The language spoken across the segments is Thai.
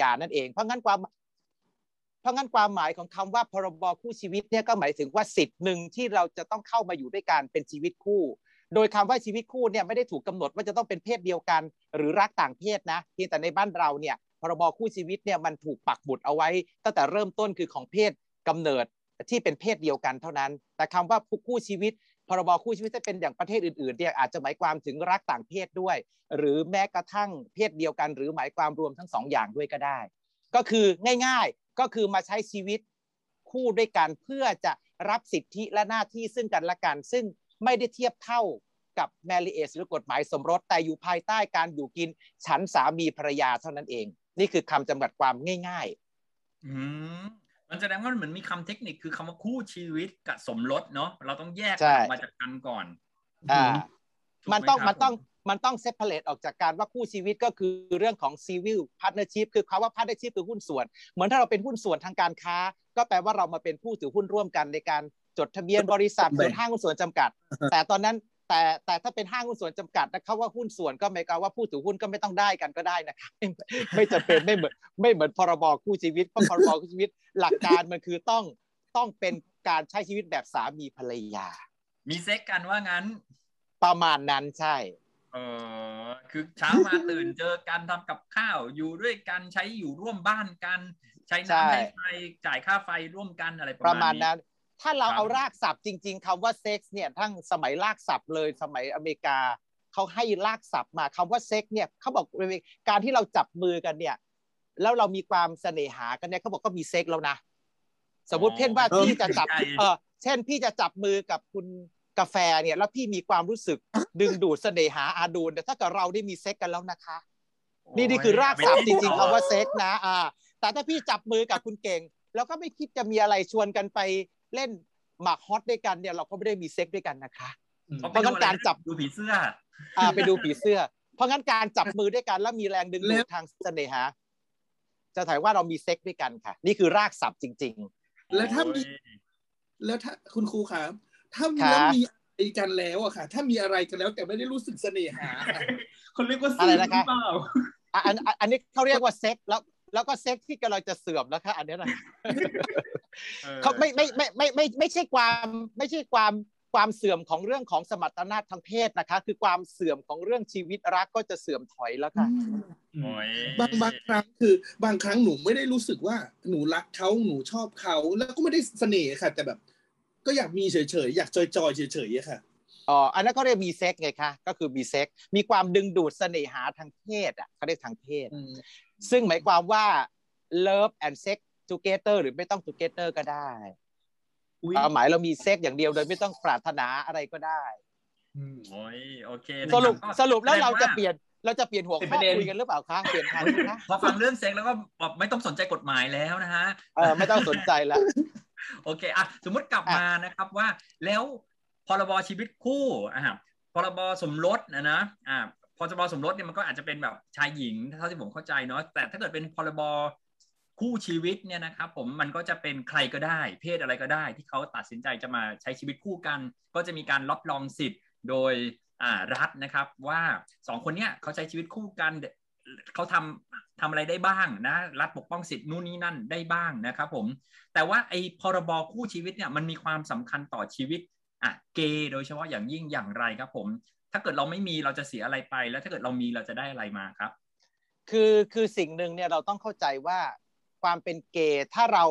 ยานั่นเอง เพราะงั้นความเพราะงั้นความหมายของคำว่าพรบคู่ชีวิตเนี่ยก็หมายถึงว่าสิทธิ์หนึ่งที่เราจะต้องเข้ามาอยู่ด้วยกันเป็นชีวิตคู่ โดยคำว่าชีวิตคู่เนี่ยไม่ได้ถูกกาหนดว่าจะต้องเป็นเพศเดียวกัน หรือรักต่างเพศนะเพียงแต่ในบ้านเราเนี่ยพรบคู่ชีวิตเนี่ยมันถูกปักหมุดเอาไว้ ตั้งแต่เริ่มต้นคือของเพศกำเนิด ที่เป็นเพศเดียวกันเท่านั้น แต่คำว่าคู่ชีวิตพรบคู่ชีวิตถ้าเป็นอย่างประเทศอื่นๆเนี่ยอาจจะหมายความถึงรักต่างเพศด้วย หรือแม้กระทั่งเพศเดียวกัน หรือหมายความรวมทั้งสองอย่างด้วยก็ได้ ก็คือง่ายๆก็คือมาใช้ชีวิตคู่ด้วยกันเพื่อจะรับสิทธิและหน้าที่ซึ่งกันและกัน ซึ่งไม่ได้เทียบเท่ากับแมริเอสหรือกฎหมายสมรสแต่อยู่ภายใต้การอยู่กินฉันสามีภรรยาเท่านั้นเอง นี่คือคำจำกัดความง่าย ๆ อืม มันแสดงว่าเหมือนมีคำเทคนิคคือคำว่าคู่ชีวิตกับสมรสเนาะเราต้องแยกมาจากกันก่อนอ่ามันต้องมันต้องมันต้อง separate ออกจากการว่าคู่ชีวิตก็คือเรื่องของ civil partnership คือคำว่า partnership คือหุ้นส่วน เหมือนถ้าเราเป็นหุ้นส่วนทางการค้า ก็แปลว่าเรามาเป็นผู้ถือหุ้นร่วมกันในการจดทะเบียนบริษัทหรือห้างหุ้นส่วนจำกัด แต่ตอนนั้น แต่แต่ถ้าเป็นห้างหุ้นส่วนจำกัดนะครับว่าหุ้นส่วนก็หมายความว่าผู้ถือหุ้นก็ไม่ต้องได้กันก็ได้นะครับไม่จำเป็นไม่เหมือนไม่เหมือนพรบคู่ชีวิตเพราะพรบคู่ชีวิตหลักการมันคือต้องต้องเป็นการใช้ชีวิตแบบสามีภรรยา มีเซ็กกันว่างั้น ประมาณนั้นใช่ เออคือเช้ามาตื่นเจอกันทำกับข้าวอยู่ด้วยกันใช้อยู่ร่วมบ้านกัน ใช้น้ำใช้ไฟจ่ายค่าไฟร่วมกันอะไรประมาณนั้น ถ้าเราเอารากศัพท์จริง ๆคำว่าเซ็กซ์เนี่ยทั้งสมัยรากศัพท์เลยสมัยอเมริกาเขาให้รากศัพท์มาคำว่าเซ็กเนี่ยเขาบอกการที่เราจับมือกันเนี่ย แล้วเรามีความเสน่หากันเนี่ยเขาบอกก็มีเซ็กแล้วนะสมมติเช่นว่าพี่จะจับเออเช่นพี่จะจับมือกับคุณกาแฟเนี่ยแล้วพี่มีความรู้สึกดึงดูดเสน่หาอาดูรแต่ถ้าเกิดเราได้มีเซ็กกันแล้วนะคะ นี่นี่คือรากศัพท์จริงๆคำว่าเซ็กนะอ่าแต่ถ้าพี่จับมือกับคุณเก่ง แล้วก็ไม่คิดจะมีอะไรชวนกันไป เล่นหมากฮอสด้วยกันเนี่ยเราก็ไม่ได้มีเซ็กด้วยกันนะคะ เพราะงั้นการจับดูผีเสื้อ อ่าไปดูผีเสื้อ เพราะงั้นการจับมือด้วยกันแล้วมีแรงดึงดูดทางเสน่หาจะถ่ายว่าเรามีเซ็กด้วยกันค่ะ นี่คือรากศัพท์จริง ๆ แล้วถ้ามีแล้วถ้าคุณครูครับถ้าแล้วมีอะไรกันแล้วอะค่ะ ถ้ามีอะไรกันแล้วแต่ไม่ได้รู้สึกเสน่หาคนเรียกว่าอะไรนะครับอันอันนี้เขาเรียกว่าเซ็กแล้ว แล้วก็เซ็กที่กำลังจะเสื่อมแล้วค่ะอันนี้นะเขาไม่ไม่ไม่ไม่ไม่ไม่ใช่ความไม่ใช่ความความเสื่อมของเรื่องของสมรรถนะทางเพศนะคะ คือความเสื่อมของเรื่องชีวิตรักก็จะเสื่อมถอยแล้วค่ะบางบางครั้งคือบางครั้งหนูไม่ได้รู้สึกว่าหนูรักเขาหนูชอบเขาแล้วก็ไม่ได้เสน่ห์ค่ะ แต่แบบ ก็อยากมีเฉยๆอยาก joy ๆเฉยๆค่ะ อ๋ออันนั้นก็เรียกมีเซ็กไงคะก็คือมีเซ็กมีความดึงดูดเสน่หาทางเพศอะเขาเรียกทางเพศ ซึ่งหมายความว่า love and sex together หรือไม่ต้อง together ก็ได้ความหมายเรามีเซ็กอย่างเดียวโดยไม่ต้องปรารถนาอะไรก็ได้โอ้ยโอเคสรุปสรุปแล้วเราจะเปลี่ยนเราจะเปลี่ยนหัวข้อคุยกันหรือเปล่าคะเปลี่ยนทางนะพอฟังเรื่องเซ็กแล้วก็ไม่ต้องสนใจกฎหมายแล้วนะฮะเออไม่ต้องสนใจแล้วโอเคอะสมมติกลับมานะครับว่าแล้ว พรบชีวิตคู่อะพรบสมรสนะนะอ่าพรบสมรสเนี่ยมันก็อาจจะเป็นแบบชายหญิงเท่าที่ผมเข้าใจเนาะแต่ถ้าเกิดเป็นพรบคู่ชีวิตเนี่ยนะครับผมมันก็จะเป็นใครก็ได้ เพศอะไรก็ได้ ที่เขาตัดสินใจจะมาใช้ชีวิตคู่กัน ก็จะมีการรับรองสิทธิ์โดยรัฐนะครับว่าสองคนเนี้ยเขาใช้ชีวิตคู่กันเขาทำทำอะไรได้บ้างนะรัฐปกป้องสิทธิ์นู่นนี่นั่นได้บ้างนะครับผมแต่ว่าไอ้พรบคู่ชีวิตเนี่ยมันมีความสำคัญต่อชีวิต อะเกย์โดยเฉพาะอย่างยิ่งอย่างไรครับผม ถ้าเกิดเราไม่มีเราจะเสียอะไรไป แล้วถ้าเกิดเรามีเราจะได้อะไรมาครับ คือคือสิ่งหนึ่งเนี่ยเราต้องเข้าใจว่าความเป็นเกย์ถ้าเรา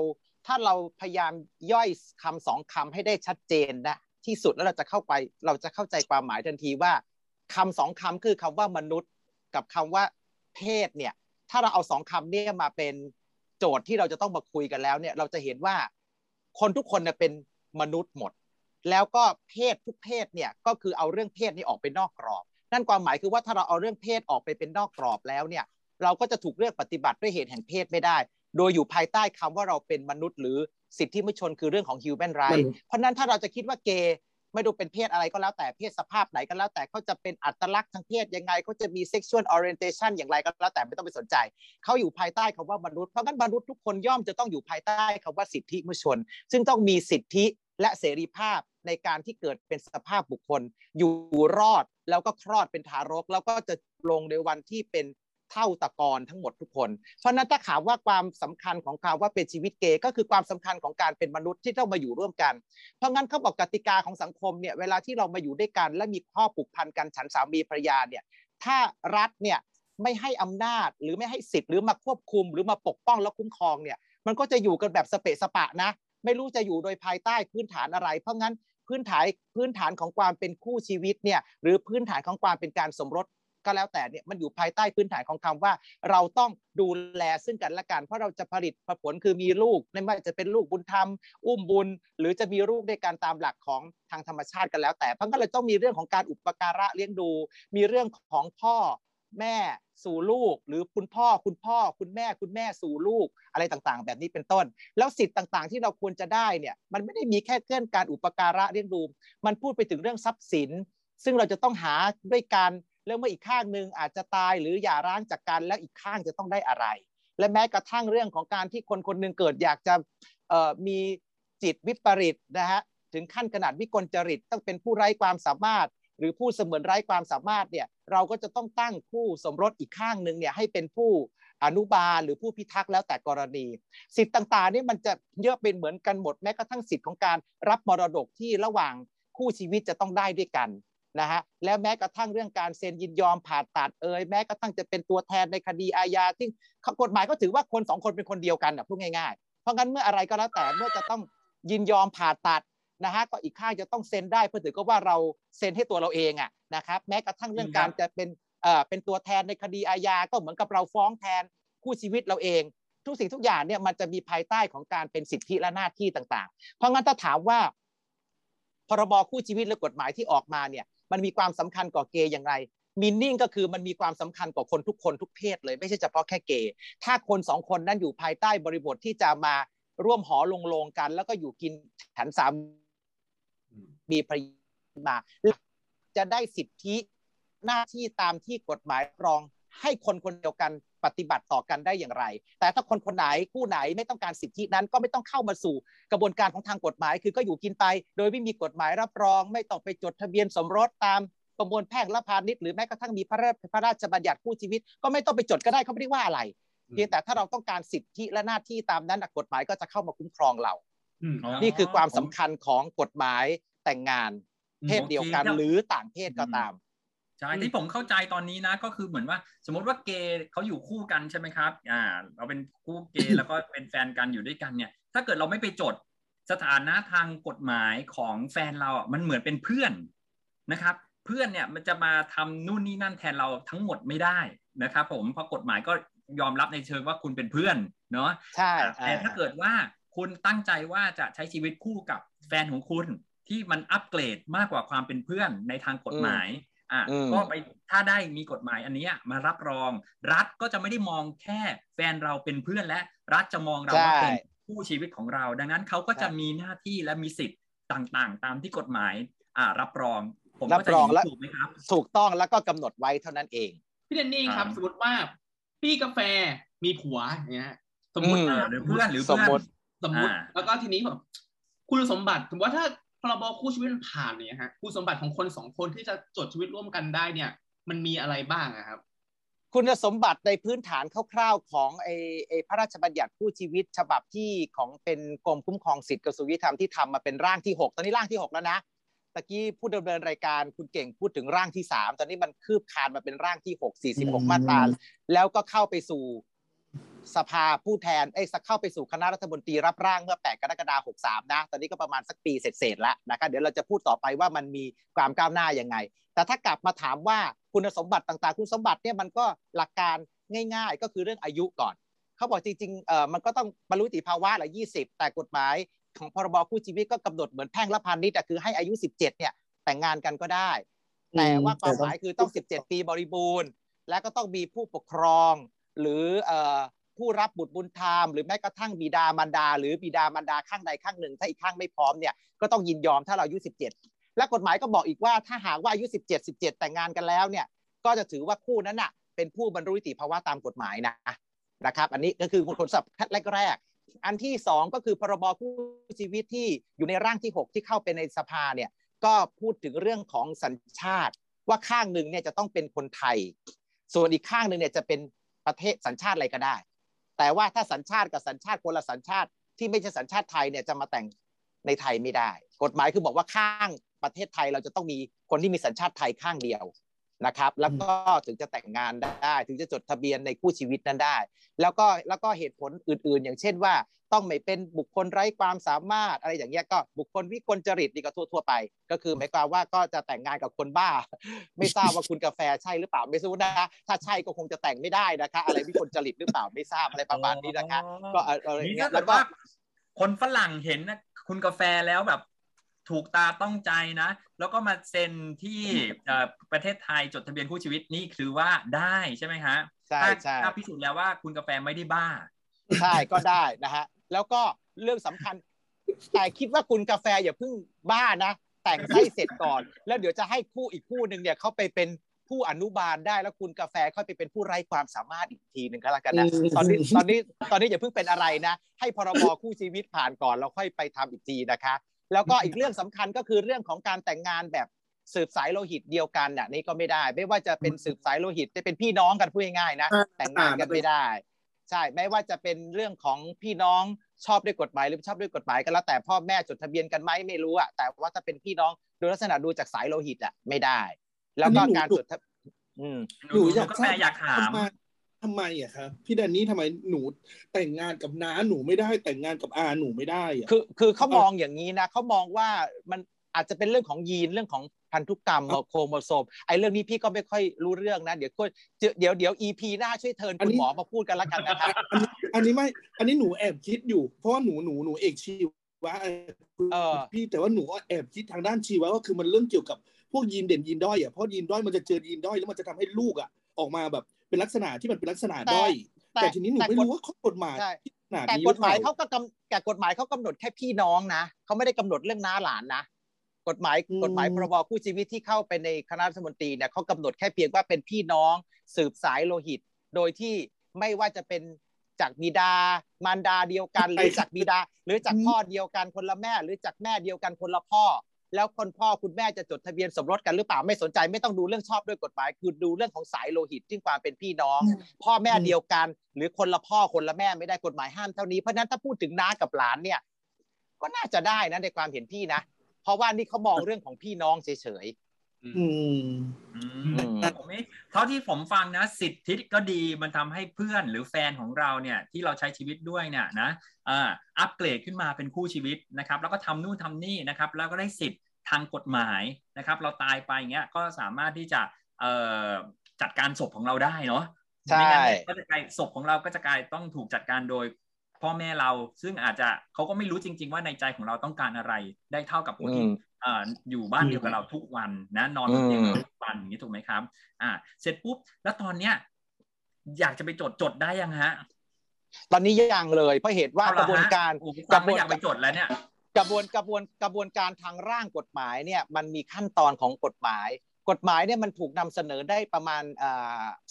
ถ้าเราพยายามย่อยคำสองคำให้ได้ชัดเจนนะที่สุดแล้วเราจะเข้าไปเราจะเข้าใจความหมายทันทีว่าคำสองคำคือคำว่ามนุษย์ กับคำว่าเพศเนี่ยถ้าเราเอาสองคำนี้มาเป็นโจทย์ที่เราจะต้องมาคุยกันแล้วเนี่ยเราจะเห็นว่าคนทุกคนเนี่ยเป็นมนุษย์หมด แล้วก็เพศทุกเพศเนี่ยก็คือเอาเรื่องเพศนี้ออกไปนอกกรอบ นั่นความหมายคือว่าถ้าเราเอาเรื่องเพศออกไปเป็นนอกกรอบแล้วเนี่ยเราก็จะถูกเลือกปฏิบัติด้วยเหตุแห่งเพศไม่ได้ โดยอยู่ภายใต้คำว่าเราเป็นมนุษย์ หรือสิทธิมนุษยชนคือเรื่องของ human right เพราะนั้นถ้าเราจะคิดว่าเกย์ไม่ดูเป็นเพศอะไรก็แล้วแต่เพศสภาพไหนก็แล้วแต่เขาจะเป็นอัตลักษณ์ทางเพศยังไงเขาจะมี sexual orientation อย่างไรก็แล้วแต่ไม่ต้องไปสนใจ เขาอยู่ภายใต้คำว่ามนุษย์เพราะงั้นมนุษย์ทุกคนย่อมจะต้องอยู่ภายใต้คำว่าสิทธิมนุษยชน ซึ่งต้องมีสิทธิและเสรีภาพ ในการที่เกิดเป็นสภาพบุคคล อยู่รอดแล้วก็คลอดเป็นทารก แล้วก็จะลงในวันที่เป็นเท่าตะกอนทั้งหมดทุกคน เพราะนั้นถ้าถามว่าความสำคัญของคำว่าเป็นชีวิตเกย์ก็คือความสำคัญของการเป็นมนุษย์ที่ต้องมาอยู่ร่วมกัน เพราะงั้นเขาบอกกติกาของสังคมเนี่ยเวลาที่เรามาอยู่ด้วยกัน และมีข้อผูกพันกันฉันสามีภรรยาเนี่ยถ้ารัฐเนี่ยไม่ให้อำนาจหรือไม่ให้สิทธิ์หรือมาควบคุม หรือมาปกป้องและคุ้มครองเนี่ยมันก็จะอยู่กันแบบสเปะสปะนะ ไม่รู้จะอยู่โดยภายใต้พื้นฐานอะไร เพราะงั้น พื้นฐานพื้นฐานของความเป็นคู่ชีวิตเนี่ยหรือพื้นฐานของความเป็นการสมรสก็แล้วแต่เนี่ยมันอยู่ภายใต้พื้นฐานของคำว่า เราต้องดูแลซึ่งกันและกัน เพราะเราจะผลิตผลคือมีลูกไม่ว่าจะเป็นลูกบุญธรรม อุ้มบุญ หรือจะมีลูกในการตามหลักของทางธรรมชาติกันแล้วแต่เพราะงั้นเราต้องมีเรื่องของการอุปการะเลี้ยงดู มีเรื่องของพ่อ แม่สู่ลูก หรือคุณพ่อคุณพ่อคุณแม่คุณแม่สู่ลูกอะไรต่างๆ แบบนี้เป็นต้น แล้วสิทธิ์ต่างๆ ที่เราควรจะได้เนี่ยมันไม่ได้มีแค่เรื่องการอุปการะเลี้ยงดูมันพูดไปถึงเรื่องทรัพย์สิน ซึ่งเราจะต้องหาด้วยกันแล้วเมื่ออีกข้างหนึ่งอาจจะตายหรือหย่าร้างจากกันแล้วอีกข้างจะต้องได้อะไร และแม้กระทั่งเรื่องของการที่คนคนหนึ่งเกิดอยากจะมีจิตวิปริตนะฮะถึงขั้นขนาดวิกลจริตต้องเป็นผู้ไร้ความสามารถ หรือผู้เสมือนไร้ความสามารถเนี่ยเราก็จะต้องตั้งคู่สมรสอีกข้างหนึ่งเนี่ยให้เป็นผู้อนุบาลหรือผู้พิทักษ์แล้วแต่กรณี สิทธิ์ต่างๆนี่มันจะเยอะเป็นเหมือนกันหมดแม้กระทั่งสิทธิ์ของการรับมรดกที่ระหว่างคู่ชีวิตจะต้องได้ด้วยกันนะฮะแล้วแม้กระทั่งเรื่องการเซ็นยินยอมผ่าตัดเอ่ยแม้กระทั่งจะเป็นตัวแทนในคดีอาญาที่กฎหมายก็ถือว่าคนสองคนเป็นคนเดียวกันอะพูดง่ายๆ เพราะงั้นเมื่ออะไรก็แล้วแต่เมื่อจะต้องยินยอมผ่าตัด นะฮะก็อีกข้างจะต้องเซ็นได้เพื่อถือก็ว่าเราเซ็นให้ตัวเราเองอะนะครับแม้กระทั่งเรื่องการจะเป็นเอ่อเป็นตัวแทนในคดีอาญาก็เหมือนกับเราฟ้องแทนคู่ชีวิตเราเอง ทุกสิ่งทุกอย่างเนี่ยมันจะมีภายใต้ของการเป็นสิทธิและหน้าที่ต่าง ๆ เพราะงั้นถ้าถามว่าพรบคู่ชีวิตและกฎหมายที่ออกมาเนี่ยมันมีความสำคัญกว่าเกย์อย่างไรมินนิ่งก็คือมันมีความสำคัญกว่าคนทุกคนทุกเพศเลยไม่ใช่เฉพาะแค่เกย์ถ้าคนสองคนนั้นอยู่ภายใต้บริบทที่จะมาร่วมหอลงโลงกัน แล้วก็อยู่กินฉันสา มมีภรรยามา จะได้สิทธิหน้าที่ตามที่กฎหมายรองให้คนคนเดียวกันปฏิบัติต่อกันได้อย่างไร แต่ถ้าคนคนไหนคู่ไหนไม่ต้องการสิทธินั้นก็ไม่ต้องเข้ามาสู่กระบวนการของทางกฎหมาย คือก็อยู่กินไป โดยไม่มีกฎหมายรับรอง ไม่ต้องไปจดทะเบียนสมรสตามประมวลแพ่งและพาณิชย์หรือแม้กระทั่งมีพระพระราชบัญญัติคู่ชีวิต ก็ไม่ต้องไปจดก็ได้เขาไม่ได้ว่าอะไรเพียงแต่ถ้าเราต้องการสิทธิและหน้าที่ตามนั้นกฎหมายก็จะเข้ามาคุ้มครองเรา นี่คือความสำคัญของกฎหมาย แต่งงานเพศเดียวกันหรือต่างเพศก็ตามใช่ที่ผมเข้าใจตอนนี้นะ ก็คือเหมือนว่า สมมติว่าเกย์เขาอยู่คู่กันใช่ไหมครับ อ่า เราเป็นคู่เกย์แล้วก็เป็นแฟนกันอยู่ด้วยกันเนี่ย ถ้าเกิดเราไม่ไปจดสถานะทางกฎหมายของแฟนเราอะมันเหมือนเป็นเพื่อนนะครับ เพื่อนเนี่ยมันจะมาทำนู่นนี่นั่นแทนเราทั้งหมดไม่ได้นะครับผมเพราะกฎหมายก็ยอมรับในเชิงว่าคุณเป็นเพื่อนเนาะใช่แต่ถ้าเกิดว่าคุณตั้งใจว่าจะใช้ชีวิตคู่กับแฟนของคุณ ที่มันอัปเกรดมากกว่าความเป็นเพื่อนในทางกฎหมายอะก็ไปถ้าได้มีกฎหมายอันนี้มารับรอง รัฐก็จะไม่ได้มองแค่แฟนเราเป็นเพื่อนและรัฐจะมองเราว่าเป็นผู้ชีวิตของเรา ดังนั้นเขาก็จะมีหน้าที่และมีสิทธิ์ต่างๆ ตามที่กฎหมายอ่ารับรอง ผมรับรองแล้วถูกไหมครับ ถูกต้องแล้วก็กำหนดไว้เท่านั้นเอง พี่เดนนี่ครับ สมมติว่าพี่กาแฟมีผัวเนี่ยสมมติหรือเพื่อนหรือสมมติสมมติแล้วก็ทีนี้แบบคุณสมบัติถือว่าถ้า พรบคู่ชีวิตมันผ่านเนี่ยฮะคุณสมบัติของคนสองคนที่จะจดชีวิตร่วมกันได้เนี่ย มันมีอะไรบ้างครับ คุณสมบัติในพื้นฐานคร่าวๆของไอ้พระราชบัญญัติคู่ชีวิต ฉบับที่ของเป็นกรมคุ้มครองสิทธิกระทรวงยุติธรรมที่ทำมาเป็นร่างที่ 6 ตอนนี้ร่างที่ 6 แล้วนะตะกี้ผู้ดำเนินรายการคุณเก่งพูดถึงร่างที่ 3 ตอนนี้มันคืบคลานมาเป็นร่างที่ 6 46 มาตราแล้วก็เข้าไปสู่ สภาผู้แทนเอ้ยเข้าไปสู่คณะรัฐมนตรีรับร่างเมื่อ 8 กรกฎาคม 63 นะ ตอนนี้ก็ประมาณสักปีเศษๆแล้วนะครับเดี๋ยวเราจะพูดต่อไปว่ามันมีความก้าวหน้ายังไง แต่ถ้ากลับมาถามว่าคุณสมบัติต่างๆ คุณสมบัติเนี่ยมันก็หลักการง่าย ๆ ก็คือเรื่องอายุก่อน เขาบอกจริงๆเอ่อมันก็ต้องบรรลุติภาวะละ20 แต่กฎหมายของพรบคู่ชีวิตก็กำหนดเหมือนแพ่งละพันนิดคือให้อายุ 17 เนี่ยแต่งงานกันก็ได้ แต่ว่าความหมายคือต้อง 17 ปีบริบูรณ์ และก็ต้องมีผู้ปกครองหรือเอ่อ ผู้รับบุตรบุญธรรมหรือแม้กระทั่งบิดามารดา หรือบิดามารดาข้างใดข้างหนึ่ง ถ้าอีกข้างไม่พร้อมเนี่ยก็ต้องยินยอมถ้าเราอายุ 17 และกฎหมายก็บอกอีกว่าถ้าหากว่าอายุ 17 17 แต่งงานกันแล้วเนี่ยก็จะถือว่าคู่นั้นน่ะเป็นผู้บรรลุนิติภาวะตามกฎหมายนะนะครับ อันนี้ก็คือคนสับคัดแรกอันที่สองก็คือพรบคู่ชีวิตที่อยู่ในร่างที่หกที่เข้าไปในสภาเนี่ยก็พูดถึงเรื่องของสัญชาติว่าข้างหนึ่งเนี่ยจะต้องเป็นคนไทย ส่วนอีกข้างหนึ่งเนี่ยจะเป็นประเทศสัญชาติอะไรก็ได้ แต่ว่าถ้าสัญชาติกับสัญชาติคนละสัญชาติที่ไม่ใช่สัญชาติไทยเนี่ยจะมาแต่งในไทยไม่ได้ กฎหมายคือบอกว่าข้างประเทศไทยเราจะต้องมีคนที่มีสัญชาติไทยข้างเดียว นะครับ แล้วก็ถึงจะแต่งงานได้ ถึงจะจดทะเบียนในคู่ชีวิตนั้นได้ แล้วก็แล้วก็เหตุผลอื่น ๆ อย่างเช่นว่าต้องไม่เป็นบุคคลไร้ความสามารถอะไรอย่างเงี้ยก็บุคคลวิกลจริตนี่ก็ทั่วๆไป ก็คือหมายความว่าก็จะแต่งงานกับคนบ้า ไม่ทราบว่าคุณกาแฟใช่หรือเปล่าไม่รู้นะถ้าใช่ก็คงจะแต่งไม่ได้นะคะ อะไรวิกลจริตหรือเปล่าไม่ทราบอะไรประมาณนี้นะคะ ก็อะไรอย่างนี่เงี้ถ้ายเกิแล้ดวก็ว่าคนฝรั่งเห็นนะคุณกาแฟแล้วแบบ ถูกตาต้องใจนะ แล้วก็มาเซ็นที่เอ่อประเทศไทยจดทะเบียนคู่ชีวิตนี่คือว่าได้ใช่ไหมฮะใช่ถ้าใช่ถ้าพิสูจน์แล้วว่าคุณกาแฟไม่ได้บ้า ใช่ก็ได้นะฮะ แล้วก็เรื่องสำคัญ แต่คิดว่าคุณกาแฟอย่าเพิ่งบ้านะ แต่งให้เสร็จก่อน แล้วเดี๋ยวจะให้คู่อีกคู่หนึ่งเนี่ยเขาไปเป็นผู้อนุบาลได้แล้วคุณกาแฟค่อยไปเป็นผู้ไร้ความสามารถอีกทีหนึ่งก็แล้วกันนะอืมตอนนี้ตอนนี้ตอนนี้อย่าเพิ่งเป็นอะไรนะ ให้พรบคู่ชีวิตผ่านก่อนแล้วค่อยไปทำอีกทีนะคะ แล้วก็อีกเรื่องสำคัญก็คือเรื่องของการแต่งงานแบบสืบสายโลหิตเดียวกันน่ะนี่ก็ไม่ได้ ไม่ว่าจะเป็นสืบสายโลหิตจะเป็นพี่น้องกันพูดง่ายๆนะแต่งงานกันไม่ได้ ใช่ไม่ว่าจะเป็นเรื่องของพี่น้องชอบด้วยกฎหมายหรือไม่ชอบด้วยกฎหมายก็แล้วแต่พ่อแม่จดทะเบียนกันไหมไม่รู้อะแต่ว่าถ้าเป็นพี่น้องโดยลักษณะดูจากสายโลหิตอะไม่ได้ แล้วก็การจดทะอืมหนูหนูอยากกาแฟอยากถาม ทำไมทำไมอะครับพี่แดนนี่ทำไมหนูแต่งงานกับน้าหนูไม่ได้ แต่งงานกับอาหนูไม่ได้อะคือ คือเขามองอย่างนี้นะเขามองว่ามันอาจจะเป็นเรื่องของยีนเรื่องของพันธุกรรมครับโครโมโซมไอ้เรื่องนี้พี่ก็ไม่ค่อยรู้เรื่องนะ เดี๋ยวก็เดี๋ยวเดี๋ยว EP หน้าช่วยเทิร์นอันคุณนี้หมอมาพูดกันแล้วกันนะครับอันนี้อันนี้ไม่อันนี้หนูแอบคิดอยู่ เพราะว่าหนูหนูหนูเอกชีวะเออพี่แต่ว่าหนูก็แอบคิดทางด้านชีวะก็คือมันเรื่องเกี่ยวกับพวกยีนเด่นยีนด้อยอะเพราะยีนด้อยมันจะเจอยีนด้อยแล้วมันจะทำให้ลูกอะ ออกมาแบบ เป็นลักษณะที่มันเป็นลักษณะด้อยแต่แต่ทีนี้หนูแต่ไม่กฎรู้ว่าข้อกฎหมายใช่ขนาดแต่นี้กฎหมายรือปล่เขาก็กำแต่กฎหมายเขากำหนดแค่พี่น้องนะเขาไม่ได้กำหนดเรื่องน้าหลานนะกฎหมายอืมกฎหมายพรบคู่ชีวิตที่เข้าไปในคณะรัฐมนตรีเนี่ยเขากำหนดแค่เพียงว่าเป็นพี่น้อง สืบสายโลหิต โดยที่ไม่ว่าจะเป็นจากบิดามารดาเดียวกัน หรือจากบิดา หรือจากพ่อเดียวกันคนละแม่ หรือจากแม่เดียวกันคนละพ่อ แล้วคนพ่อคุณแม่จะจดทะเบียนสมรสกันหรือเปล่าไม่สนใจไม่ต้องดูเรื่องชอบด้วยกฎหมาย คือดูเรื่องของสายโลหิตที่ความเป็นพี่น้อง พ่อแม่เดียวกัน หรือคนละพ่อคนละแม่ไม่ได้กฎหมายห้ามเท่านี้เพราะฉะนั้นถ้าพูดถึงน้ากับหลานเนี่ย ก็น่าจะได้นะในความเห็นพี่นะ เพราะว่านี่เขามองเรื่องของพี่น้องเฉย อืมอือืมมผมไม่เท่าที่ผมฟังนะสิทธิก็ดีมันทำให้เพื่อนหรือแฟนของเราเนี่ยที่เราใช้ชีวิตด้วยเนี่ยนะอ่าอัปเกรดขึ้นมาเป็นคู่ชีวิตนะครับ แล้วก็ทำนู่นทำนี่นะครับ แล้วก็ได้สิทธิ์ทางกฎหมายนะครับ เราตายไปเงี้ยก็สามารถที่จะเอ่อจัดการศพของเราได้เนาะๆใช่ไม่งั้นเนี่ยก็จะกลายศพของเราก็จะกลายต้องถูกจัดการโดย พ่อแม่เรา ซึ่งอาจจะเขาก็ไม่รู้จริง ๆ ว่าในใจของเราต้องการอะไร ได้เท่ากับคนที่อืมอ่าอยู่บ้านเดียวกับเราทุกวันนะนอนบนเตียงเราทุกวันอย่างนี้ถูกไหมครับ อ่า เสร็จปุ๊บแล้วตอนเนี้ยอยากจะไปจดจดได้ยังฮะ ตอนนี้ยังเลยเพราะเหตุว่าเอกระบวนการโอ้โหฟังไม่อยากไปจดแล้วเนี่ยกระบวนกระบวนกระบวนการทางร่างกฎหมายเนี่ยมันมีขั้นตอนของกฎหมาย กฎหมายเนี่ยมันถูกนำเสนอได้ประมาณ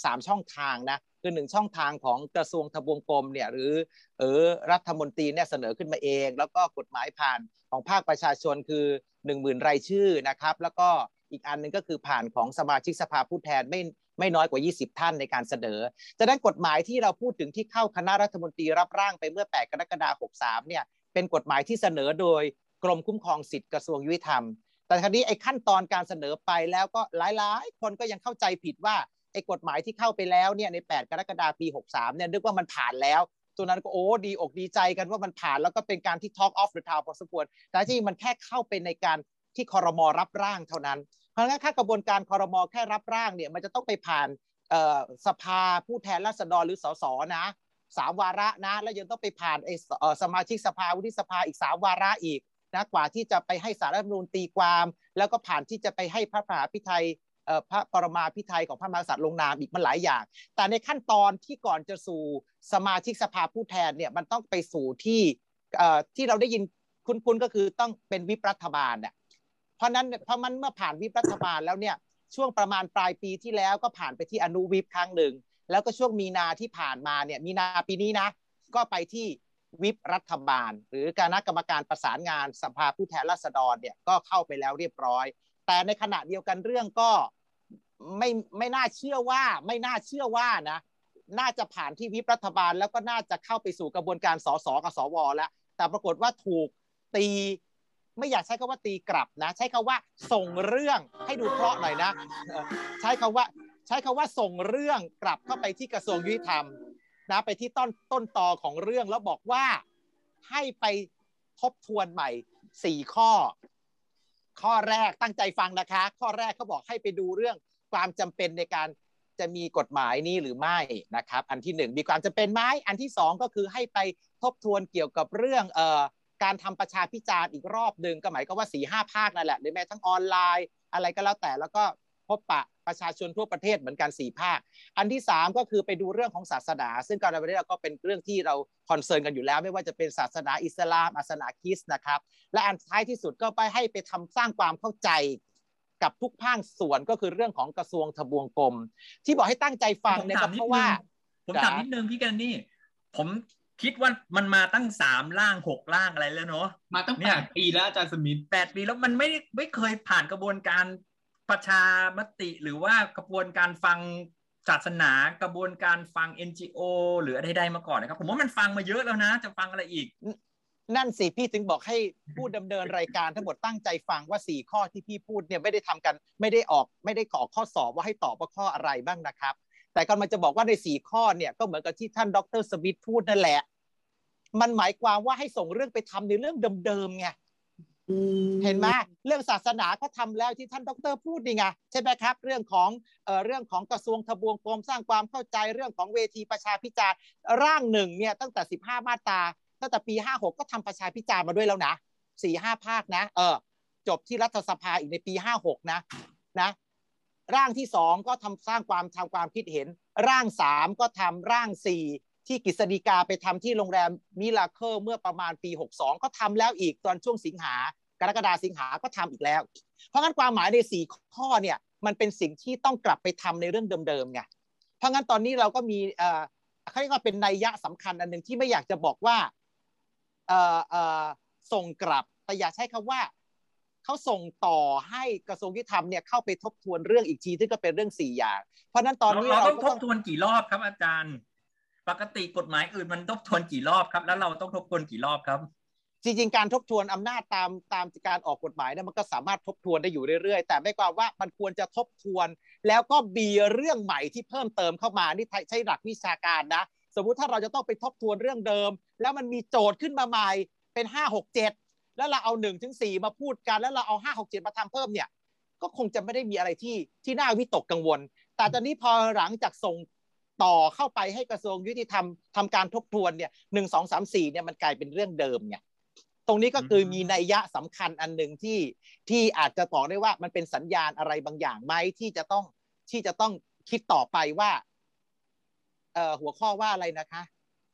สามช่องทางนะคือหนึ่งช่องทางของกระทรวงทบวงกรมเนี่ยหรือเออรัฐมนตรีเนี่ยเสนอขึ้นมาเอง แล้วก็กฎหมายผ่านของภาคประชาชนคือหนึ่งหมื่นรายชื่อนะครับ แล้วก็อีกอันหนึงก็คือผ่านของสมาชิกสภาผู้แทนไม่ไม่น้อยกว่า 20 ท่านในการเสนอจะนั้นกฎหมายที่เราพูดถึงที่เข้าคณะรัฐมนตรีรับร่างไปเมื่อ 8 กรกฎาคม 63 เนี่ยเป็นกฎหมายที่เสนอโดยกรมคุ้มครองสิทธิกระทรวงยุติธรรม แต่คราวนี้ไอ้ขั้นตอนการเสนอไปแล้วก็หลายๆ คนก็ยังเข้าใจผิดว่าไอ้กฎหมายที่เข้าไปแล้วเนี่ยใน 8 กรกฎาคมปี 63 เนี่ยนึกว่ามันผ่านแล้วตัวนั้นก็โอ้ดีอกดีใจกันว่ามันผ่านแล้วก็เป็นการที่ Talk of the Town พอสมควรแต่จริงๆมันแค่เข้าไปในการที่คอรมอรับร่างเท่านั้น เพราะงั้นถ้ากระบวนการคอรมอแค่รับร่างเนี่ยมันจะต้องไปผ่านสภาผู้แทนราษฎรหรือสสนะสามวาระนะ แล้วยังต้องไปผ่านไอ้สเอ่อสมาชิกสภาวุฒิสภาอีกสามวาระอีก นะกว่าที่จะไปให้สารรัฐธรรมนูญตีความ แล้วก็ผ่านที่จะไปให้พระมหาพิไทยพระปรมาพิไทยของพระมหากษัตริย์ลงนามอีกมันหลายอย่าง แต่ในขั้นตอนที่ก่อนจะสู่สมาชิกสภาผู้แทนเนี่ยมันต้องไปสู่ที่ที่เราได้ยินคุ้นๆก็คือต้องเป็นวิปรัฐบาลเนี่ยเพราะนั้นเพราะมันเมื่อผ่านวิปรัฐบาลแล้วเนี่ยช่วงประมาณปลายปีที่แล้วก็ผ่านไปที่อนุวิปครั้งหนึ่ง แล้วก็ช่วงมีนาที่ผ่านมาเนี่ยมีนาปีนี้นะ ก็ไปที่ วิปรัฐบาล หรือคณะกรรมการประสานงานสภาผู้แทนราษฎรเนี่ยก็เข้าไปแล้วเรียบร้อย แต่ในขณะเดียวกันเรื่องก็ไม่ไม่น่าเชื่อว่าไม่น่าเชื่อว่านะ น่าจะผ่านที่วิปรัฐบาลแล้วก็น่าจะเข้าไปสู่กระบวนการสสกับสวแล้ว แต่ปรากฏว่าถูกตีไม่อยากใช้คำว่าตีกลับนะ ใช้คำว่าส่งเรื่องให้ดูเพราะหน่อยนะ ใช้คำว่าใช้คำว่าส่งเรื่องกลับเข้าไปที่กระทรวงยุติธรรม นะไปที่ต้นต้นตอของเรื่องแล้วบอกว่าให้ไปทบทวนใหม่สี่ข้อ ข้อแรกตั้งใจฟังนะคะ ข้อแรกเขาบอกให้ไปดูเรื่องความจำเป็นในการจะมีกฎหมายนี้หรือไม่นะครับ อันที่หนึ่งมีความจำเป็นไหมอันที่สองก็คือให้ไปทบทวนเกี่ยวกับเรื่องเอ่อการทำประชาพิจารณ์อีกรอบหนึ่งก็หมายก็ว่าสี่ห้าภาคนั่นแหละหรือแม้ทั้งออนไลน์อะไรก็แล้วแต่แล้วก็ บปะประชาชนทั่วประเทศเหมือนกันสี่ภาค อันที่ 3 ก็คือไปดูเรื่องของศาสนา ซึ่งการในประเทศเราก็เป็นเรื่องที่เราคอนเซิร์นกันอยู่แล้ว ไม่ว่าจะเป็นศาสนาอิสลามศาสนาคริสต์นะครับ และอันท้ายที่สุดก็ไปให้ไปทำสร้างความเข้าใจกับทุกภาคส่วนก็คือเรื่องของกระทรวงทบวงกรมที่บอกให้ตั้งใจฟังเนี่ยก็เพราะว่า ผมถามนิดนึงพี่กันนี่ ผมคิดว่ามันมาตั้งสามล่างหกล่างอะไรแล้วเนาะมาตั้งเนี่แปยดปีแล้วอาจารย์สมิธแปดปีแล้วมันไม่ได้ไม่เคยผ่านกระบวนการ ประชามติหรือว่ากระบวนการฟังศาสนากระบวนการฟัง NGO หรืออะไรใดมาก่อนนะครับ ผมว่ามันฟังมาเยอะแล้วนะ จะฟังอะไรอีก นั่นสิพี่ถึงบอกให้ผู้ดำเนินรายการทั้งหมดตั้งใจฟังว่าสี่ข้อที่พี่พูดเนี่ยไม่ได้ทำกันไม่ได้ออกไม่ได้กรอข้อสอบว่าให้ตอบว่าข้ออะไรบ้างนะครับ แต่กำลังจะบอกว่าในสี่ข้อเนี่ยก็เหมือนกับที่ท่านดรสมิธพูดนั่นแหละ มันหมายความว่าให้ส่งเรื่องไปทำในเรื่องเดิมๆไง เห็นไหมเรื่องศาสนาก็ทำแล้วที่ท่านดรพูดนี่ไงใช่ไหมครับ เรื่องของเอ่อเรื่องของกระทรวงทบวงกรมสร้างความเข้าใจเรื่องของเวทีประชาพิจารณ์ร่างหนึ่งเนี่ยตั้งแต่ 15 มาตราตั้งแต่ปี 56 ก็ทำประชาพิจารณ์มาด้วยแล้วนะสี่ห้าภาคนะเออจบที่รัฐสภาอีกในปี 56 นะนะ ร่างที่สองก็ทำสร้างความทำความคิดเห็น ร่างสามก็ทำร่างสี่ ที่กฤษฎีกาไปทำที่โรงแรมมิลาเคิลเมื่อประมาณปี 62 ก็ทำแล้วอีกตอนช่วงสิงหากรกฎาสิงหาก็ทำอีกแล้ว เพราะงั้นความหมายในสี่ข้อเนี่ยมันเป็นสิ่งที่ต้องกลับไปทำในเรื่องเดิมๆไงเพราะงั้นตอนนี้เราก็มีเอ่อเขาเรียกว่าเป็นนัยยะสำคัญอันหนึ่งที่ไม่อยากจะบอกว่าเอ่อเอ่อส่งกลับแต่อยากใช้คำว่าเขาส่งต่อให้กระทรวงยุติธรรมเนี่ยเข้าไปทบทวนเรื่องอีกทีซึ่งก็เป็นเรื่องสี่อย่าง เพราะนั้นตอนนี้เราเราต้องทบทวนกี่รอบครับอาจารย์ ปกติกฎหมายอื่นมันทบทวนกี่รอบครับ แล้วเราต้องทบทวนกี่รอบครับ จริงๆ การทบทวนอำนาจตามตามการออกกฎหมายเนี่ยมันก็สามารถทบทวนได้อยู่เรื่อยๆ แต่ไม่ความว่ามันควรจะทบทวน แล้วก็มีเรื่องใหม่ที่เพิ่มเติมเข้ามานี่ใช้หลักวิชาการนะ สมมุติถ้าเราจะต้องไปทบทวนเรื่องเดิม แล้วมันมีโจทย์ขึ้นมาใหม่เป็นห้าหกเจ็ดแล้วเราเอาหนึ่งถึงสี่มาพูดกัน แล้วเราเอาห้าหกเจ็ดมาทำเพิ่มเนี่ยก็คงจะไม่ได้มีอะไรที่ที่น่าวิตกกังวล แต่ตอนนี้พอหลังจากส่ง ต่อเข้าไปให้กระทรวงยุติธรรมทำการทบทวนเนี่ยหนึ่งสองสามสี่เนี่ยมันกลายเป็นเรื่องเดิมไงตรงนี้ก็คือมีนัยยะสำคัญอันหนึ่งที่ที่อาจจะบอกได้ว่ามันเป็นสัญญาณอะไรบางอย่างไหมที่จะต้องที่จะต้องคิดต่อไปว่า เอ่อหัวข้อว่าอะไรนะคะ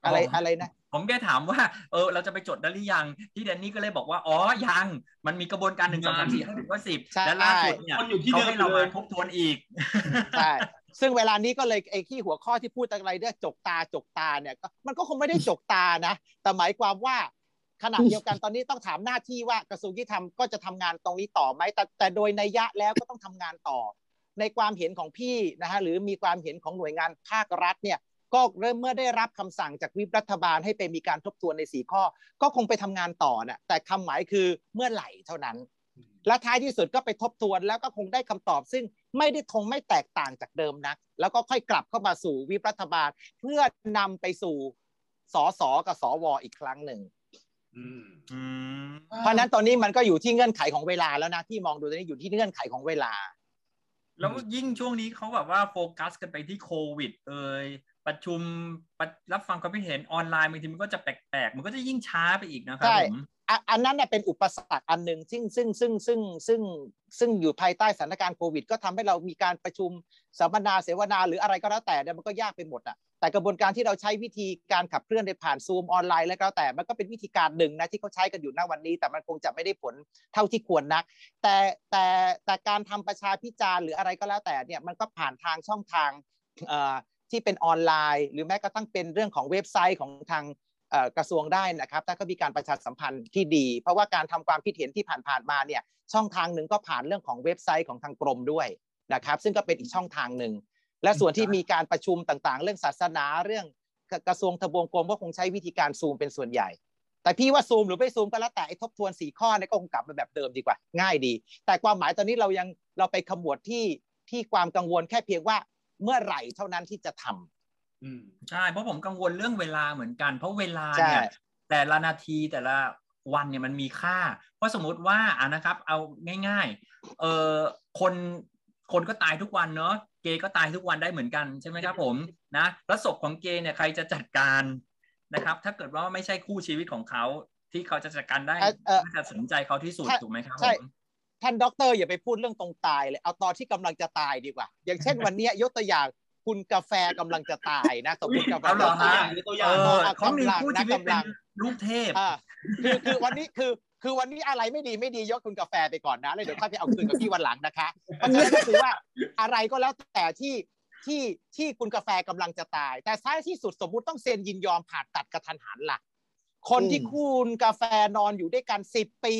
อะไรอ๋อออะไรนะผมแค่ถามว่า เออ เราจะไปจดได้หรือยัง ที่แดนนี่ก็เลยบอกว่า อ๋อ ยัง มันมีกระบวนการหนึ่งสองสามสี่ห้าหกว่าสิบใช่และล่าสุดเนี่ยคนอยู่ที่เขาเดิมให้เราเลมายทบทวนอีก ใช่ ซึ่งเวลานี้ก็เลยไอ้ที่หัวข้อที่พูดอะไรเนี่ยจกตาจกตาเนี่ยก็มันก็คงไม่ได้จกตานะ แต่หมายความว่าขณะเดียวกันตอนนี้ต้องถามหน้าที่ว่ากระทรวงยุติธรรมก็จะทำงานตรงนี้ต่อไหมแต่แต่โดยนัยยะแล้วก็ต้องทำงานต่อ ในความเห็นของพี่นะฮะหรือมีความเห็นของหน่วยงานภาครัฐเนี่ยก็เริ่มเมื่อได้รับคำสั่งจากวิปรัฐบาลให้ไปมีการทบทวนในสีข้อ ก็คงไปทำงานต่อน่ะแต่คำหมายคือเมื่อไหร่เท่านั้น และท้ายที่สุดก็ไปทบทวนแล้วก็คงได้คำตอบซึ่ง ไม่ได้คงไม่แตกต่างจากเดิมนักแล้วก็ค่อยกลับเข้ามาสู่วิปรัฐบาล เพื่อนำไปสู่สสกับสวอีกครั้งหนึ่งอืมอืมเพราะฉะนั้นตอนนี้มันก็อยู่ที่เงื่อนไขของเวลาแล้วนะที่มองดูตอนนี้อยู่ที่เงื่อนไขของเวลา แล้วยิ่งช่วงนี้เขาแบบว่าโฟกัสกันไปที่โควิด เอ่ยประชุมประรับฟังความคิดเห็นออนไลน์บางทีมันก็จะแปลกๆมันก็จะยิ่งช้าไปอีกนะครับใช่ผม อันนั้นเน่ยเป็นอุปสรรคอันหนึ่งซึ่งซึ่งซึ่งซึ่งซึ่งซึ่งอยู่ภายใต้สถานการณ์โควิด ก็ทำให้เรามีการประชุมสัมมนาเสวนาหรืออะไรก็แล้วแต่เนี่ยมันก็ยากไปหมดอะแต่กระบวนการที่เราใช้วิธีการขับเคลื่อนในผ่านซูมออนไลน์แล้วก็แล้วแต่มันก็เป็นวิธีการหนึ่งนะที่เขาใช้กันอยู่ณวันนี้ แต่มันคงจะไม่ได้ผลเท่าที่ควรนัก แต่แต่แต่การทำประชาพิจารณ์หรืออะไรก็แล้วแต่เนี่ยมันก็ผ่านทางช่องทางที่เป็นออนไลน์ หรือแม้กระทั่งเป็นเรื่องของเว็บไซต์ของทาง กระทรวงได้นะครับ ถ้าก็มีการประชาสัมพันธ์ที่ดี เพราะว่าการทำความคิดเห็นที่ผ่านๆมาเนี่ยช่องทางหนึ่งก็ผ่านเรื่องของเว็บไซต์ของทางกรมด้วยนะครับ ซึ่งก็เป็นอีกช่องทางหนึ่งและส่วนที่มีการประชุมต่างๆ เรื่องศาสนาเรื่องกระทรวงทบวงกรมก็คงใช้วิธีการซูมเป็นส่วนใหญ่ แต่พี่ว่าซูมหรือไม่ซูมก็แล้วแต่ไอ้ทบทวนสี่ข้อเนี่ยก็คงกลับมาแบบเดิมดีกว่า ง่ายดี แต่ความหมายตอนนี้เรายังเราไปขมวดที่ที่ความกังวลแค่เพียงว่าเมื่อไหร่เท่านั้นที่จะทำอืม ใช่เพราะผมกังวลเรื่องเวลาเหมือนกัน เพราะเวลาใช่เนี่ยแต่ละนาทีแต่ละวันเนี่ยมันมีค่า เพราะสมมุติว่าอะนะครับ เอาง่ายๆเออคนคนก็ตายทุกวันเนาะเกย์ก็ตายทุกวันได้เหมือนกันใช่ไหมครับผมนะแล้วศพของเกย์เนี่ยใครจะจัดการนะครับ ถ้าเกิดว่าไม่ใช่คู่ชีวิตของเขาที่เขาจะจัดการได้เอ่อเอ่อน่าจะสนใจเขาที่สุดใช่ถูกไหมครับใช่ผมท่านด็อกเตอร์อย่าไปพูดเรื่องตรงตายเลยเอาตอนที่กำลังจะตายดีกว่า อย่างเช่นวันเนี้ยยกตัวอย่าง คุณกาแฟกำลังจะตายนะสมมติกาแฟเอาเหรอตัวฮะอย่างตัวอเอย่างอเอาเขามีกำลังคู่นะชีวิตกำเป็ลันงลูกเทพอ่าคือคือวันนี้คือคือวันนี้อะไรไม่ดีไม่ดียกคุณกาแฟไปก่อนนะแล้วเดี๋ยวค่อยไปเอาคืนกับพี่วันหลังนะคะเพราะฉะนั้นก็คือว่าอะไรก็แล้วแต่ที่ที่ที่คุณกาแฟกำลังจะตาย แต่ท้ายที่สุดสมมุติต้องเซ็นยินยอมผ่าตัดกระทันหันล่ะ คนที่อืมคุณกาแฟนอนอยู่ด้วยกันสิบปี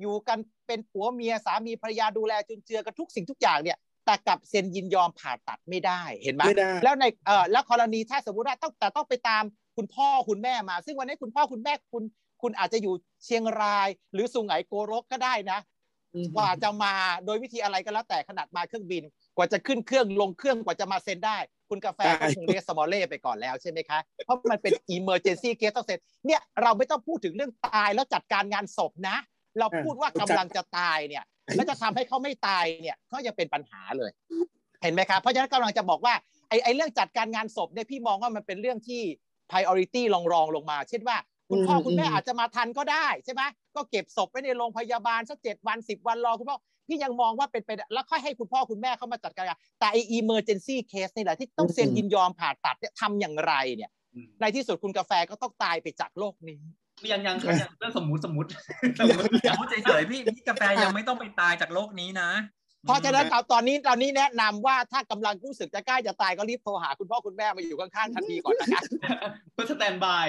อยู่กันเป็นผัวเมียสามีภรรยาดูแลจุนเจือกันทุกสิ่งทุกอย่างเนี่ย แต่กลับเซ็นยินยอมผ่าตัดไม่ได้เห็นไหมไม่ได้แล้วในเอ่อแล้วกรณีถ้าสมมติว่าต้องแต่ต้องไปตามคุณพ่อคุณแม่มา ซึ่งวันนี้คุณพ่อคุณแม่คุณคุณอาจจะอยู่เชียงราย หรือสุไหงโกรกก็ได้นะกว่าจะมาโดยวิธีอะไรก็แล้วแต่ขนาดมาเครื่องบิน กว่าจะขึ้นเครื่องลงเครื่องกว่าจะมาเซ็นได้ คุณกาแฟก็คงเรียกสมอลเล่ไปก่อนแล้วใช่ไหมคะ เพราะมันเป็น emergency case ต้องเซ็นเนี่ยเราไม่ต้องพูดถึงเรื่องตายแล้วจัดการงานศพนะ เราพูดว่ากำลังจะตายเนี่ย แล้วจะทำให้เขาไม่ตายเนี่ยก็ยังเป็นปัญหาเลย เห็นไหมครับเพราะฉะนั้นกำลังจะบอกว่าไอ้ไอ้เรื่องจัดการงานศพเนี่ยพี่มองว่ามันเป็นเรื่องที่ priority รองรองๆลงมา เช่นว่า คุณพ่ออืมคุณแม่อืมอาจจะมาทันก็ได้ใช่ไหมก็เก็บศพไว้ในโรงพยาบาลสักเจ็ดวันสิบวันรอคุณพ่อพี่ยังมองว่าเป็นไปได้แล้วค่อยให้คุณพ่อคุณแม่เข้ามาจัดการแต่ไอ้ emergency case นี่แหละที่ต้องเซ็นยินยอมผ่าตัดเนี่ยทำอย่างไรเนี่ยอืมในที่สุดคุณกาแฟก็ต้องตายไปจากโลกนี้ ยังยังครับยังเรื่องสมมุติสมมุติอย่าพูดเฉยๆพี่พี่กาแฟยังไม่ต้องไปตายจากโลกนี้นะเพราะฉะนั้นเอาตอนนี้ตอนนี้แนะนำว่าถ้ากำลังรู้สึกจะใกล้จะตายก็รีบโทรหาคุณพ่อคุณแม่มาอยู่ข้างๆทันทีก่อนนะคะเพื่อ standby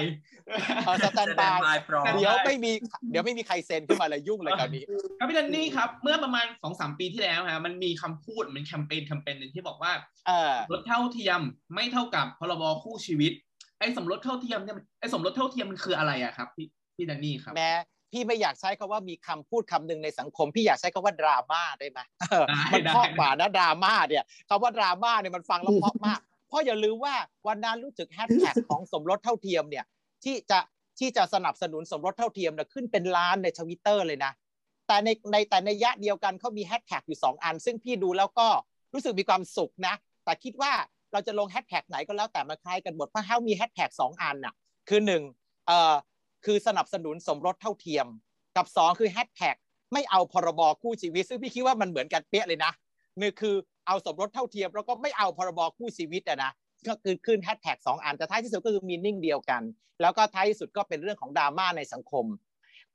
เออ standby บายพร้อมเดี๋ยวไม่มีเดี๋ยวไม่มีใครเซ็นขึ้นมาเลยยุ่งเลยคราวนี้ครับพี่ดันนี่ครับ เมื่อประมาณสองสามปีที่แล้วฮะมันมีคำพูดมันแคมเปญแคมเปญหนึ่งที่บอกว่าเออสมรสเท่าเทียมไม่เท่ากับพรบคู่ชีวิตไอ้สมรสเท่าเทียมเนี่ยมันไอ้สมรสเท่าเทียมมันคืออะไรอะครับ พี่พี่ดันนี่ครับแม้พี่ไม่อยากใช้คำว่ามีคำพูดคำหนึ่งในสังคม พี่อยากใช้คำว่าดราม่าได้ไหมเออได้มันได้เพราะกว่านะดราม่าเนี่ยคำว่าดราม่าเนี่ยมันฟังแล้วเพราะมากเพราะอย่าลืมว่าวันนั้นรู้สึกแฮชแท็กของสมรสเท่าเทียมเนี่ยที่จะที่จะสนับสนุนสมรสเท่าเทียมเนี่ยขึ้นเป็นล้านในทวิตเตอร์เลยนะ แต่ในในแต่ในนัยยะเดียวกันเขามีแฮชแท็กอยู่สองอัน ซึ่งพี่ดูแล้วก็รู้สึกมีความสุขนะ แต่คิดว่า เราจะลงแฮชแท็กไหนก็แล้วแต่มันคล้ายกันหมดเพราะเขามีแฮชแท็กสองอันน่ะคือหนึ่งเอ่อคือสนับสนุนสมรสเท่าเทียม กับสองคือแฮชแท็กไม่เอาพรบคู่ชีวิต ซึ่งพี่คิดว่ามันเหมือนกันเป๊ะเลยนะนี่คือเอาสมรสเท่าเทียม แล้วก็ไม่เอาพรบคู่ชีวิตอะนะก็คือขึ้นแฮชแท็กสองอันแต่ท้ายที่สุดก็คือ meaning เดียวกัน แล้วก็ท้ายที่สุดก็เป็นเรื่องของดราม่าในสังคม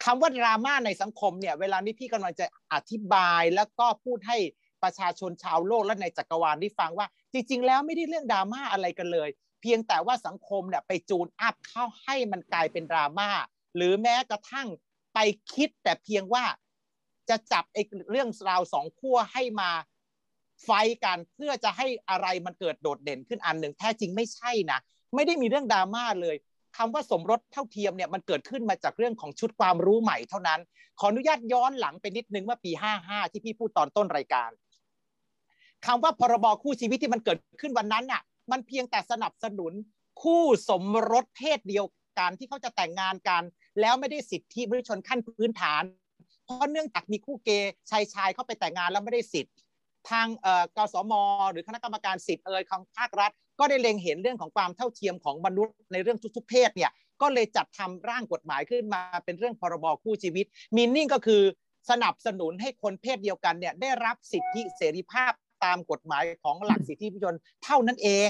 คำว่าดราม่าในสังคมเนี่ยเวลานี้พี่กำลังจะอธิบายแล้วก็พูดให้ประชาชนชาวโลกและในจักรวาลได้ฟังว่า จริง ๆ แล้วไม่ได้เรื่องดราม่าอะไรกันเลย เพียงแต่ว่าสังคมเนี่ยไปจูนอัพเข้าให้มันกลายเป็นดราม่าหรือแม้กระทั่งไปคิดแต่เพียงว่าจะจับไอ้เรื่องราวสองขั้วให้มาไฟกันเพื่อจะให้อะไรมันเกิดโดดเด่นขึ้นอันหนึ่งแท้จริงไม่ใช่นะไม่ได้มีเรื่องดราม่าเลยคำว่าสมรสเท่าเทียมเนี่ยมันเกิดขึ้นมาจากเรื่องของชุดความรู้ใหม่เท่านั้น ขออนุญาตย้อนหลังไปนิดนึงว่าปี 55 ที่พี่พูดตอนต้นรายการ คำว่าพรบคู่ชีวิตที่มันเกิดขึ้นวันนั้นน่ะ มันเพียงแต่สนับสนุนคู่สมรสเพศเดียวกันที่เขาจะแต่งงานกัน แล้วไม่ได้สิทธิมนุษยชนขั้นพื้นฐาน เพราะเนื่องจากมีคู่เกย์ชายชายเข้าไปแต่งงานแล้วไม่ได้สิทธิทางเออกสมหรือคณะกรรมการสิทธิ์เอ่ยของภาครัฐ ก็ได้เล็งเห็นเรื่องของความเท่าเทียมของมนุษย์ในเรื่องทุกๆเพศเนี่ยก็เลยจัดทำร่างกฎหมายขึ้นมาเป็นเรื่องพรบคู่ชีวิตมีนิ่งก็คือสนับสนุนให้คนเพศเดียวกันเนี่ยได้รับสิทธิเสรีภาพ ตามกฎหมายของหลักสิทธิมนุษยชนเท่านั้นเอง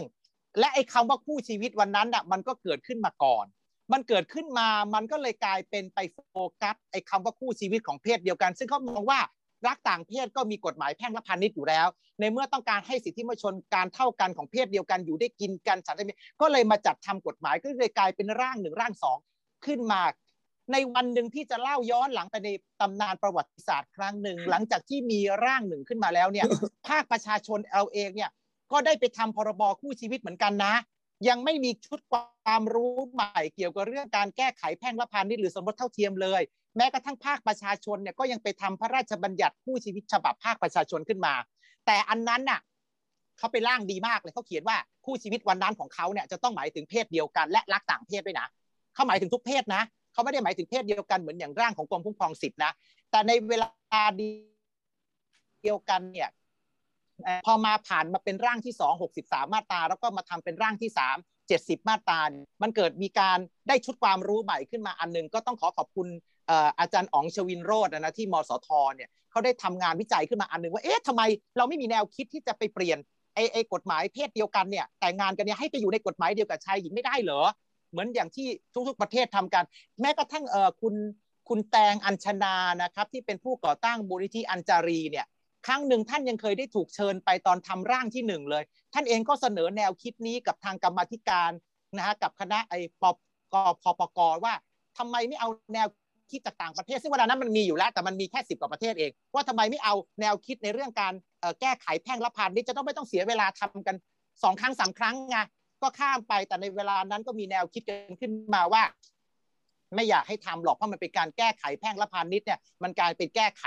และไอ้คำว่าคู่ชีวิตวันนั้นอะมันก็เกิดขึ้นมาก่อน มันเกิดขึ้นมามันก็เลยกลายเป็นไปโฟกัสไอ้คำว่าคู่ชีวิตของเพศเดียวกัน ซึ่งเขามองว่ารักต่างเพศก็มีกฎหมายแพ่งและพาณิชย์อยู่แล้ว ในเมื่อต้องการให้สิทธิมนุษยชนการเท่ากันของเพศเดียวกันอยู่ได้กินกันฉันได้มีก็เลยมาจัดทำกฎหมายก็เลยกลายเป็นร่างหนึ่งร่างสองขึ้นมา ในวันหนึ่งที่จะเล่าย้อนหลังไปในตำนานประวัติศาสตร์ครั้งหนึ่ง หลังจากที่มีร่างหนึ่งขึ้นมาแล้วเนี่ย ภาคประชาชนเราเองเนี่ยก็ได้ไปทำพรบคู่ชีวิตเหมือนกันนะ ยังไม่มีชุดความรู้ใหม่เกี่ยวกับเรื่องการแก้ไขแพ่งและพาณิชย์หรือสมรสเท่าเทียมเลย แม้กระทั่งภาคประชาชนเนี่ยก็ยังไปทำพระราชบัญญัติคู่ชีวิตฉบับภาคประชาชนขึ้นมา แต่อันนั้นน่ะเขาไปร่างดีมากเลยเขาเขียนว่าคู่ชีวิตวันนั้นของเขาเนี่ยจะต้องหมายถึงเพศเดียวกันและรักต่างเพศด้วยนะเขาหมายถึงทุกเพศนะ เขาไม่ได้หมายถึงเพศเดียวกันเหมือนอย่างร่างของกรมคุ้มครองสิทธินะ แต่ในเวลาเดียวกันเนี่ยพอมาผ่านมาเป็นร่างที่สองหกสิบสามมาตรา แล้วก็มาทำเป็นร่างที่สามเจ็ดสิบมาตรา มันเกิดมีการได้ชุดความรู้ใหม่ขึ้นมาอันนึง ก็ต้องขอขอบคุณอาจารย์อ๋องชวินโรจน์นะที่มสทเนี่ยเขาได้ทำงานวิจัยขึ้นมาอันนึงว่าเอ๊ะทำไมเราไม่มีแนวคิดที่จะไปเปลี่ยนไอ้ไอ้กฎหมายเพศเดียวกันเนี่ยแต่งงานกันเนี่ยให้ไปอยู่ในกฎหมายเดียวกับชายหญิงไม่ได้เหรอ เหมือนอย่างที่ทุกๆประเทศทำกัน แม้กระทั่งเออคุณคุณแตงอัญชนานะครับ ที่เป็นผู้ก่อตั้งมูลนิธิอัญจารีเนี่ยครั้งหนึ่งท่านยังเคยได้ถูกเชิญไปตอนทำร่างที่หนึ่งเลย ท่านเองก็เสนอแนวคิดนี้กับทางกรรมธิการนะฮะกับคณะไอ้ปกพปกว่าทำไมไม่เอาแนวคิดจากต่างประเทศ ซึ่งเวลานั้นมันมีอยู่แล้วแต่มันมีแค่สิบกว่าประเทศเอง ว่าทำไมไม่เอาแนวคิดในเรื่องการแก้ไขแพ่งละพันนี้จะต้องไม่ต้องเสียเวลาทำกันสองครั้งสามครั้งไง ก็ข้ามไปแต่ในเวลานั้นก็มีแนวคิดกันขึ้นมาว่า ไม่อยากให้ทำหรอกเพราะมันเป็นการแก้ไขแพ่งละพันนิดเนี่ยมันกลายเป็นแก้ไข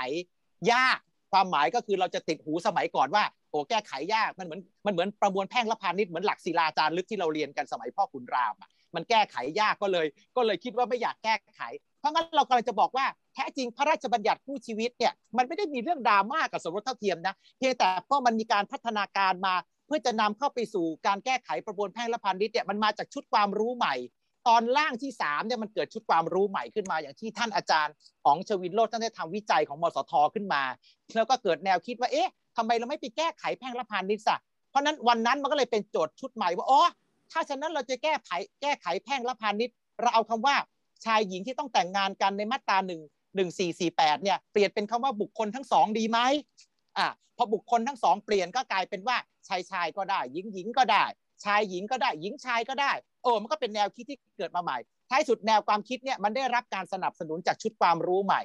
ยากความหมายก็คือเราจะติดหูสมัยก่อนว่าโอ้แก้ไขยากมันเหมือนมันเหมือนประมวลแพ่งละพานิดเหมือนหลักศิลาจารึกที่เราเรียนกันสมัยพ่อขุนรามอะมันแก้ไขยากก็เลย ก็เลยคิดว่าไม่อยากแก้ไข เพราะงั้นเรากำลังจะบอกว่าแท้จริงพระราชบัญญัติคู่ชีวิตเนี่ยมันไม่ได้มีเรื่องดราม่ากับสมรสเท่าเทียมนะเพียงแต่เพราะมันมีการพัฒนาการมา พื่อจะนำเข้าไปสู่การแก้ไขประมวลแพ่งละพานิดเนี่ยมันมาจากชุดความรู้ใหม่ ตอนล่างที่3เนี่ยมันเกิดชุดความรู้ใหม่ขึ้นมา อย่างที่ท่านอาจารย์ของชวินโรจน์ท่านได้ทำวิจัยของมสทขึ้นมา แล้วก็เกิดแนวคิดว่าเอ๊ะทำไมเราไม่ไปแก้ไขแพ่งละพานิชย์ะเพราะนั้นวันนั้นมันก็เลยเป็นโจทย์ชุดใหม่ว่าอ๋อถ้าฉะนั้นเราจะแก้ไขแก้ไขแพ่งละพานิชย์เราเอาคำว่าชายหญิงที่ต้องแต่งงานกันในมาตราหนึ่งหนึ่งสี่สี่แปดเนี่ยเปลี่ยนเป็นคำว่าบุคคลทั้งสองดีไหม อ่าพอบุคคลทั้งสองเปลี่ยนก็กลายเป็นว่าชายชายก็ได้ หญิงหญิงก็ได้ ชายหญิงก็ได้ หญิงชายก็ได้เออมันก็เป็นแนวคิดที่เกิดมาใหม่ ท้ายสุดแนวความคิดเนี่ยมันได้รับการสนับสนุนจากชุดความรู้ใหม่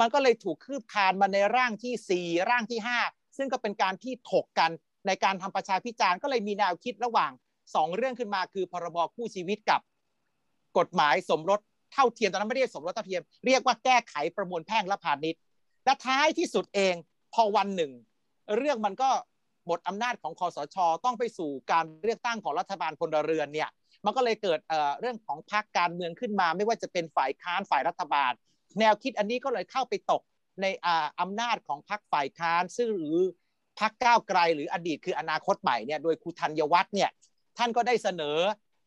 มันก็เลยถูกคืบคานมาในร่างที่ 4 ร่างที่ 5 ซึ่งก็เป็นการที่ถกกันในการทำประชาพิจารณ์ก็เลยมีแนวคิดระหว่าง 2 เรื่องขึ้นมาคือพรบคู่ชีวิตกับ กฎหมายสมรสเท่าเทียมตอนนั้นไม่เรียกสมรสเท่าเทียม เรียกว่าแก้ไขประมวลแพ่งและพาณิชย์และท้ายที่สุดเอง พอวันหนึ่ง เรื่องมันก็หมดอำนาจของคอสชต้องไปสู่การเลือกตั้งของรัฐบาลพลเรือนเนี่ยมันก็เลยเกิดเเรื่องของพรรคการเมืองขึ้นมา ไม่ว่าจะเป็นฝ่ายค้านฝ่ายรัฐบาล แนวคิดอันนี้ก็เลยเข้าไปตกในอำนาจของพรรคฝ่ายค้านซึ่งหรือพรรคก้าวไกล หรืออดีตคืออนาคตใหม่เนี่ยโดยครูธัญวัฒน์เนี่ยท่านก็ได้เสนอ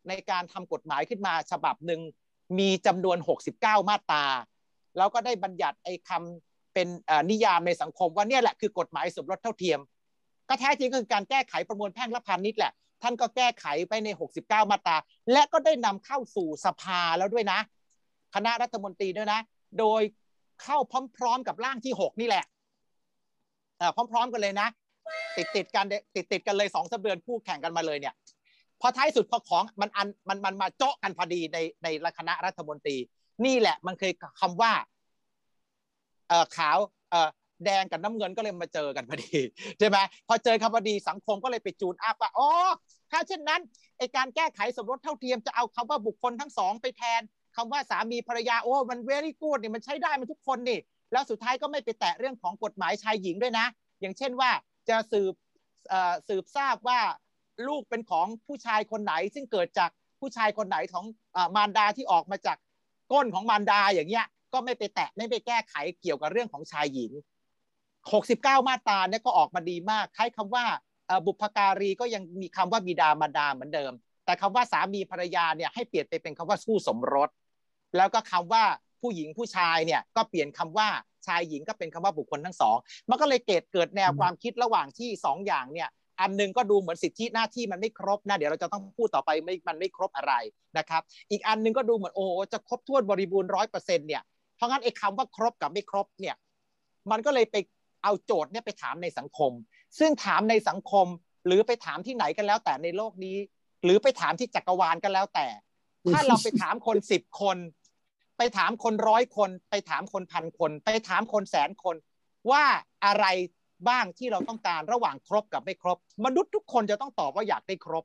ในการทำกฎหมายขึ้นมาฉบับหนึ่งมีจำนวน 69 มาตราแล้วก็ได้บัญญัติไอ้คำ เป็นนิยามในสังคมว่าเนี่ยแหละคือกฎหมายสมรสเท่าเทียม ก็แท้จริงก็คือการแก้ไขประมวลแพ่งและพาณิชย์แหละ ท่านก็แก้ไขไปใน 69 มาตรา และก็ได้นำเข้าสู่สภาแล้วด้วยนะ คณะรัฐมนตรีด้วยนะ โดยเข้าพร้อมๆกับร่างที่ 6 นี่แหละพร้อม ๆ กันเลยนะ ติดติดกันติดติดกันเลยสองสเดือนคู่แข่งกันมาเลยเนี่ยพอท้ายสุดพอของมันอันมันมันมาโจ๊ะกันพอดีในในคณะรัฐมนตรี นี่แหละมันเคยคำว่า ขาวเอ่อแดงกับน้ำเงินก็เลยมาเจอกันพอดีใช่ไหมพอเจอคำพอดีสังคมก็เลยไปจูนอัพว่าอ๋อถ้าเช่นนั้นไอการแก้ไขสมรสเท่าเทียมจะเอาคำว่าบุคคลทั้งสองไปแทนคำว่าสามีภรรยาโอ้มันเวรี่กูดเนี่ยมันใช้ได้มันทุกคนนี่ แล้วสุดท้ายก็ไม่ไปแตะเรื่องของกฎหมายชายหญิงด้วยนะ อย่างเช่นว่าจะสืบสืบทราบว่าลูกเป็นของผู้ชายคนไหน ซึ่งเกิดจากผู้ชายคนไหนของมารดาที่ออกมาจากก้นของมารดาอย่างเงี้ย ก็ไม่ไปแตะไม่ไปแก้ไขเกี่ยวกับเรื่องของชายหญิง 69 มาตราเนี่ยก็ออกมาดีมากใช้คำว่าบุพการีก็ยังมีคำว่าบิดามารดาเหมือนเดิม แต่คำว่าสามีภรรยาเนี่ยให้เปลี่ยนไปเป็นคำว่าสู้สมรส แล้วก็คำว่าผู้หญิงผู้ชายเนี่ยก็เปลี่ยนคำว่าชายหญิงก็เป็นคำว่าบุคคลทั้งสองมันก็เลยเกิดเกิดแนวความคิดระหว่างที่2ออย่างเนี่ยอันนึงก็ดูเหมือนสิทธิหน้าที่มันไม่ครบนะเดี๋ยวเราจะต้องพูดต่อไปไม่มันไม่ครบอะไรนะครับ อีกอันนึงก็ดูเหมือนโอ้จะครบถ้วนบริบูรณ์ร้อยเปอร์เซ็นต์เนี่ยเพ ราะงั้นไอ้คำว่าครบกับไม่ครบเนี่ยมันก็เลยไปเอาโจทย์เนี่ยไปถามในสังคม ซึ่งถามในสังคมหรือไปถามที่ไหนกันแล้วแต่ในโลกนี้ หรือไปถามที่จักรวาลกันแล้วแต่ ถ้าเราไปถามคนสิบคน ไปถามคนร้อยคน ไปถามคนพันคน ไปถามคนแสนคน ว่าอะไรบ้างที่เราต้องการระหว่างครบกับไม่ครบ มนุษย์ทุกคนจะต้องตอบว่าอยากได้ครบ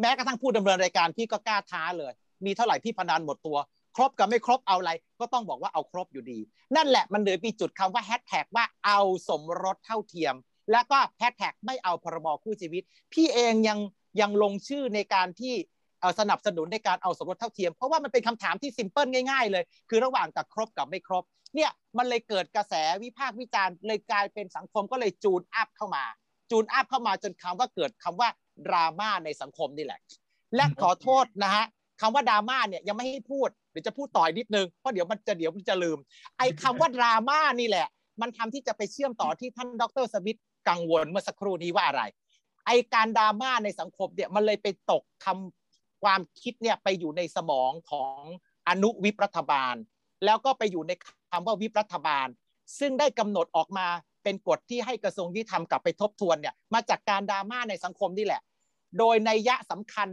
แม้กระทั่งผู้ดำเนินรายการพี่ก็กล้าท้าเลย มีเท่าไหร่พี่พนันหมดตัว ครบกับไม่ครบเอาอะไร ก็ต้องบอกว่าเอาครบอยู่ดี นั่นแหละมันเลยมีจุดคำว่าแฮชแท็กว่าเอาสมรสเท่าเทียม แล้วก็แฮชแท็กไม่เอาพรบคู่ชีวิต พี่เองยังยังลงชื่อในการที่สนับสนุนในการเอาสมรสเท่าเทียม เพราะว่ามันเป็นคำถามที่ simple ง่ายๆเลย คือระหว่างกับครบกับไม่ครบ เนี่ยมันเลยเกิดกระแสวิพากษ์วิจารณ์เลยกลายเป็นสังคมก็เลย tune up เข้ามา tune up เข้ามาจนคำว่าเกิดคำว่าดราม่าในสังคมนี่แหละ และขอโทษนะฮะ คำว่าดราม่าเนี่ยยังไม่ให้พูดเดี๋ยวจะพูดต่อยนิดนึงเพราะเดี๋ยวมันจะเดี๋ยวมันจะลืม ไอ้คาว่าดราม่านี่แหละ มันทำที่จะไปเชื่อมต่อที่ท่านดรสมิธกังวลเมื่อสักครู่นี้ว่าอะไร ไอการดราม่าในสังคมเนี่ยมันเลยไปตกคำความคิดเนี่ยไปอยู่ในสมองของอนุวิปรัฐบาล แล้วก็ไปอยู่ในคำว่าวิปรัฐบาล ซึ่งได้กำหนดออกมาเป็นกฎที่ให้กระทรวงยุติธรรมกลับไปทบทวนเนี่ยมาจากการดราม่าในสังคมนี่แหละ โดยในยะสำคัญ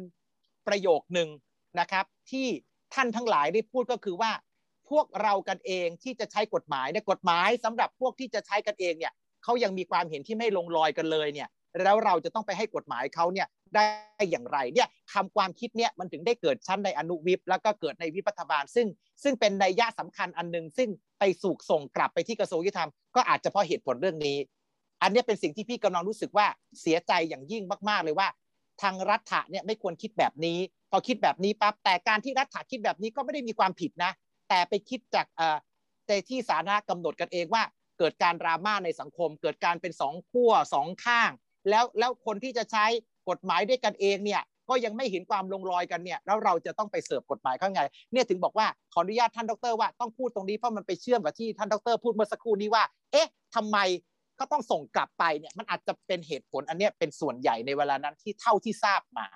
ประโยคหนึ่ง นะครับที่ท่านทั้งหลายได้พูดก็คือว่า พวกเรากันเองที่จะใช้กฎหมายเนี่ยกฎหมายสำหรับพวกที่จะใช้กันเองเนี่ยเขายังมีความเห็นที่ไม่ลงรอยกันเลยเนี่ยแล้วเราจะต้องไปให้กฎหมายเขาเนี่ยได้อย่างไรเนี่ยคำความคิดเนี่ยมันถึงได้เกิดชั้นในอนุวิปแล้วก็เกิดในวิพัฒบาล ซึ่งซึ่งเป็นในยะสำคัญอันหนึ่งซึ่งไปสูกส่งกลับไปที่กระทรวงยุติธรรมก็อาจจะเพราะเหตุผลเรื่องนี้ อันนี้เป็นสิ่งที่พี่กำลังรู้สึกว่าเสียใจอย่างยิ่งมาก ๆ เลยว่า ทางรัฐะเนี่ยไม่ควรคิดแบบนี้ อคิดแบบนี้ปั๊บแต่การที่รัฐคิดแบบนี้ก็ไม่ได้มีความผิดนะ แต่ไปคิดจากเอ่อในที่สาธารณะกำหนดกันเองว่า เกิดการดราม่าในสังคม เกิดการเป็นสองขั้วสองข้าง แล้วแล้วคนที่จะใช้กฎหมายด้วยกันเองเนี่ยก็ยังไม่เห็นความลงรอยกันเนี่ยแล้วเราจะต้องไปเสิร์ฟกฎหมายข้างไงเนี่ยถึงบอกว่าขออนุญาตท่านดรว่าต้องพูดตรงนี้เพราะมันไปเชื่อมกับที่ท่านดรพูดเมื่อสักครู่นี้ว่า เอ๊ะทำไมก็ต้องส่งกลับไปเนี่ยมันอาจจะเป็นเหตุผลอันเนี้ยเป็นส่วนใหญ่ในเวลานั้นที่เท่าที่ทราบมา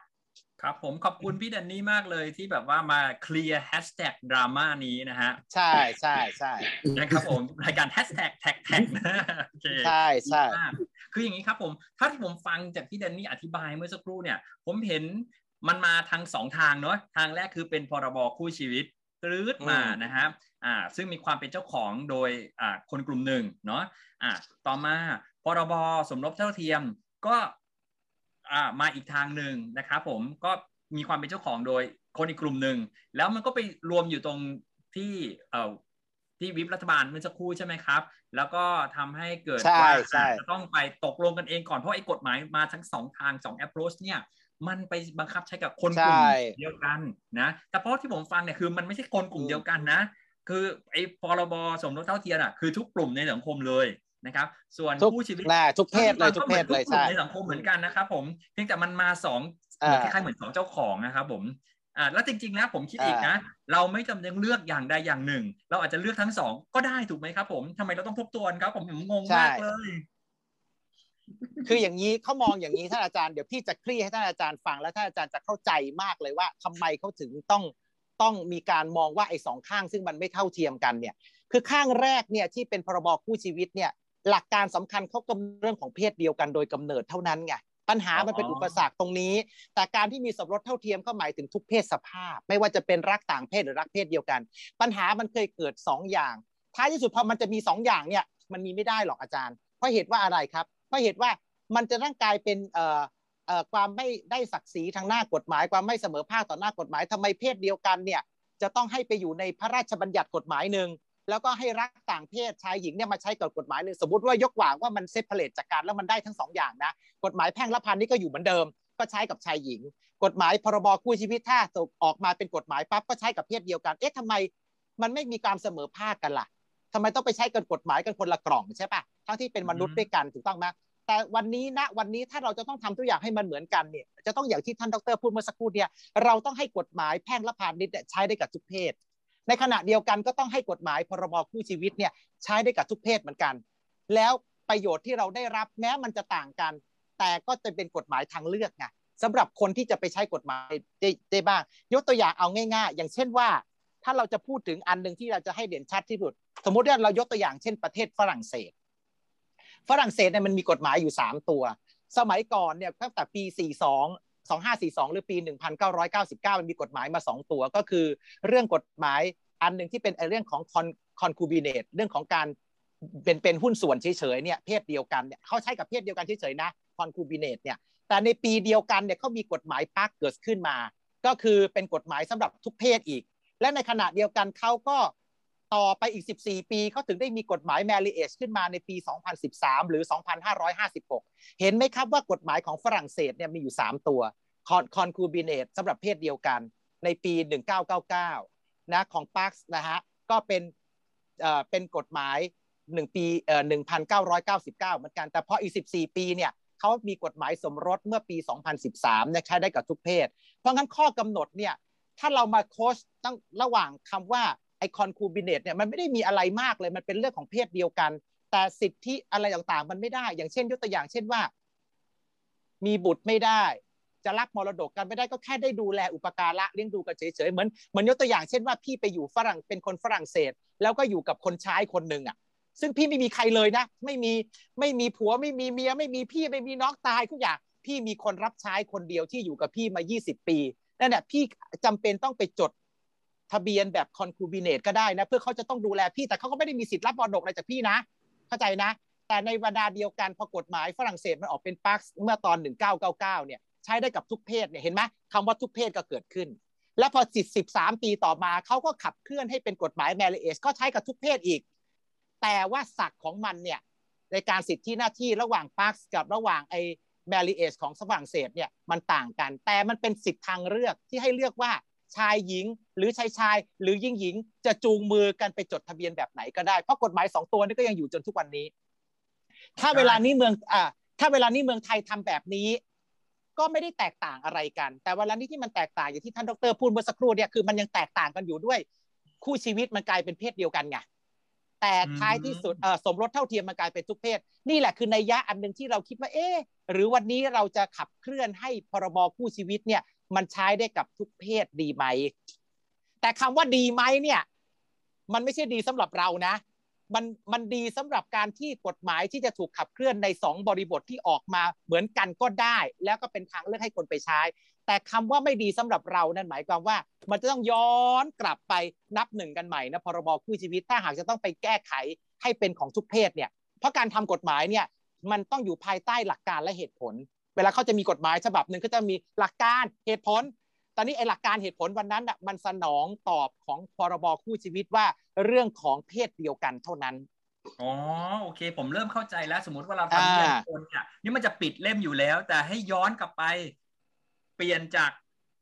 ครับผมขอบคุณพี่แดนนี่มากเลยที่แบบว่ามาเคลียร์แฮชแท็กดราม่านี้นะฮะ ใช่ใช่ใช่นะครับผมรายการแฮชแท็กแท็กแท็กนะโอเคใช่ใช่คืออย่างนี้ครับผมถ้าที่ผมฟังจากพี่แดนนี่อธิบายเมื่อสักครู่เนี่ย ผมเห็นมันมาทางสองทางเนาะทางแรกคือเป็นพรบคู่ชีวิตตรืดมานะฮะอ่าซึ่งมีความเป็นเจ้าของโดยอ่าคนกลุ่มหนึ่งเนาะอ่าต่อมาพรบสมรสเท่าเทียมก็อ่า มาอีกทางหนึ่งนะครับผมก็มีความเป็นเจ้าของโดยคนอีกกลุ่มหนึ่งแล้วมันก็ไปรวมอยู่ตรงที่เอ่อที่วิปรัฐบาลเมื่อสักครู่ใช่ไหมครับ แล้วก็ทำให้เกิดว่าจะต้องไปตกลงกันเองก่อนเพราะไอ้กฎหมายมาทั้งสองทางสอง approach เนี่ยมันไปบังคับใช้กับคนกลุ่มเดียวกันนะ แต่เพราะที่ผมฟังเนี่ยคือมันไม่ใช่คนกลุ่มเดียวกันนะ คือไอ้พรบสมรสเท่าเทียมอะคือทุกกลุ่มในสังคมเลย นะครับ ส่วนผู้ชีวิตทุกเพศเลยทุกเพศเลยใช่ในสังคมเหมือนกันนะครับผมเพียงแต่มันมาสองคล้ายๆเหมือนสองเจ้าของนะครับผมอ่าแล้วจริงๆแล้วผมคิดอีกนะ เราไม่จำเป็นเลือกอย่างใดอย่างหนึ่ง เราอาจจะเลือกทั้งสองก็ได้ถูกไหมครับ ผมทำไมเราต้องทบทวนครับผมผมงงมากเลยคืออย่างนี้เขามองอย่างนี้ท่านอาจารย์เดี๋ยวพี่จะคลี่ให้ท่านอาจารย์ฟังแล้วท่านอาจารย์จะเข้าใจมากเลยว่าทำไมเขาถึงต้องต้องมีการมองว่าไอ้สองข้างซึ่งมันไม่เท่าเทียมกันเนี่ย คือข้างแรกเนี่ยที่เป็นพรบคู่ชีวิตเนี่ย หลักการสำคัญเขากำเรื่องของเพศเดียวกันโดยกำเนิดเท่านั้นไงปัญหามันเป็นอุปสรรคตรงนี้ แต่การที่มีสมรสเท่าเทียมก็หมายถึงทุกเพศสภาพ ไม่ว่าจะเป็นรักต่างเพศหรือรักเพศเดียวกัน ปัญหามันเคยเกิด 2 อย่าง ท้ายที่สุดพอมันจะมี 2 อย่างเนี่ยมันมีไม่ได้หรอกอาจารย์ เพราะเหตุว่าอะไรครับ เพราะเหตุว่ามันจะร่างกายเป็นเอ่อเอ่อความไม่ได้ศักดิ์ศรีทางหน้ากฎหมาย ความไม่เสมอภาคต่อหน้ากฎหมายทำไมเพศเดียวกันเนี่ยจะต้องให้ไปอยู่ในพระราชบัญญัติกฎหมายหนึ่ง แล้วก็ให้รักต่างเพศชายหญิงเนี่ยมาใช้กับกฎหมายหนึ่งสมมติว่ายกตัวอย่างว่ามัน separate จากกันแล้วมันได้ทั้งสองอย่างนะกฎหมายแพ่งและพันนี่ก็อยู่เหมือนเดิม ก็ใช้กับชายหญิง กฎหมายพรบคู่ชีวิตถ้าออกมาเป็นกฎหมายปั๊บก็ใช้กับเพศเดียวกัน เอ๊ะทำไมมันไม่มีการเสมอภาคกันล่ะทำไมต้องไปใช้กันกฎหมายกันคนละกล่องใช่ปะทั้งที่เป็นมนุษย์ด้วยกันถูกต้องไหมแต่วันนี้นะวันนี้ถ้าเราจะต้องทำทุกอย่างให้มันเหมือนกันเนี่ยจะต้องอย่างที่ท่านดรพูดเมื่อสักครู่เนี่ยเราต้องให้กฎหมายแพ่งและพาณิชย์ใช้ได้กับทุกเพศ ในขณะเดียวกันก็ต้องให้กฎหมายพรบคู่ชีวิตเนี่ยใช้ได้กับทุกเพศเหมือนกัน แล้วประโยชน์ที่เราได้รับแม้มันจะต่างกัน แต่ก็จะเป็นกฎหมายทางเลือกไงสำหรับคนที่จะไปใช้กฎหมายได้ได้บ้าง ยกตัวอย่างเอาง่าย ๆ อย่างเช่นว่า ถ้าเราจะพูดถึงอันหนึ่งที่เราจะให้เด่นชัดที่สุด สมมติว่าเรายกตัวอย่างเช่นประเทศฝรั่งเศส ฝรั่งเศสเนี่ยมันมีกฎหมายอยู่ 3 ตัว สมัยก่อนเนี่ยตั้งแต่ปี 42 2542 หรือปี 1999 มันมีกฎหมายมา 2 ตัวก็คือ เรื่องกฎหมายอันหนึ่งที่เป็นเรื่องของ concubinate เรื่องของการเป็นเป็นหุ้นส่วนเฉยๆเนี่ยเพศเดียวกันเนี่ยเขาใช้กับเพศเดียวกันเฉยๆนะ concubinate เนี่ยแต่ในปีเดียวกันเนี่ยเขามีกฎหมาย PACS เกิดขึ้นมา ก็คือเป็นกฎหมายสำหรับทุกเพศอีก และในขณะเดียวกันเขาก็ ต่อไปอีก 14 ปีเขาถึงได้มีกฎหมาย marriage ขึ้นมาในปี 2013 หรือ 2556 เห็นไหมครับว่ากฎหมายของฝรั่งเศสเนี่ยมีอยู่ 3 ตัว concubinate สำหรับเพศเดียวกันในปี 1999 นะของ Pax นะฮะก็เป็นเอ่อเป็นกฎหมาย 1 ปีเอ่อ1999 เหมือนกัน แต่พออีก 14 ปีเนี่ยเขามีกฎหมายสมรสเมื่อปี 2013นี่ยใช้ได้กับทุกเพศ เพราะงั้นข้อกำหนดเนี่ยถ้าเรามาโค้ชตั้งระหว่างคำว่า ไอคอนคูบิเนตเนี่ยมันไม่ได้มีอะไรมากเลยมันเป็นเรื่องของเพศเดียวกัน แต่สิทธิอะไรต่างๆ มันไม่ได้ อย่างเช่นยกตัวอย่าง เช่นว่า มีบุตรไม่ได้ จะรับมรดกกันไม่ได้ก็แค่ได้ดูแลอุปการะเลี้ยงดูกันเฉยๆเหมือนเหมือนยกตัวอย่างเช่นว่าพี่ไปอยู่ฝรั่งเป็นคนฝรั่งเศส แล้วก็อยู่กับคนใช้คนหนึ่งอะซึ่งพี่ไม่มีใครเลยนะ ไม่มีไม่มีผัวไม่มีเมียไม่มีพี่ไม่มีน้องตายทุกอย่างพี่มีคนรับใช้คนเดียวที่อยู่กับพี่มา 20 ปีนั่นแหละพี่จำเป็นต้องไปจด ทะเบียนแบบคอนคูบิเนตก็ได้นะ เพื่อเขาจะต้องดูแลพี่แต่เขาก็ไม่ได้มีสิทธิ์รับมรดกอะไรจากพี่นะ เข้าใจนะ แต่ในบรรดาเดียวกันพอกฎหมายฝรั่งเศสมันออกเป็น PACS เมื่อตอน 1999 เนี่ยใช้ได้กับทุกเพศเนี่ยเห็นไหมคำว่าทุกเพศก็เกิดขึ้น แล้วพอสิบสิบสามปีต่อมาเขาก็ขับเคลื่อนให้เป็นกฎหมาย marriage ก็ใช้กับทุกเพศอีก แต่ว่าศักดิ์ของมันเนี่ยในการสิทธิหน้าที่ระหว่าง PACS กับระหว่างไอ marriage ของฝรั่งเศสเนี่ยมันต่างกัน แต่มันเป็นสิทธิทางเลือกที่ให้เลือกว่า ชายหญิง หรือชายชาย หรือหญิงหญิง จะจูงมือกันไปจดทะเบียนแบบไหนก็ได้เพราะกฎหมายสองตัวนี้ก็ยังอยู่จนทุกวันนี้ ถ้าเวลานี้เมืองอ่าถ้าเวลานี้เมืองไทยทำแบบนี้ ก็ไม่ได้แตกต่างอะไรกัน แต่เวลานี้ที่มันแตกต่างอย่างที่ท่านดรพูดเมื่อสักครู่เนี่ยคือมันยังแตกต่างกันอยู่ด้วย คู่ชีวิตมันกลายเป็นเพศเดียวกันไงแต่ท้ายที่สุดสมรสเท่าเทียมมันกลายเป็นทุกเพศ นี่แหละคือในยะอันหนึ่งที่เราคิดว่าเอ๊หรือวันนี้เราจะขับเคลื่อนให้พรบคู่ชีวิตเนี่ย มันใช้ได้กับทุกเพศดีไหม แต่คำว่าดีไหมเนี่ย มันไม่ใช่ดีสำหรับเรานะ มันมันดีสำหรับการที่กฎหมายที่จะถูกขับเคลื่อนในสองบริบทที่ออกมาเหมือนกันก็ได้ แล้วก็เป็นทางเลือกให้คนไปใช้ แต่คำว่าไม่ดีสำหรับเรานั่นหมายความว่า มันจะต้องย้อนกลับไปนับหนึ่งกันใหม่นะพรบคู่ชีวิตถ้าหากจะต้องไปแก้ไขให้เป็นของทุกเพศเนี่ยเพราะการทำกฎหมายเนี่ยมันต้องอยู่ภายใต้หลักการและเหตุผล วลาเขาจะมีกฎหมายฉบับหนึ่งก็จะมีหลักการเหตุผล ตอนนี้ไอ้หลักการเหตุผลวันนั้นอะมันสนองตอบของพรบคู่ชีวิตว่าเรื่องของเพศเดียวกันเท่านั้นอ๋อโอเค ผมเริ่มเข้าใจแล้ว สมมติว่าเราทำเรื่องคนเนี่ยนี่มันจะปิดเล่มอยู่แล้ว แต่ให้ย้อนกลับไป เปลี่ยนจาก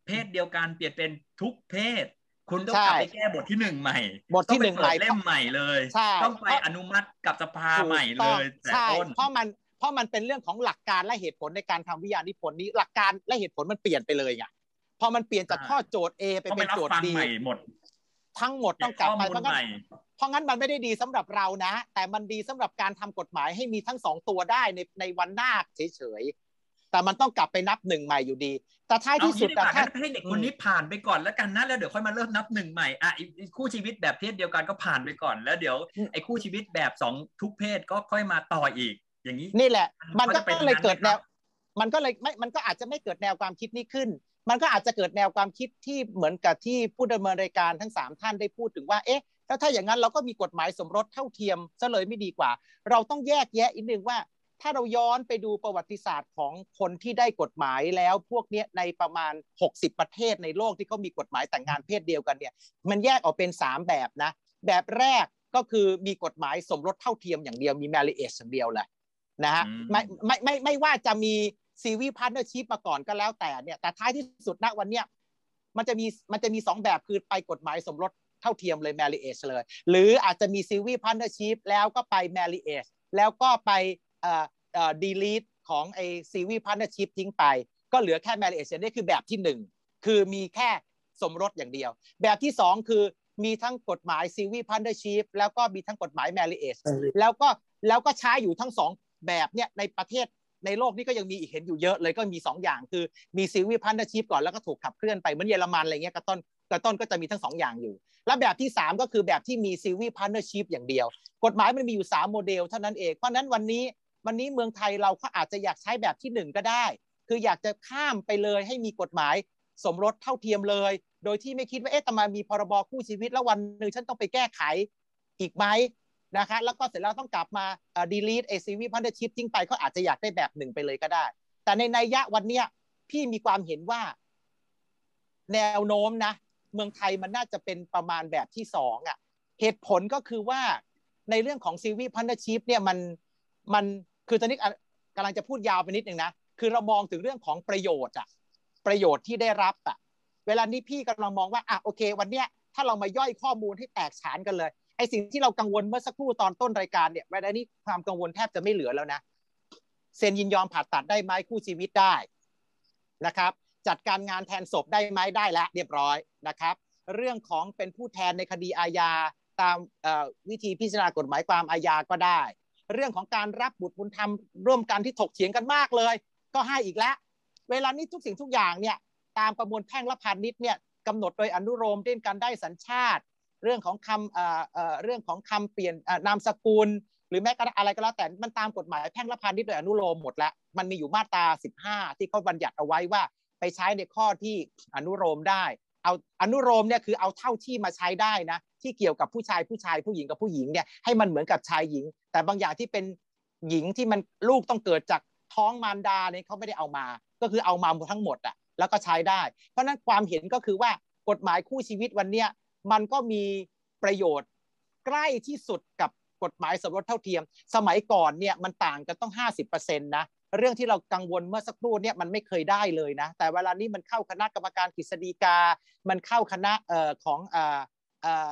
เพศเดียวกันเปลี่ยนเป็นทุกเพศ คุณต้องกลับไปแก้บทที่หนึ่งใหม่ บทที่หนึ่งใหม่เล่มใหม่เลย ต้องไปอนุมัติกับสภาใหม่เลยแต่ต้นเพราะมัน เพราะมันเป็นเรื่องของหลักการและเหตุผลในการทำวิทยานิพนธ์นี้หลักการและเหตุผลมันเปลี่ยนไปเลยไงพอมันเปลี่ยนจากข้อโจทย์ A ไปเป็นโจทย์ B หมด ทั้งหมดต้องกลับไปเพราะงั้นเพราะงั้นมันไม่ได้ดีสำหรับเรานะ แต่มันดีสำหรับการทำกฎหมายให้มีทั้งสองตัวได้ในในวันหน้าเฉยๆแต่มันต้องกลับไปนับหนึ่งใหม่อยู่ดี แต่ท้ายที่สุดแต่ถ้าให้เด็กคนนี้ผ่านไปก่อนแล้วกันนะแล้วเดี๋ยวค่อยมาเริ่มนับหนึ่งใหม่อะคู่ชีวิตแบบเพศเดียวกันก็ผ่านไปก่อนแล้วเดี๋ยวไอ้คู่ชีวิตแบบสองทุกเพศก็ค่อยมาต่ออีก อย่างนี้นี่แหละ มันก็เลยเกิดแนว มันก็เลยไม่มันก็อาจจะไม่เกิดแนวความคิดนี้ขึ้น มันก็อาจจะเกิดแนวความคิดที่เหมือนกับที่ผู้ดำเนินรายการทั้งสามท่านได้พูดถึงว่าเอ๊ะถ้าถ้าอย่างนั้นเราก็มีกฎหมายสมรสเท่าเทียมซะเลยไม่ดีกว่า เราต้องแยกแยะอีกนึงว่า ถ้าเราย้อนไปดูประวัติศาสตร์ของคนที่ได้กฎหมายแล้วพวกนี้ในประมาณ 60 ประเทศในโลกที่เขามีกฎหมายแต่งงานเพศเดียวกันเนี่ย มันแยกออกเป็น 3 แบบนะ แบบแรกก็คือมีกฎหมายสมรสเท่าเทียมอย่างเดียวมี marriage อย่างเดียวแหละ นะฮะไม่ไม่ไม่ไม่ว่าจะมี civil partnership มาก่อนก็แล้วแต่เนี่ยแต่ท้ายที่สุดณวันเนี้ยมันจะมีมันจะมีสองแบบคือไปกฎหมายสมรสเท่าเทียมเลย marriage เลย หรืออาจจะมี civil partnership แล้วก็ไป marriage แล้วก็ไปเอ่อเอ่อ delete ของไอ civil partnership ทิ้งไป ก็เหลือแค่ marriage นี่คือแบบที่หนึ่งคือมีแค่สมรสอย่างเดียว แบบที่สองคือมีทั้งกฎหมาย civil partnership แล้วก็มีทั้งกฎหมาย marriage แล้วก็แล้วก็ใช้อยู่ทั้งสอง แบบเนี้ยในประเทศในโลกนี้ก็ยังมีอีกเห็นอยู่เยอะเลยก็มี 2 อย่างคือมี civil partnership ก่อนแล้วก็ถูกขับเคลื่อนไปเหมือนเยอรมันอะไรเงี้ยกระต้นกระต้นก็จะมีทั้ง 2 อย่างอยู่ แล้วแบบที่ 3 ก็คือแบบที่มี civil partnership อย่างเดียว กฎหมายมันมีอยู่ 3 โมเดลเท่านั้นเอง เพราะนั้นวันนี้วันนี้เมืองไทยเราก็อาจจะอยากใช้แบบที่ 1 ก็ได้ คืออยากจะข้ามไปเลยให้มีกฎหมายสมรสเท่าเทียมเลย โดยที่ไม่คิดว่าเอ๊ะทำไมมีพรบคู่ชีวิตแล้ววันหนึ่งฉันต้องไปแก้ไขอีกไหม นะคะแล้วก็เสร็จแล้วต้องกลับมา delete เอ civil partnership ทิ้งไปเขาอาจจะอยากได้แบบหนึ่งไปเลยก็ได้ แต่ในนัยยะวันเนี้ยพี่มีความเห็นว่า แนวโน้มนะ เมืองไทยมันน่าจะเป็นประมาณแบบที่สองอะ เหตุผลก็คือว่าในเรื่องของซีวีพันธชิพเนี่ยมันมันคือตอนนี้กำลังจะพูดยาวไปนิดนึงนะคือเรามองถึงเรื่องของประโยชน์อะประโยชน์ที่ได้รับอะ เวลานี้พี่กำลังมองว่าอะโอเค วันเนี้ยถ้าเรามาย่อยข้อมูลให้แตกฉานกันเลย ไอสิ่งที่เรากังวลเมื่อสักครู่ตอนต้นรายการเนี่ยเวลานี้ความกังวลแทบจะไม่เหลือแล้วนะเซ็นยินยอมผ่าตัดได้ไหมคู่ชีวิตได้นะครับ จัดการงานแทนศพได้ไหมได้แล้วเรียบร้อยนะครับ เรื่องของเป็นผู้แทนในคดีอาญาตามวิธีพิจารณากฎหมายความอาญาก็ได้ เรื่องของการรับบุตรบุญธรรมร่วมกันที่ถกเถียงกันมากเลย ก็ให้อีกแล้ว เวลานี้ทุกสิ่งทุกอย่างเนี่ยตามประมวลแพ่งและพาณิชย์เนี่ยกำหนดโดยอนุโลมเรื่องการได้สัญชาติ เรื่องของคำเรื่องของคำเปลี่ยนนามสกุล หรือแม้กระทั่งอะไรก็แล้วแต่มันตามกฎหมายแพ่งและพาณิชย์โดยอนุโลมหมดแล้วมันมีอยู่มาตรา 15 ที่เขาบัญญัติเอาไว้ว่าไปใช้ในข้อที่อนุโลมได้เอาอนุโลมเนี่ยคือเอาเท่าที่มาใช้ได้นะ ที่เกี่ยวกับผู้ชายผู้ชายผู้หญิงกับผู้หญิงเนี่ยให้มันเหมือนกับชายหญิง แต่บางอย่างที่เป็นหญิงที่มันลูกต้องเกิดจากท้องมารดาเนี่ยเขาไม่ได้เอามา ก็คือเอามาทั้งหมดอะแล้วก็ใช้ได้ เพราะนั้นความเห็นก็คือว่ากฎหมายคู่ชีวิตวันเนี้ย มันก็มีประโยชน์ใกล้ที่สุดกับกฎหมายสมรสเท่าเทียม สมัยก่อนเนี่ยมันต่างกันต้อง 50%นะเรื่องที่เรากังวลเมื่อสักครู่เนี่ยมันไม่เคยได้เลยนะ แต่เวลานี้มันเข้าคณะกรรมการกฤษฎีกา มันเข้าคณะของเอ่อ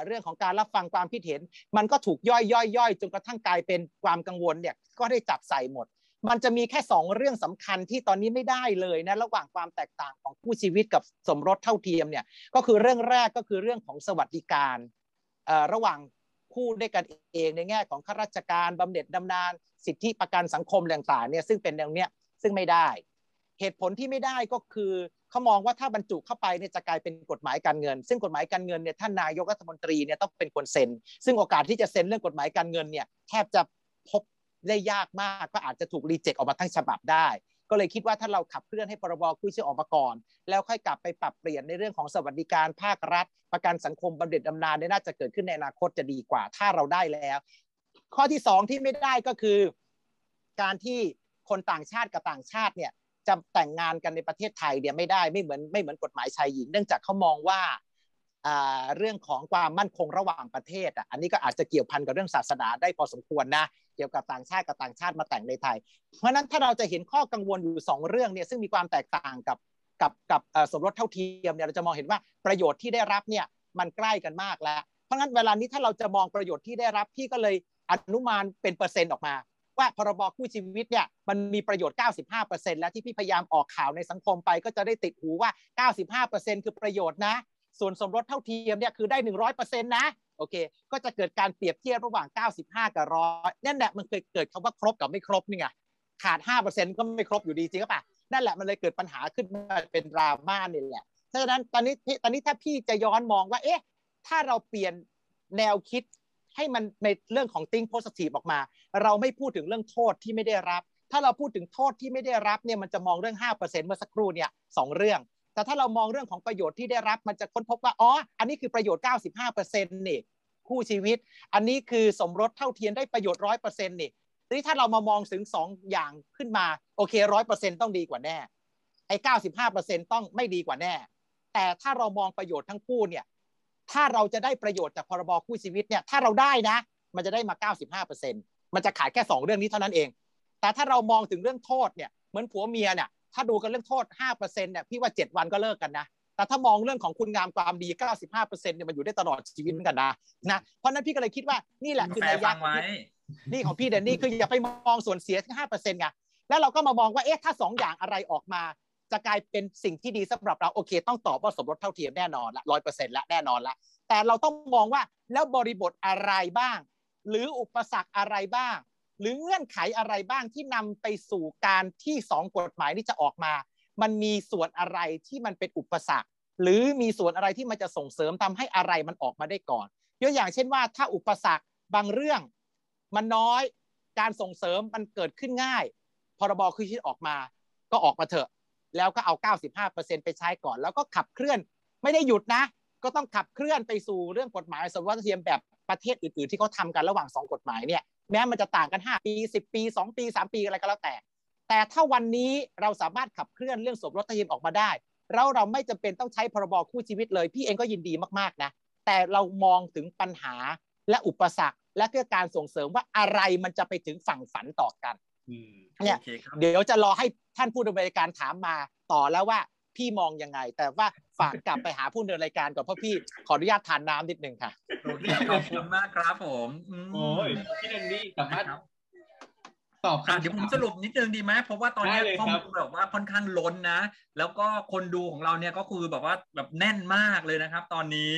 เรื่องของการรับฟังความคิดเห็น มันก็ถูกย่อยย่อยย่อยจนกระทั่งกลายเป็นความกังวลเนี่ยก็ได้จับใส่หมด มันจะมีแค่ 2 เรื่องสำคัญที่ตอนนี้ไม่ได้เลยนะระหว่างความแตกต่างของคู่ชีวิตกับสมรสเท่าเทียมเนี่ยก็คือเรื่องแรกก็คือเรื่องของสวัสดิการระหว่างคู่ด้วยกันเองในแง่ของข้าราชการบำเหน็จบำนาญสิทธิประกันสังคมต่างๆเนี่ยซึ่งเป็นแนวเนี้ยซึ่งไม่ได้ เหตุผลที่ไม่ได้ก็คือเขามองว่าถ้าบรรจุเข้าไปเนี่ยจะกลายเป็นกฎหมายการเงิน ซึ่งกฎหมายการเงินเนี่ยท่านนายกรัฐมนตรีเนี่ยต้องเป็นคนเซ็น ซึ่งโอกาสที่จะเซ็นเรื่องกฎหมายการเงินเนี่ยแทบจะพบ ได้ยากมาก ก็อาจจะถูกรีเจ็คออกมาทั้งฉบับได้ ก็เลยคิดว่าถ้าเราขับเคลื่อนให้พรบคู่ชื่อออกมาก่อน แล้วค่อยกลับไปปรับเปลี่ยนในเรื่องของสวัสดิการภาครัฐ ประกันสังคมบำเหน็จบำนาญเนี่ยน่าจะเกิดขึ้นในอนาคตจะดีกว่า ถ้าเราได้แล้ว ข้อที่สองที่ไม่ได้ก็คือ การที่คนต่างชาติกับต่างชาติเนี่ยจะแต่งงานกันในประเทศไทยเนี่ยไม่ได้ไม่เหมือนไม่เหมือนกฎหมายชายหญิง เนื่องจากเขามองว่า เรื่องของความมั่นคงระหว่างประเทศอะอันนี้ก็อาจจะเกี่ยวพันกับเรื่องศาสนาได้พอสมควรนะเกี่ยวกับต่างชาติกับต่างชาติมาแต่งในไทย เพราะนั้นถ้าเราจะเห็นข้อกังวลอยู่ 2 เรื่องเนี่ยซึ่งมีความแตกต่างกับกับกับสมรสเท่าเทียมเนี่ยเราจะมองเห็นว่าประโยชน์ที่ได้รับเนี่ยมันใกล้กันมากแล้ว เพราะงั้นเวลานี้ถ้าเราจะมองประโยชน์ที่ได้รับพี่ก็เลยอนุมานเป็นเปอร์เซ็นต์ออกมา ว่าพรบคู่ชีวิตเนี่ยมันมีประโยชน์ 95%แล้วที่พี่พยายามออกข่าวในสังคมไป ก็จะได้ติดหูว่า 95%คือประโยชน์นะ ส่วนสมรสเท่าเทียมเนี่ยคือได้100%นต์นะโอเค ก็จะเกิดการเปรียบเทียบระหว่าง 95 กับร้อยนั่นแหละมันเคยเกิดคำว่าครบกับไม่ครบนี่ไงขาด 5%ก็ไม่ครบอยู่ดีจริงป่ะนั่นแหละมันเลยเกิดปัญหาขึ้นมาเป็นดราม่านี่แหละฉะนั้นตอนนี้ตอนนี้ถ้าพี่จะย้อนมองว่าเอ๊ะถ้าเราเปลี่ยนแนวคิดให้มันในเรื่องของติ้งโพสทีฟออกมา เราไม่พูดถึงเรื่องโทษที่ไม่ได้รับ ถ้าเราพูดถึงโทษที่ไม่ได้รับเนี่ยมันจะมองเรื่อง 5%เมื่อสักครู่เนี่ยสเรื่อง แต่ถ้าเรามองเรื่องของประโยชน์ที่ได้รับมันจะค้นพบว่าอ๋ออันนี้คือประโยชน์ 95%นี่คู่ชีวิต อันนี้คือสมรสเท่าเทียมได้ประโยชน์ร้อยเปอร์เซ็นต์นี่ทีนี้ถ้าเรามามองถึงสองอย่างขึ้นมาโอเคร้อยเปอร์เซ็นต์ต้องดีกว่าแน่ไอ้เก้าสิบห้าเปอร์เซ็นต์ต้องไม่ดีกว่าแน่ แต่ถ้าเรามองประโยชน์ทั้งคู่เนี่ยถ้าเราจะได้ประโยชน์จากพรบคู่ชีวิตเนี่ยถ้าเราได้นะ มันจะได้มาเก้าสิบห้าเปอร์เซ็นต์มันจะขายแค่สองเรื่องนี้เท่านั้นเอง แต่ถ้าเรามองถึงเรื่องโทษเนี่ยเหมือนผัวเมียเนี่ย ถ้าดูกันเรื่องโทษห้าเปอร์เซ็นต์เนี่ยพี่ว่าเจ็ดวันก็เลิกกันนะแต่ถ้ามองเรื่องของคุณงามความดี 95%เนี่ยมันอยู่ได้ตลอดชีวิตเหมือนกันนะนะเพราะนั้นพี่ก็เลยคิดว่านี่แหละคือนัยยะนี่ของพี่เดนนี่คืออย่าไปมองส่วนเสียที่5%ไงแล้วเราก็มามองว่าเอ๊ะถ้า2อย่างอะไรออกมา จะกลายเป็นสิ่งที่ดีสำหรับเราโอเค ต้องตอบว่าสมรสเท่าเทียมแน่นอนละร้อยเปอร์เซ็นต์ละแน่นอนละแต่เราต้องมองว่าแล้วบริบทอะไรบ้าง หรืออุปสรรคอะไรบ้าง หรือเงื่อนไขอะไรบ้างที่นำไปสู่การที่สองกฎหมายนี้จะออกมา มันมีส่วนอะไรที่มันเป็นอุปสรรค หรือมีส่วนอะไรที่มันจะส่งเสริมทำให้อะไรมันออกมาได้ก่อนยกอย่างเช่นว่า ถ้าอุปสรรคบางเรื่อง มันน้อยการส่งเสริมมันเกิดขึ้นง่าย พรบคือชิดออกมา ก็ออกมาเถอะ แล้วก็เอา 95%ไปใช้ก่อน แล้วก็ขับเคลื่อนไม่ได้หยุดนะ ก็ต้องขับเคลื่อนไปสู่เรื่องกฎหมายสมรสเทียมแบบประเทศอื่น ๆ ที่เขาทำกันระหว่างสองกฎหมายเนี่ย แม้มันจะต่างกัน 5 ปี 10 ปี 2 ปี 3 ปีอะไรก็แล้วแต่ แต่ถ้าวันนี้เราสามารถขับเคลื่อนเรื่องสมรสเทียมออกมาได้แล้วเราไม่จำเป็นต้องใช้พรบคู่ชีวิตเลย พี่เองก็ยินดีมากๆนะแต่เรามองถึงปัญหาและอุปสรรค และก็การส่งเสริมว่าอะไรมันจะไปถึงฝั่งฝันต่อกันอืมเนี่ยโอคครับเดี๋ยวจะรอให้ท่านผู้ดำเนินรายการถามมาต่อแล้วว่าพี่มองยังไง แต่ว่า ฝากกลับไปหาผู้ดำเนินรายการก่อนเพราะพี่ขออนุญาตทานน้ำนิดนึงค่ะโอเคขอบคุณมากครับผมมโอ้ยพี่เดนนี่สามารถครับตอบอะคำเดี๋ยวผมถามสรุปนิดนึงดีไหมเพราะว่าตอนนี้ได้เลยข้อครัมูบลแบบว่าค่อนข้างล้นนะ แล้วก็คนดูของเราเนี่ยก็คือแบบว่าแบบแน่นมากเลยนะครับ ตอนนี้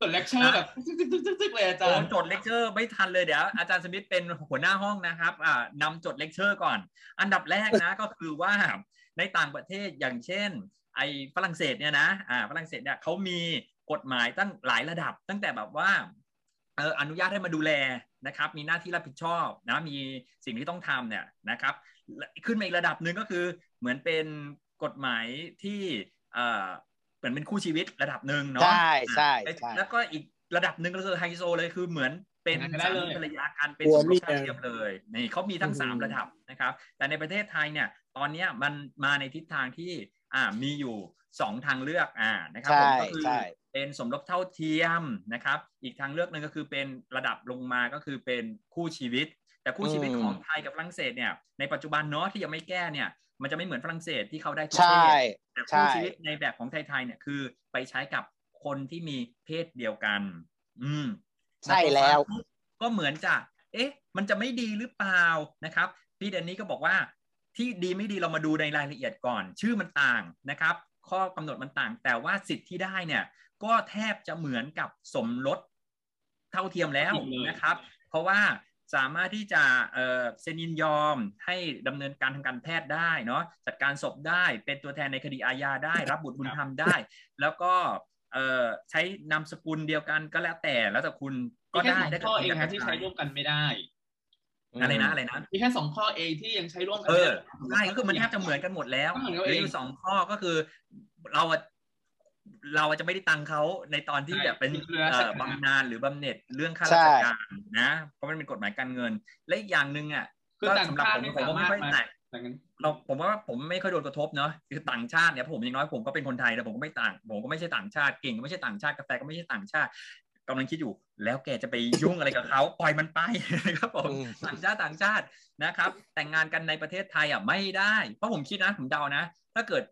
จดเลคเชอร์แบบซึกๆๆๆเลยอาจารผมย์จดเลคเชอร์ไม่ทันเลยเดี๋ยวอาจารย์สมิธเป็นหัวหน้าห้องนะครับอ่านำจดเลคเชอร์ก่อน อันดับแรกนะก็คือว่าในต่างประเทศอย่างเช่น ไอ้ฝรั่งเศสเนี่ยนะอ่าฝรั่งเศสเนี่ยเขามีกฎหมายตั้งหลายระดับ ตั้งแต่แบบว่าเอออนุญาตให้มาดูแลนะครับ มีหน้าที่รับผิดชอบนะมีสิ่งที่ต้องทำเนี่ยนะครับ ขึ้นมาอีกระดับหนึ่งก็คือเหมือนเป็นกฎหมายที่เอ่อเหมือนเป็นคู่ชีวิตระดับหนึ่งเนาะใช่ใช่อ่าใช่แล้วก็อีกระดับหนึ่งก็คือไฮโซเลยคือเหมือนเป็นยังไงก็ได้สาเลมียภรรยากันเป็นผัสวมรเมีสยเท่าเทียมเลยนี่เขามีทั้งสามอืมระดับนะครับ แต่ในประเทศไทยเนี่ย ตอนเนี้ยมันมาในทิศทางที่ อ่ามีอยู่สองทางเลือกอ่านะครับผมใช่ก็คือใช่เป็นสมรสเท่าเทียมนะครับ อีกทางเลือกหนึ่งก็คือเป็นระดับลงมาก็คือเป็นคู่ชีวิต แต่คู่ชีวิตอืมของไทยกับฝรั่งเศสเนี่ยในปัจจุบันเนาะที่ยังไม่แก้เนี่ยมันจะไม่เหมือนฝรั่งเศสที่เขาได้ทุกใช่เพศแต่ใช่คู่ชีวิตในแบบของไทยๆเนี่ยคือไปใช้กับคนที่มีเพศเดียวกัน อืมใช่แล้ว ก็เหมือนจะ เอ๊ะ มันจะไม่ดีหรือเปล่านะครับ พี่เดนนี่ก็บอกว่า ที่ดีไม่ดีเรามาดูในรายละเอียดก่อน ชื่อมันต่างนะครับ ข้อกำหนดมันต่าง แต่ว่าสิทธิ์ที่ได้เนี่ยก็แทบจะเหมือนกับสมรสเท่าเทียมแล้วนะครับ เพราะว่าสามารถที่จะเอ่อเซ็นยินยอมให้ดำเนินการทางการแพทย์ได้เนาะจัดการศพได้เป็นตัวแทนในคดีอาญาได้ รับบุตรบุญธรรมได้ แล้วก็เอ่อใช้นามสกุลเดียวกันก็แล้วแต่แล้วแต่คุณก็มีแค่ได้สองได้ข้อเองคุณครับที่ใช้ร่วมกันไม่ได้ อะไรนะอะไรนะมีแค่สองข้อเองที่ยังใช้ร่วมกัเอไม่อได้ใช่ก็คือมันแทบจะเหมือนกันหมดแล้วก็เหมือนกันเหลือเองอยู่สองข้อก็คือ เราอะเราอะจะไม่ได้ตังค์เขาในตอนที่ใช่แบบเป็นคือราชเอ่อการบำนาญหรือบำเหน็จเรื่องค่าใช่ราชการนะ เพราะมันเป็นกฎหมายการเงิน และอีกอย่างหนึ่งอะคือก็ต่างสำหรับชาผติมไม่ผมสาก็มาไม่รถค่อยมาแตะอย่างนั้นเราผมว่าผมไม่ค่อยโดนกระทบเนาะคือต่างชาติเนี่ยผมอย่างน้อยผมก็เป็นคนไทยแต่ผมก็ไม่ต่าง ผมก็ไม่ใช่ต่างชาติเก่งก็ไม่ใช่ต่างชาติกาแฟก็ไม่ใช่ต่างชาติ กำลังคิดอยู่ แล้วแกจะไปยุ่งอะไรกับเขาปล่อยมันไปนะครับผมอืมต่างชาติต่างชาตินะครับ แต่งงานกันในประเทศไทยอะไม่ได้ เพราะผมคิดนะผมเดานะ ถ้าเกิด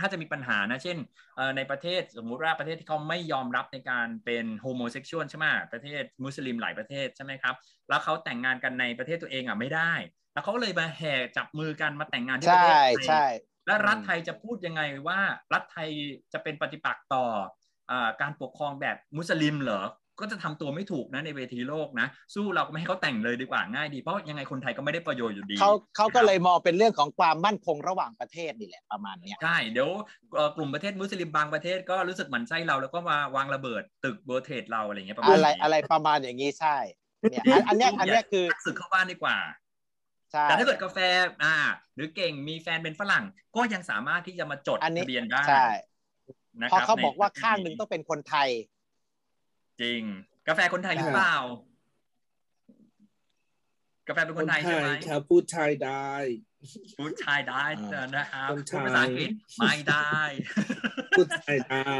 ถ้าจะมีปัญหานะ เช่นเอ่อในประเทศสมมุติว่าประเทศที่เขาไม่ยอมรับในการเป็น homosexual ใช่ไหมประเทศมุสลิมหลายประเทศใช่ไหมครับ แล้วเขาแต่งงานกันในประเทศตัวเองอะไม่ได้ แล้วเขาเลยมาแห่จับมือกันมาแต่งงานที่ประเทศไทยใช่ใช่อืมและรัฐไทยจะพูดยังไงว่า รัฐไทยจะเป็นปฏิปักษ์ต่ออา การปกครองแบบมุสลิมเหรอก็จะทำตัวไม่ถูกนะในเวทีโลกนะ สู้เราก็ไม่ให้เขาแต่งเลยดีกว่าง่ายดี เพราะยังไงคนไทยก็ไม่ได้ประโยชน์อยู่ดีเขาเขาก็เลยมองเป็นเรื่องของความมั่นคงระหว่างประเทศนี่แหละประมาณเนี้ยใช่เดี๋ยวเอ่อกลุ่มประเทศมุสลิมบางประเทศก็รู้สึกหมั่นไส้เราแล้วก็มาวางระเบิดตึกเบอร์เทรดเราอะไรอย่างเงี้ยประมาณอะไรนี้อะไรประมาณอย่างนี้ใช่เนี่ยอันอันเนี้ยอันเนี้ยคือศึกเข้าบ้านดีกว่าใช่แต่ถ้าเกิดกาแฟอ่า หรือเก่งมีแฟนเป็นฝรั่ง ก็ยังสามารถที่จะมาจดอันนี้ทะเบียนได้ใช่ นะเพราะครับเขาบอกว่าในข้างหนึ่งต้องเป็นคนไทย จริง กาแฟคนไทยหรือเปล่า กาแฟเป็นคนไทยใช่ไหมครับพูดไทยได้พูดชายได้อ่านนะครับคนไทพูดยภาษาอังกฤษไม่ได้พูดไทยได้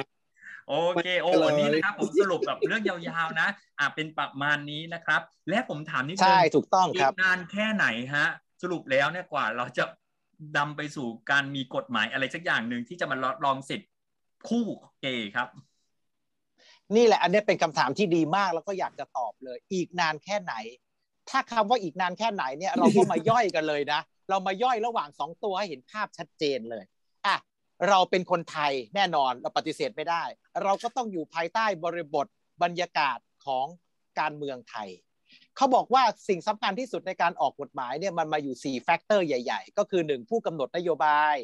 โอเค โอ้ไม่เลยวันนี้นะครับผมสรุปแบบเรื่องยาวๆนะอ่าเป็นประมาณนี้นะครับ และผมถามนิดนึใช่งถูกต้องอีครักบนานแค่ไหนฮะ สรุปแล้วเนี่ยกว่าเราจะดำไปสู่การมีกฎหมายอะไรสักอย่างหนึ่งที่จะมาลองสิทธิ์ คู่เกย์ครับ นี่แหละ อันนี้เป็นคำถามที่ดีมากแล้วก็อยากจะตอบเลย อีกนานแค่ไหน ถ้าคำว่าอีกนานแค่ไหนเนี่ย เราก็มาย่อยกันเลยนะ เรามาย่อยระหว่างสองตัวให้เห็นภาพชัดเจนเลยอะเราเป็นคนไทยแน่นอนเราปฏิเสธไม่ได้ เราก็ต้องอยู่ภายใต้บริบทบรรยากาศของการเมืองไทยเขาบอกว่าสิ่งสำคัญที่สุดในการออกกฎหมายเนี่ยมันมาอยู่ 4 แฟกเตอร์ใหญ่ ๆ ก็คือ 1 ผู้กำหนดนโยบาย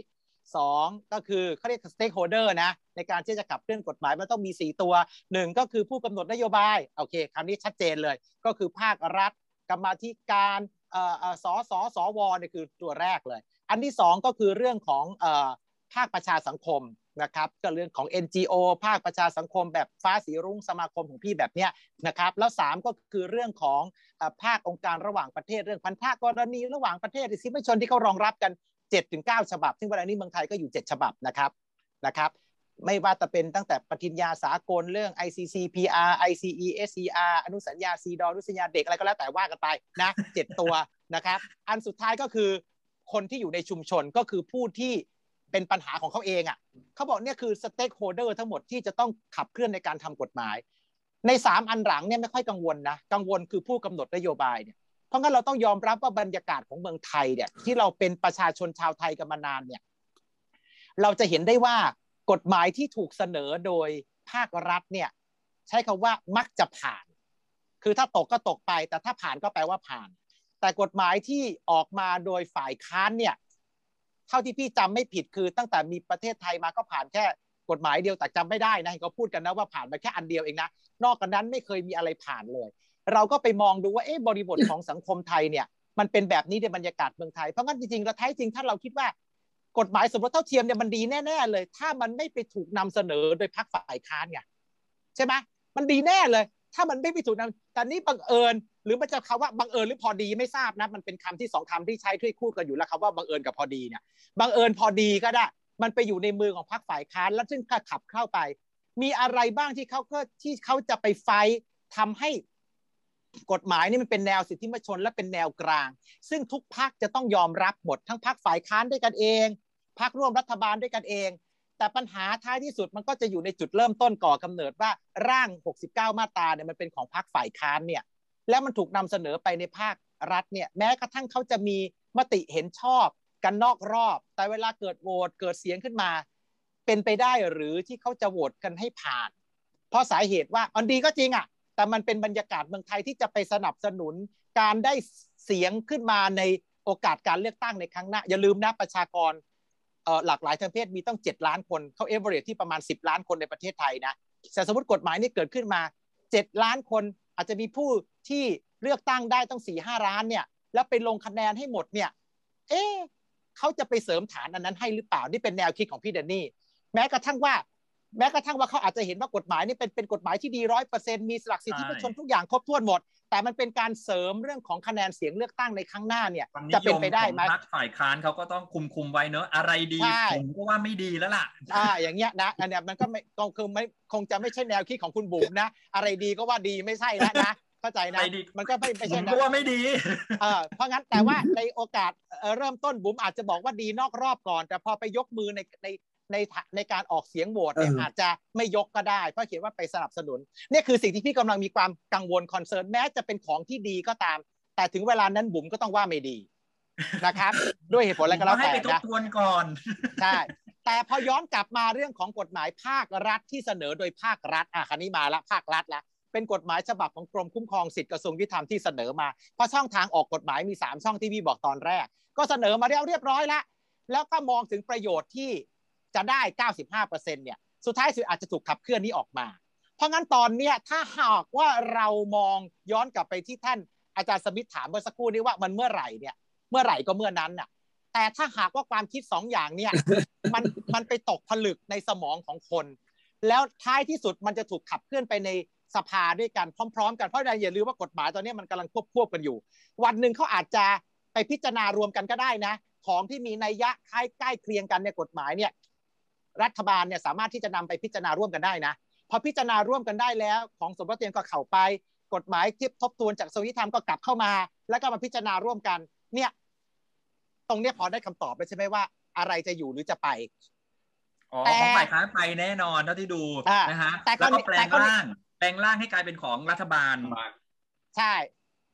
2 ก็คือเขาเรียก stakeholder นะในการที่จะขับเคลื่อนกฎหมายมันต้องมี 4 ตัว 1 ก็คือผู้กำหนดนโยบายโอเคคำนี้ชัดเจนเลย ก็คือภาครัฐ กรรมธิการเอ่อเอ่อสสสวเนี่ยคือตัวแรกเลย อันที่ 2 ก็คือเรื่องของเอ่อภาคประชาสังคมนะครับก็เรื่องของ NGO ภาคประชาสังคมแบบฟ้าสีรุ้งสมาคมของพี่แบบเนี้ยนะครับแล้ว 3 ก็คือเรื่องของภาคองค์การระหว่างประเทศเรื่องพันธะกรณีระหว่างประเทศสิมชนที่เขารองรับกัน 7-9ฉบับ ซึ่งเวลานี้เมืองไทยก็อยู่ 7 ฉบับนะครับนะครับ ไม่ว่าจะเป็นตั้งแต่ปฏิญญาสากลเรื่อง ICCPR ICE SCR อนุสัญญาซีดอนุสัญญาเด็กอะไรก็แล้วแต่ว่ากันไปนะเจ็ดตัวนะครับ อันสุดท้ายก็คือคนที่อยู่ในชุมชนก็คือผู้ที่เป็นปัญหาของเขาเองอะเขาบอกเนี่ยคือ stakeholder ทั้งหมดที่จะต้องขับเคลื่อนในการทำกฎหมาย ในสามอันหลังเนี่ยไม่ค่อยกังวลนะ กังวลคือผู้กำหนดนโยบายเนี่ย เพราะงั้นเราต้องยอมรับว่าบรรยากาศของเมืองไทยเนี่ยที่เราเป็นประชาชนชาวไทยกันมานานเนี่ยเราจะเห็นได้ว่ากฎหมายที่ถูกเสนอโดยภาครัฐเนี่ยใช้คำว่ามักจะผ่าน คือถ้าตกก็ตกไป แต่ถ้าผ่านก็แปลว่าผ่าน แต่กฎหมายที่ออกมาโดยฝ่ายค้านเนี่ยเท่าที่พี่จำไม่ผิดคือตั้งแต่มีประเทศไทยมาก็ผ่านแค่กฎหมายเดียวแต่จำไม่ได้นะเขาพูดกันนะว่าผ่านมาแค่อันเดียวเองนะนอกจากนั้นไม่เคยมีอะไรผ่านเลย เราก็ไปมองดูว่าเอ๊ะบริบทของสังคมไทยเนี่ยมันเป็นแบบนี้ในบรรยากาศเมืองไทย เพราะงั้นจริงๆเราแท้จริงถ้าเราคิดว่ากฎหมายสมรสเท่าเทียมเนี่ยมันดีแน่ๆเลย ถ้ามันไม่ไปถูกนำเสนอโดยพรรคฝ่ายค้านไงใช่ไหมมันดีแน่เลย ถ้ามันไม่ไปถูกนำแต่นี้บังเอิญ หรือมันจะคำว่าบังเอิญหรือพอดีไม่ทราบนะมันเป็นคำที่สองคำที่ใช้ทุยคู่กันอยู่แล้วคำว่าบังเอิญกับพอดีเนี่ยบังเอิญพอดีก็ได้ มันไปอยู่ในมือของพรรคฝ่ายค้าน แล้วซึ่งก็ขับเข้าไป มีอะไรบ้างที่เขาที่เขาจะไปไฟทำให้ กฎหมายนี่มันเป็นแนวสิทธิมชนและเป็นแนวกลาง ซึ่งทุกพรรคจะต้องยอมรับหมดทั้งพรรคฝ่ายค้านด้วยกันเองพรรคร่วมรัฐบาลด้วยกันเอง แต่ปัญหาท้ายที่สุดมันก็จะอยู่ในจุดเริ่มต้นก่อกำเนิดว่าร่าง 69 มาตราเนี่ยมันเป็นของพรรคฝ่ายค้านเนี่ยแล้วมันถูกนำเสนอไปในภาครัฐเนี่ยแม้กระทั่งเขาจะมีมติเห็นชอบกันนอกรอบ แต่เวลาเกิดโหวตเกิดเสียงขึ้นมา เป็นไปได้หรือที่เขาจะโหวตกันให้ผ่าน เพราะสาเหตุว่ามันดีก็จริงอะ แต่มันเป็นบรรยากาศเมืองไทยที่จะไปสนับสนุนการได้เสียงขึ้นมาในโอกาสการเลือกตั้งในครั้งหน้า อย่าลืมนะประชากรหลากหลายทางเพศมีต้อง 7 ล้านคนเขาเอเวอเรที่ประมาณ 10 ล้านคนในประเทศไทยนะแต่สมมติกฎหมายนี้เกิดขึ้นมา 7 ล้านคนอาจจะมีผู้ที่เลือกตั้งได้ต้องสี่ห้าล้านเนี่ย แล้วไปลงคะแนนให้หมดเนี่ย เอ๊เขาจะไปเสริมฐานอันนั้นให้หรือเปล่า นี่เป็นแนวคิดของพี่เดนนี่ แม้กระทั่งว่า แม้กระทั่งว่าเขาอาจจะเห็นว่ากฎหมายนี่เป็นเป็นกฎหมายที่ดีร้อยเปอร์เซ็นต์มีสลักสิทธิประชนทุกอย่างครบถ้วนหมด แต่มันเป็นการเสริมเรื่องของคะแนนเสียงเลือกตั้งในครั้งหน้าเนี่ยจะเป็นไปได้ไหมพรรคฝ่ายค้านเขาก็ต้องคุมคุมไว้เนอะอะไรดีผมก็ว่าไม่ดีแล้วล่ะอ่าอย่างเงี้ยนะอันเนี้ยมันก็ไม่คงไม่คงจะไม่ใช่แนวคิดของคุณบุ๋มนะ อะไรดีก็ว่าดีไม่ใช่แล้วนะเข้าใจนะมันก็ไม่ไม่ใช่นะว่าไม่ดีเออเพราะงั้นแต่ว่าในโอกาสเริ่มต้นบุ๋มอาจจะบอกว่าดีนอกรอบก่อน แต่พอไปยกมือในใน ในในการออกเสียงโหวตเนี่ยอาจจะไม่ยกก็ได้ เพราะเขียนว่าไปสนับสนุนนี่คือสิ่งที่พี่กำลังมีความกังวล concern แม้จะเป็นของที่ดีก็ตาม แต่ถึงเวลานั้นบุ๋มก็ต้องว่าไม่ดีนะครับ ด้วยเหตุผลอะไรก็แล้วแต่นะให้ไปทบทวนก่อนใช่แต่พอย้อนกลับมาเรื่องของกฎหมายภาครัฐที่เสนอโดยภาครัฐอะคราวนี้มาละภาครัฐละเป็นกฎหมายฉบับของกรมคุ้มครองสิทธิกระทรวงยุติธรรมที่เสนอมา เพราะช่องทางออกกฎหมายมี 3 ช่องที่พี่บอกตอนแรก ก็เสนอมาเรียบเรียบร้อยแล้วแล้วก็มองถึงประโยชน์ที่ จะได้ 95%เนี่ยสุดท้ายสุดอาจจะถูกขับเคลื่อนนี้ออกมา เพราะงั้นตอนเนี้ยถ้าหากว่าเรามองย้อนกลับไปที่ท่านอาจารย์สมิธถามเมื่อสักครู่นี้ว่ามันเมื่อไหร่เนี่ยเมื่อไหร่ก็เมื่อนั้นน่ะแต่ถ้าหากว่าความคิดสองอย่างเนี่ยมันมันไปตกผลึกในสมองของคน แล้วท้ายที่สุดมันจะถูกขับเคลื่อนไปในสภาด้วยกันพร้อม ๆ กันเพราะอย่าลืมว่ากฎหมายตอนนี้มันกำลังควบควบกันอยู่ วันหนึ่งเขาอาจจะไปพิจารณารวมกันก็ได้นะ ของที่มีนัยยะคล้ายใกล้เคียงกันในกฎหมายเนี่ย รัฐบาลเนี่ยสามารถที่จะนำไปพิจารณาร่วมกันได้นะพอพิจารณาร่วมกันได้แล้วของสมรสเตียนก็เข้าไป กฎหมายที่ทบทวนจากสวิธรรมก็กลับเข้ามา แล้วก็มาพิจารณาร่วมกัน เนี่ย ตรงเนี้ยพอได้คำตอบแล้วใช่ไหมว่า อะไรจะอยู่หรือจะไปอ๋อของฝ่ายค้านไปแน่นอนเท่าที่ดูนะฮะแล้วก็แปลงร่างแปลงร่างให้กลายเป็นของรัฐบาลใช่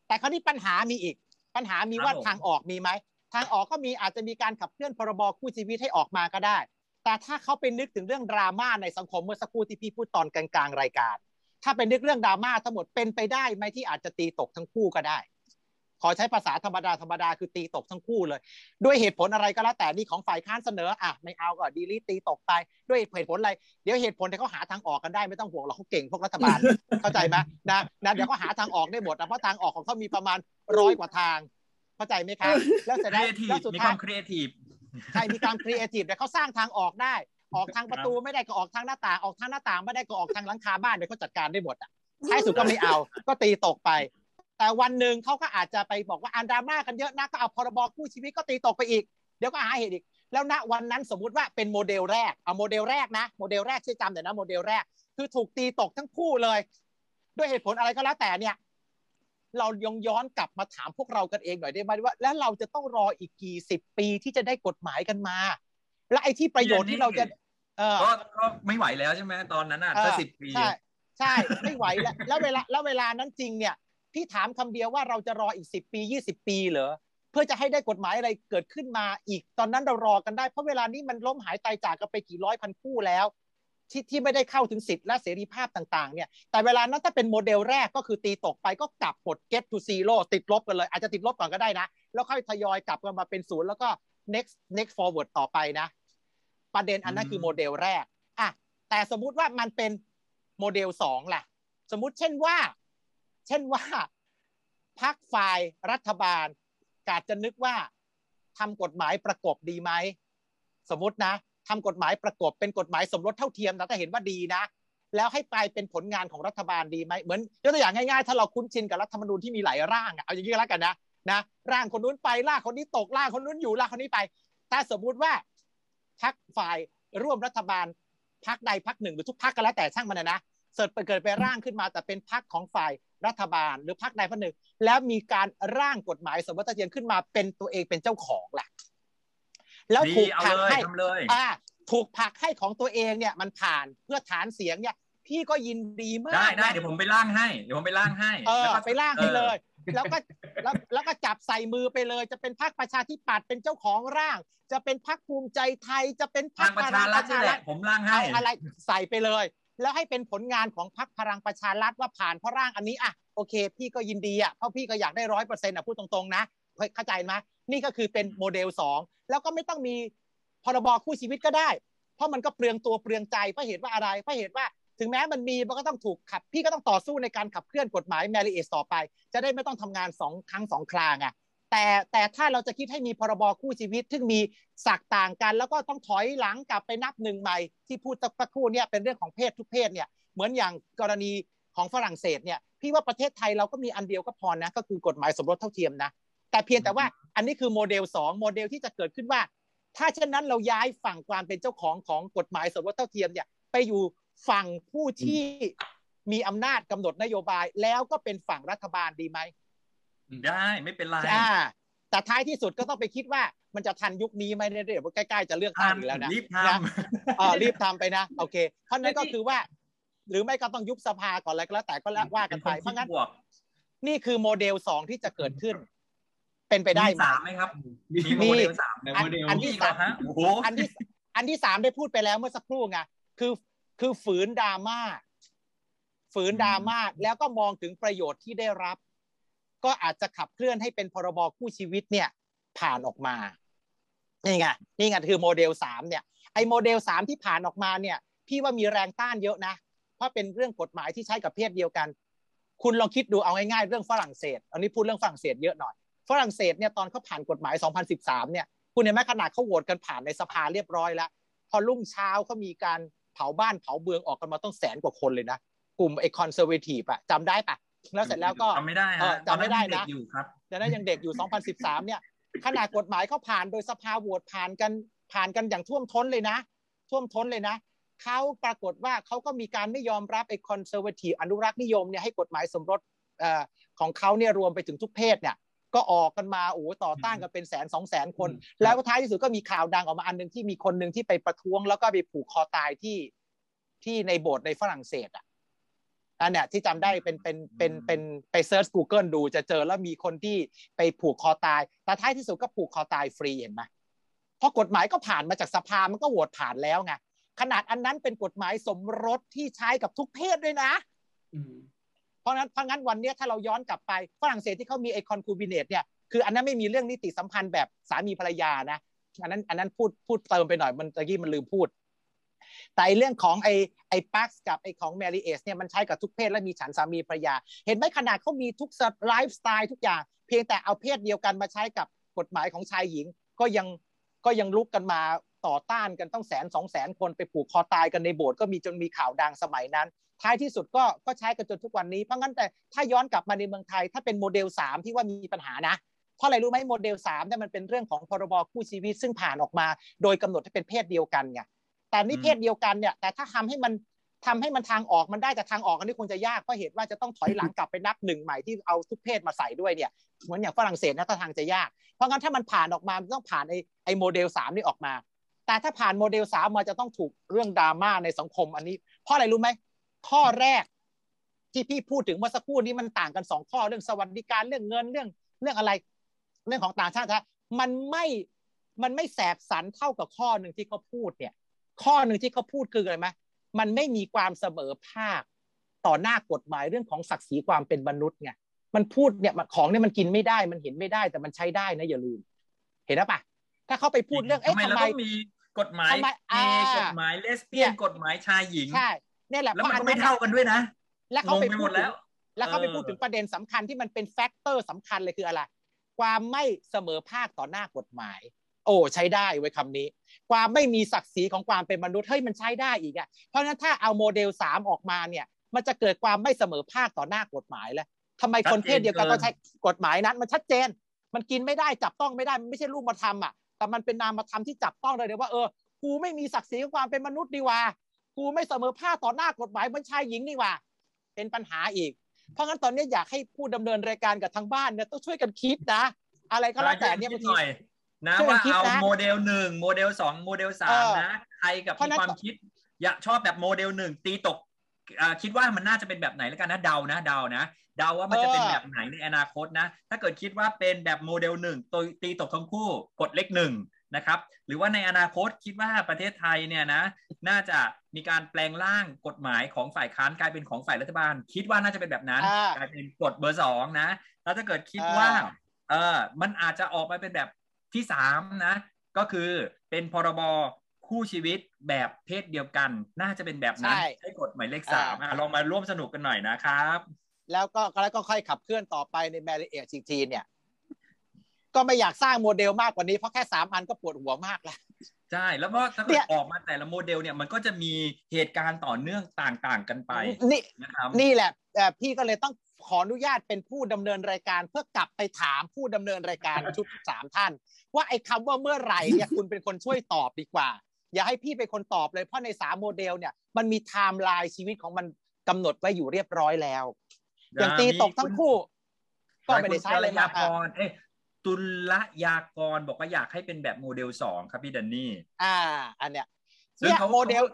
แต่คราวนี้ปัญหามีอีก ปัญหามีว่าทางออกมีไหมทางออกก็มีอาจจะมีการขับเคลื่อนพรบคู่ชีวิตให้ออกมาก็ได้ แต่ถ้าเขาไปนึกถึงเรื่องดราม่าในสังคมเมื่อสักครู่ที่พี่พูดตอนกลางๆรายการ ถ้าเป็นนึกเรื่องดราม่าทั้งหมดเป็นไปได้ไหมที่อาจจะตีตกทั้งคู่ก็ได้ ขอใช้ภาษาธรรมดาธรรมดาคือตีตกทั้งคู่เลย ด้วยเหตุผลอะไรก็แล้วแต่นี่ของฝ่ายค้านเสนออะไม่เอาก็ดีลิตีตกไปด้วยเหตุผลอะไรเดี๋ยวเหตุผลที่เขาหาทางออกกันได้ไม่ต้องห่วงหรอกเขาเก่งพวกรัฐบาลเข้าใจไหมนะนะเดี๋ยวเขาหาทางออกได้หมดนะเพราะทางออกของเขามีประมาณร้อยกว่าทาง เข้าใจไหมครับแล้วเสร็จแล้วสุดท้ายมีความครีเอทีฟ ใครมีความครีเอทีฟแต่เขาสร้างทางออกได้ ออกทางประตูไม่ได้ก็ออกทางหน้าต่าง ออกทางหน้าต่างไม่ได้ก็ออกทางหลังคาบ้านเดี๋ยวเขาจัดการได้หมดอะท้ายสุดก็ไม่เอา ก็ตีตกไป แต่วันหนึ่งเขาก็อาจจะไปบอกว่าอันดราม่ากันเยอะนะก็เอาพรบคู่ชีวิตก็ตีตกไปอีก เดี๋ยวก็หาเหตุอีก แล้วณวันนั้นสมมุติว่าเป็นโมเดลแรกเอาโมเดลแรกนะ โมเดลแรกช่วยจำหน่อยนะโมเดลแรก คือถูกตีตกทั้งคู่เลย ด้วยเหตุผลอะไรก็แล้วแต่เนี่ย เราลองย้อนกลับมาถามพวกเรากันเองหน่อยได้ไหมว่า แล้วเราจะต้องรออีกกี่สิบปีที่จะได้กฎหมายกันมา และไอ้ที่ประโยชน์ที่เราจะเออก็ก็ไม่ไหวแล้วใช่ไหมตอนนั้นอะถ้าสิบปี ใช่ใช่ไม่ไหวแล้วแล้วเวลาแล้วเวลานั้นจริงเนี่ยพี่ถามคำเดียวว่าเราจะรออีกสิบปียี่สิบปีเหรอเพื่อจะให้ได้กฎหมายอะไรเกิดขึ้นมาอีก ตอนนั้นเรารอกันได้เพราะเวลานี้มันล้มหายตายจากกันไปกี่ร้อยพันคู่แล้ว ที่ที่ไม่ได้เข้าถึงสิทธิและเสรีภาพต่างๆเนี่ยแต่เวลานั้นถ้าเป็นโมเดลแรกก็คือตีตกไปก็กลับหมด get to zero ติดลบกันเลย อาจจะติดลบก่อนก็ได้นะ แล้วค่อยทยอยกลับกันมาเป็นศูนย์แล้วก็ next next forward ต่อไปนะ ประเด็นอันนั้นคือโมเดลแรกอะแต่สมมุติว่ามันเป็นโมเดลสองล่ะ สมมุติเช่นว่า เช่นว่าพักฝ่ายรัฐบาลกาดจะนึกว่าทำกฎหมายประกบดีไหม สมมตินะ ทำกฎหมายประกบเป็นกฎหมายสมรสเท่าเทียมนะถ้าเห็นว่าดีนะ แล้วให้ไปเป็นผลงานของรัฐบาลดีไหมเหมือนยกตัวอย่างง่ายๆ ถ้าเราคุ้นชินกับรัฐธรรมนูญที่มีหลายร่างอะเอาอย่างนี้ก็แล้วกันนะนะ ร่างคนนู้นไปร่างคนนี้ตกร่างคนนู้นอยู่ร่างคนนี้ไป ถ้าสมมุติว่าพักฝ่ายร่วมรัฐบาลพักใดพักหนึ่งหรือทุกพักก็แล้วแต่ช่างมันนะนะเสร็จเกิดไปร่างขึ้นมา แต่เป็นพักของฝ่ายรัฐบาล หรือพักใดพักหนึ่ง แล้วมีการร่างกฎหมายสมรสเท่าเทียมขึ้นมาเป็นตัวเองเป็นเจ้าของแหละ แล้วดีถูกเอาผลักเลยให้ทำเลยอ่าถูกผลักให้ของตัวเองเนี่ยมันผ่านเพื่อฐานเสียงเนี่ย พี่ก็ยินดีมากได้ได้นะเดี๋ยวผมไปร่างให้เดี๋ยวผมไปร่างให้เออแล้วก็ไปล่างให้ออเลย แล้วก็แล้วแล้วก็จับใส่มือไปเลย จะเป็นพรรคประชาธิปัตย์เป็นเจ้าของร่าง จะเป็นพรรคภูมิใจไทยจะเป็นพรทารงคประพชาลังรัปฐระนี่ชาแหรัละฐผมร่างให้เอาอะไรใส่ไปเลย แล้วให้เป็นผลงานของพรรคพลังประชารัฐว่าผ่านเพราะร่างอันนี้อะโอเค พี่ก็ยินดีอะเพราะพี่ก็อยากได้ร้อยเปอร์เซ็นต์อะพูดตรงๆนะเข้าใจไหม นี่ก็คือเป็นโมเดลสองแล้วก็ไม่ต้องมีพรบคู่ชีวิตก็ได้ เพราะมันก็เปลืองตัวเปลืองใจเพราะเหตุว่าอะไรเพราะเหตุว่าถึงแม้มันมีมันก็ต้องถูกขับ พี่ก็ต้องต่อสู้ในการขับเคลื่อนกฎหมาย marriage ต่อไป จะได้ไม่ต้องทำงานสองครั้งสองคราอะแต่แต่ถ้าเราจะคิดให้มีพรบคู่ชีวิตซึ่งมีศักดิ์ต่างกัน แล้วก็ต้องถอยหลังกลับไปนับหนึ่งใหม่ ที่พูดตะกี้เนี่ยเป็นเรื่องของเพศทุกเพศเนี่ยเหมือนอย่างกรณีของฝรั่งเศสเนี่ยพี่ว่าประเทศไทยเราก็มีอันเดียวก็พอนะ ก็คือกฎหมายสมรสเท่าเทียมนะ แต่เพียงแต่ว่าอันนี้คือโมเดลสองโมเดลที่จะเกิดขึ้นว่า ถ้าเช่นนั้นเราย้ายฝั่งความเป็นเจ้าของของกฎหมายสมรสเท่าเทียมเนี่ยไปอยู่ฝั่งผู้ที่มีอำนาจกำหนดนโยบายแล้วก็เป็นฝั่งรัฐบาลดีไหมได้ไม่เป็นไรอ่าแต่ท้ายที่สุดก็ต้องไปคิดว่ามันจะทันยุคนี้ไหมเนี่ยเดี๋ยวใกล้ๆจะเลือกตั้งอยู่แล้วนะรีบทนะอ่ารีบทำไปนะโอเค เพราะนั้นก็คือว่า หรือไม่ก็ต้องยุบสภาก่อนอะไรก็แล้วแต่ก็แล้วำว่ากันไปป็เพราะงั้นบวกนี่คือโมเดลสองที่จะเกิดขึ้น เป็นไปได้มีไหมสามไหมครับ มีมีโมเดลสามในโมเดลอันที่มีเหรอฮะโอ้โหอันที่อันที่สามได้พูดไปแล้วเมื่อสักครู่ไงคือคือฝืนดราม่าฝืนดราม่าแล้วก็มองถึงประโยชน์ที่ได้รับ ก็อาจจะขับเคลื่อนให้เป็นพรบคู่ชีวิตเนี่ย ผ่านออกมานี่ไงนี่ไงคือโมเดลสามเนี่ยไอ้โมเดลสามที่ผ่านออกมาเนี่ย พี่ว่ามีแรงต้านเยอะนะเพราะเป็นเรื่องกฎหมายที่ใช้กับเพศเดียวกัน คุณลองคิดดูเอาง่ายๆเรื่องฝรั่งเศสอันนี้พูดเรื่องฝรั่งเศสเยอะหน่อย ฝรั่งเศสเนี่ยตอนเขาผ่านกฎหมาย 2013 เนี่ยคุณเห็นไหมขนาดเขาโหวตกันผ่านในสภาเรียบร้อยแล้ว พอรุ่งเช้าเขามีการเผาบ้านเผาเมืองออกกันมาต้องแสนกว่าคนเลยนะ กลุ่มไอ้ conservative อะจำได้ปะแล้วเสร็จแล้วก็จำไม่ได้เอฮะอจำไม่ได้นะตอยังเกอยู่ครับแต่นั้นยังเด็กอยู่ 2013 เนี่ยขนาดกฎหมายเขาผ่านโดยสภาโหวตผ่านกันผ่านกันอย่างท่วมท้นเลยนะ ท่วมท้นเลยนะเขาปรากฏว่าเขาก็มีการไม่ยอมรับไอ้ conservative อนุรักษ์นิยมเนี่ยให้กฎหมายสมรสเอ่อของเขาเนี่ยรวมไปถึงทุกเพศเนี่ย ก็ออกกันมาโอ้โหต่อต้านกันเป็นแสนสองแสนคน แล้วท้ายที่สุดก็มีข่าวดังออกมาอันหนึ่งที่มีคนหนึ่งที่ไปประท้วง แล้วก็ไปผูกคอตายที่ที่ในโบสถ์ในฝรั่งเศสอะอันเนี้ยที่จำได้เป็นเป็นเป็นเป็นไปเซิร์ช Google ดูจะเจอแล้วมีคนที่ไปผูกคอตาย แต่ท้ายที่สุดก็ผูกคอตายฟรีเห็นไหมเพราะกฎหมายก็ผ่านมาจากสภามันก็โหวตผ่านแล้วไงขนาดอันนั้นเป็นกฎหมายสมรสที่ใช้กับทุกเพศด้วยนะอืม เพราะงั้นเพราะงั้นวันนี้ถ้าเราย้อนกลับไปฝรั่งเศสที่เขามีไอ้ concubinage เนี่ยคืออันนั้นไม่มีเรื่องนิติสัมพันธ์แบบสามีภรรยานะอันนั้นอันนั้นพูดพูดเติมไปหน่อยมันตะกี้มันลืมพูด แต่เรื่องของไอ้ไอ้ PACS กับไอ้ของ marriage เนี่ยมันใช้กับทุกเพศและมีฉันสามีภรรยา เห็นไหมขนาดเขามีทุกไลฟ์สไตล์ทุกอย่าง เพียงแต่เอาเพศเดียวกันมาใช้กับกฎหมายของชายหญิงก็ยังก็ยังลุกกันมาต่อต้านกันต้องแสนสองแสนคนไปผูกคอตายกันในโบสถ์ก็มีจนมีข่าวดังสมัยนั้น ท้ายที่สุดก็ก็ใช้กันจนทุกวันนี้เพราะงั้นแต่ถ้าย้อนกลับมาในเมืองไทย ถ้าเป็นโมเดลสามที่ว่ามีปัญหานะเพราะอะไรรู้ไหมโมเดลสามเนี่ยมันเป็นเรื่องของพรบคู่ชีวิตซึ่งผ่านออกมา โดยกำหนดให้เป็นเพศเดียวกันไงแต่นี่เพศเดียวกันเนี่ยแต่ถ้าทำให้มันทำให้มันทางออกมันได้แต่ทางออกอันนี้คงจะยากเพราะเหตุว่าจะต้องถอยหลังกลับไปนับหนึ่งใหม่ที่เอาทุกเพศมาใส่ด้วยเนี่ยเหมือนอย่างฝรั่งเศสนะทางจะยาก เพราะงั้นถ้ามันผ่านออกมาต้องผ่านไอ้ไอ้โมเดลสามนี่ออกมา แต่ถ้าผ่านโมเดลสามมาจะต้องถูกเรื่องดราม่าในสังคมอันนี้ เพราะอะไรรู้ไหม ข้อแรกที่พี่พูดถึงเมื่อสักครู่นี้มันต่างกันสองข้อเรื่องสวัสดิการเรื่องเงินเรื่องเรื่องอะไร เรื่องของต่างชาตินะมันไม่มันไม่แสบสันเท่ากับข้อหนึ่งที่เขาพูดเนี่ย ข้อหนึ่งที่เขาพูดคืออะไรไหมมันไม่มีความเสมอภาคต่อหน้ากฎหมายเรื่องของศักดิ์ศรีความเป็นมนุษย์ไงมันพูดเนี่ยของเนี่ยมันกินไม่ได้ มันเห็นไม่ได้ แต่มันใช้ได้นะอย่าลืม เห็นหรือปะถ้าเขาไปพูดเรื่องเอ๊ะทำไมทำเราไมต้องมีกฎหมายทำไมเกอ่าย์กฎหมายเลสเบี้ยนเนี่ยกฎหมายชายหญิงใช่ เนี่ยแหละแล้วเพราะมันอัก็นไม่นั้นเท่ากันด้วยนะ แล้วเขาไปงงไปพูหมดดถึแล้งวแล้วเขาไปเออพูดถึงประเด็นสำคัญที่มันเป็นแฟกเตอร์สำคัญเลยคืออะไร ความไม่เสมอภาคต่อหน้ากฎหมาย โอ้ใช้ได้ไว้ยคำนี้ ความไม่มีศักดิ์ศรีของความเป็นมนุษย์เฮ้ยมันใช้ได้อีกอะเพราะฉะนั้นถ้าเอาโมเดลสามออกมาเนี่ย มันจะเกิดความไม่เสมอภาคต่อหน้ากฎหมายแล้วทำไมคนเพศเดียวกันก็ใช้กฎหมายนั้น มันชัดเจน มันกินไม่ได้จับต้องไม่ได้มันไม่ใช่รูปธรรมอะแต่มันเป็นนามธรรมที่จับต้องได้เลยว่าเออกูไม่มีศักดิ์ศรีของความเป็นมนุษย์นี่หว่า กูไม่เสมอภาคต่อหน้ากฎหมายเหมือนชายหญิงนี่หว่า เป็นปัญหาอีก เพราะงั้นตอนนี้อยากให้ผู้ดำเนินรายการกับทางบ้านเนี่ยต้องช่วยกันคิดนะ อะไรก็แล้วแต่เนี่ยบางทีหน่อยนะช่วยกันว่าคิดเอานะโมเดลหนึ่งโมเดลสองโมเดลสาเอมอนะใครกับเพราะมีฉะนั้นความคิด อยากชอบแบบโมเดลหนึ่งตีตกอ่าคิดว่ามันน่าจะเป็นแบบไหนแล้วกันนะเดานะเดานะเดาว่ามันจะเป็นแบบไหนในอนาคตนะ ถ้าเกิดคิดว่าเป็นแบบโมเดลหนึ่งตัวตีตกทั้งคู่กดเลขหนึ่งนะครับ หรือว่าในอนาคตคิดว่าประเทศไทยเนี่ยนะ น่าจะ มีการแปลงร่างกฎหมายของฝ่ายค้านกลายเป็นของฝ่ายรัฐบาล คิดว่าน่าจะเป็นแบบนั้นอ่ากลายเป็นกฎเบอร์สองนะ แล้วถ้าเกิดคิดอ่าว่า เออมันอาจจะออกมาเป็นแบบที่สามนะ ก็คือเป็นพรบคู่ชีวิตแบบเพศเดียวกัน น่าจะเป็นแบบนั้น ใช่ให้กฎหมายเลขสามอะลองมาร่วมสนุกกันหน่อยนะครับ แล้วก็แล้วก็ค่อยขับเคลื่อนต่อไปในแมรี่เอจทีเนี่ย ก็ไม่อยากสร้างโมเดลมากกว่านี้เพราะแค่สามอันก็ปวดหัวมากแล้ว ใช่แล้วก็ถ้าเนี่เกิดยออกมาแต่ละโมเดลเนี่ยมันก็จะมีเหตุการณ์ต่อเนื่องต่างๆกันไปนี่นะครับนี่แหละเอ่อพี่ก็เลยต้องขออนุญาตเป็นผู้ดำเนินรายการเพื่อกลับไปถามผู้ดำเนินรายการชุดสามท่าน ว่าไอ้คำว่าเมื่อไหร่เนี่ยคุณเป็นคนช่วยตอบดีกว่า อย่าให้พี่เป็นคนตอบเลยเพราะในสามโมเดลเนี่ยมันมีไทม์ไลน์ชีวิตของมันกำหนดไว้อยู่เรียบร้อยแล้ว อย่างตีตกทั้งคู่ ก็ไม่ได้ใช้อะไรมากตุลยากอะรเอ้ย ตุลยากรบอกว่าอยากให้เป็นแบบโมเดลสองครับพี่แดันนี่ อ่า อันเนี้ยซึ่งเนี่ยเขาโมเดล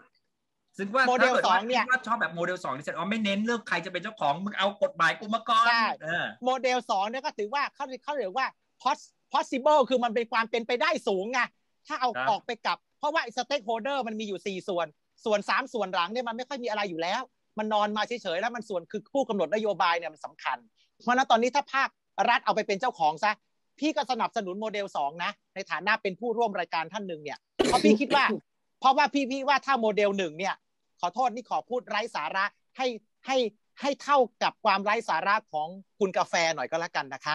ซึ่งว่าโมเดลถ้ากิสองว่าเนี่ยคิดว่าชอบแบบโมเดลสองนี่เสร็จอ๋อไม่เน้นเรื่องใครจะเป็นเจ้าของมึงเอากฎหมายกูมาก่อนใช่เออโมเดลสองเนี่ยก็ถือว่าเขาเขาเรียกว่า pos- possible คือมันเป็นความเป็นไปได้สูงไงถ้าเอาครับออกไปกับ เพราะว่า stakeholder มันมีอยู่4ส่วน ส่วน3ส่วนหลังเนี่ยมันไม่ค่อยมีอะไรอยู่แล้ว มันนอนมาเฉยๆแล้วมันส่วนคือผู้กำหนดนโยบายเนี่ยมันสำคัญ เพราะฉะนั้นตอนนี้ถ้าภาครัฐเอาไปเป็นเจ้าของซะ พี่ก็สนับสนุนโมเดลสองนะ ในฐานะเป็นผู้ร่วมรายการท่านหนึ่งเนี่ยเพราะพี่คิดว่า เพราะว่าพี่พี่ว่าถ้าโมเดลหนึ่งเนี่ย ขอโทษนี่ขอพูดไร้สาระให้ให้ให้เท่ากับความไร้สาระของคุณกาแฟหน่อยก็แล้วกันนะคะ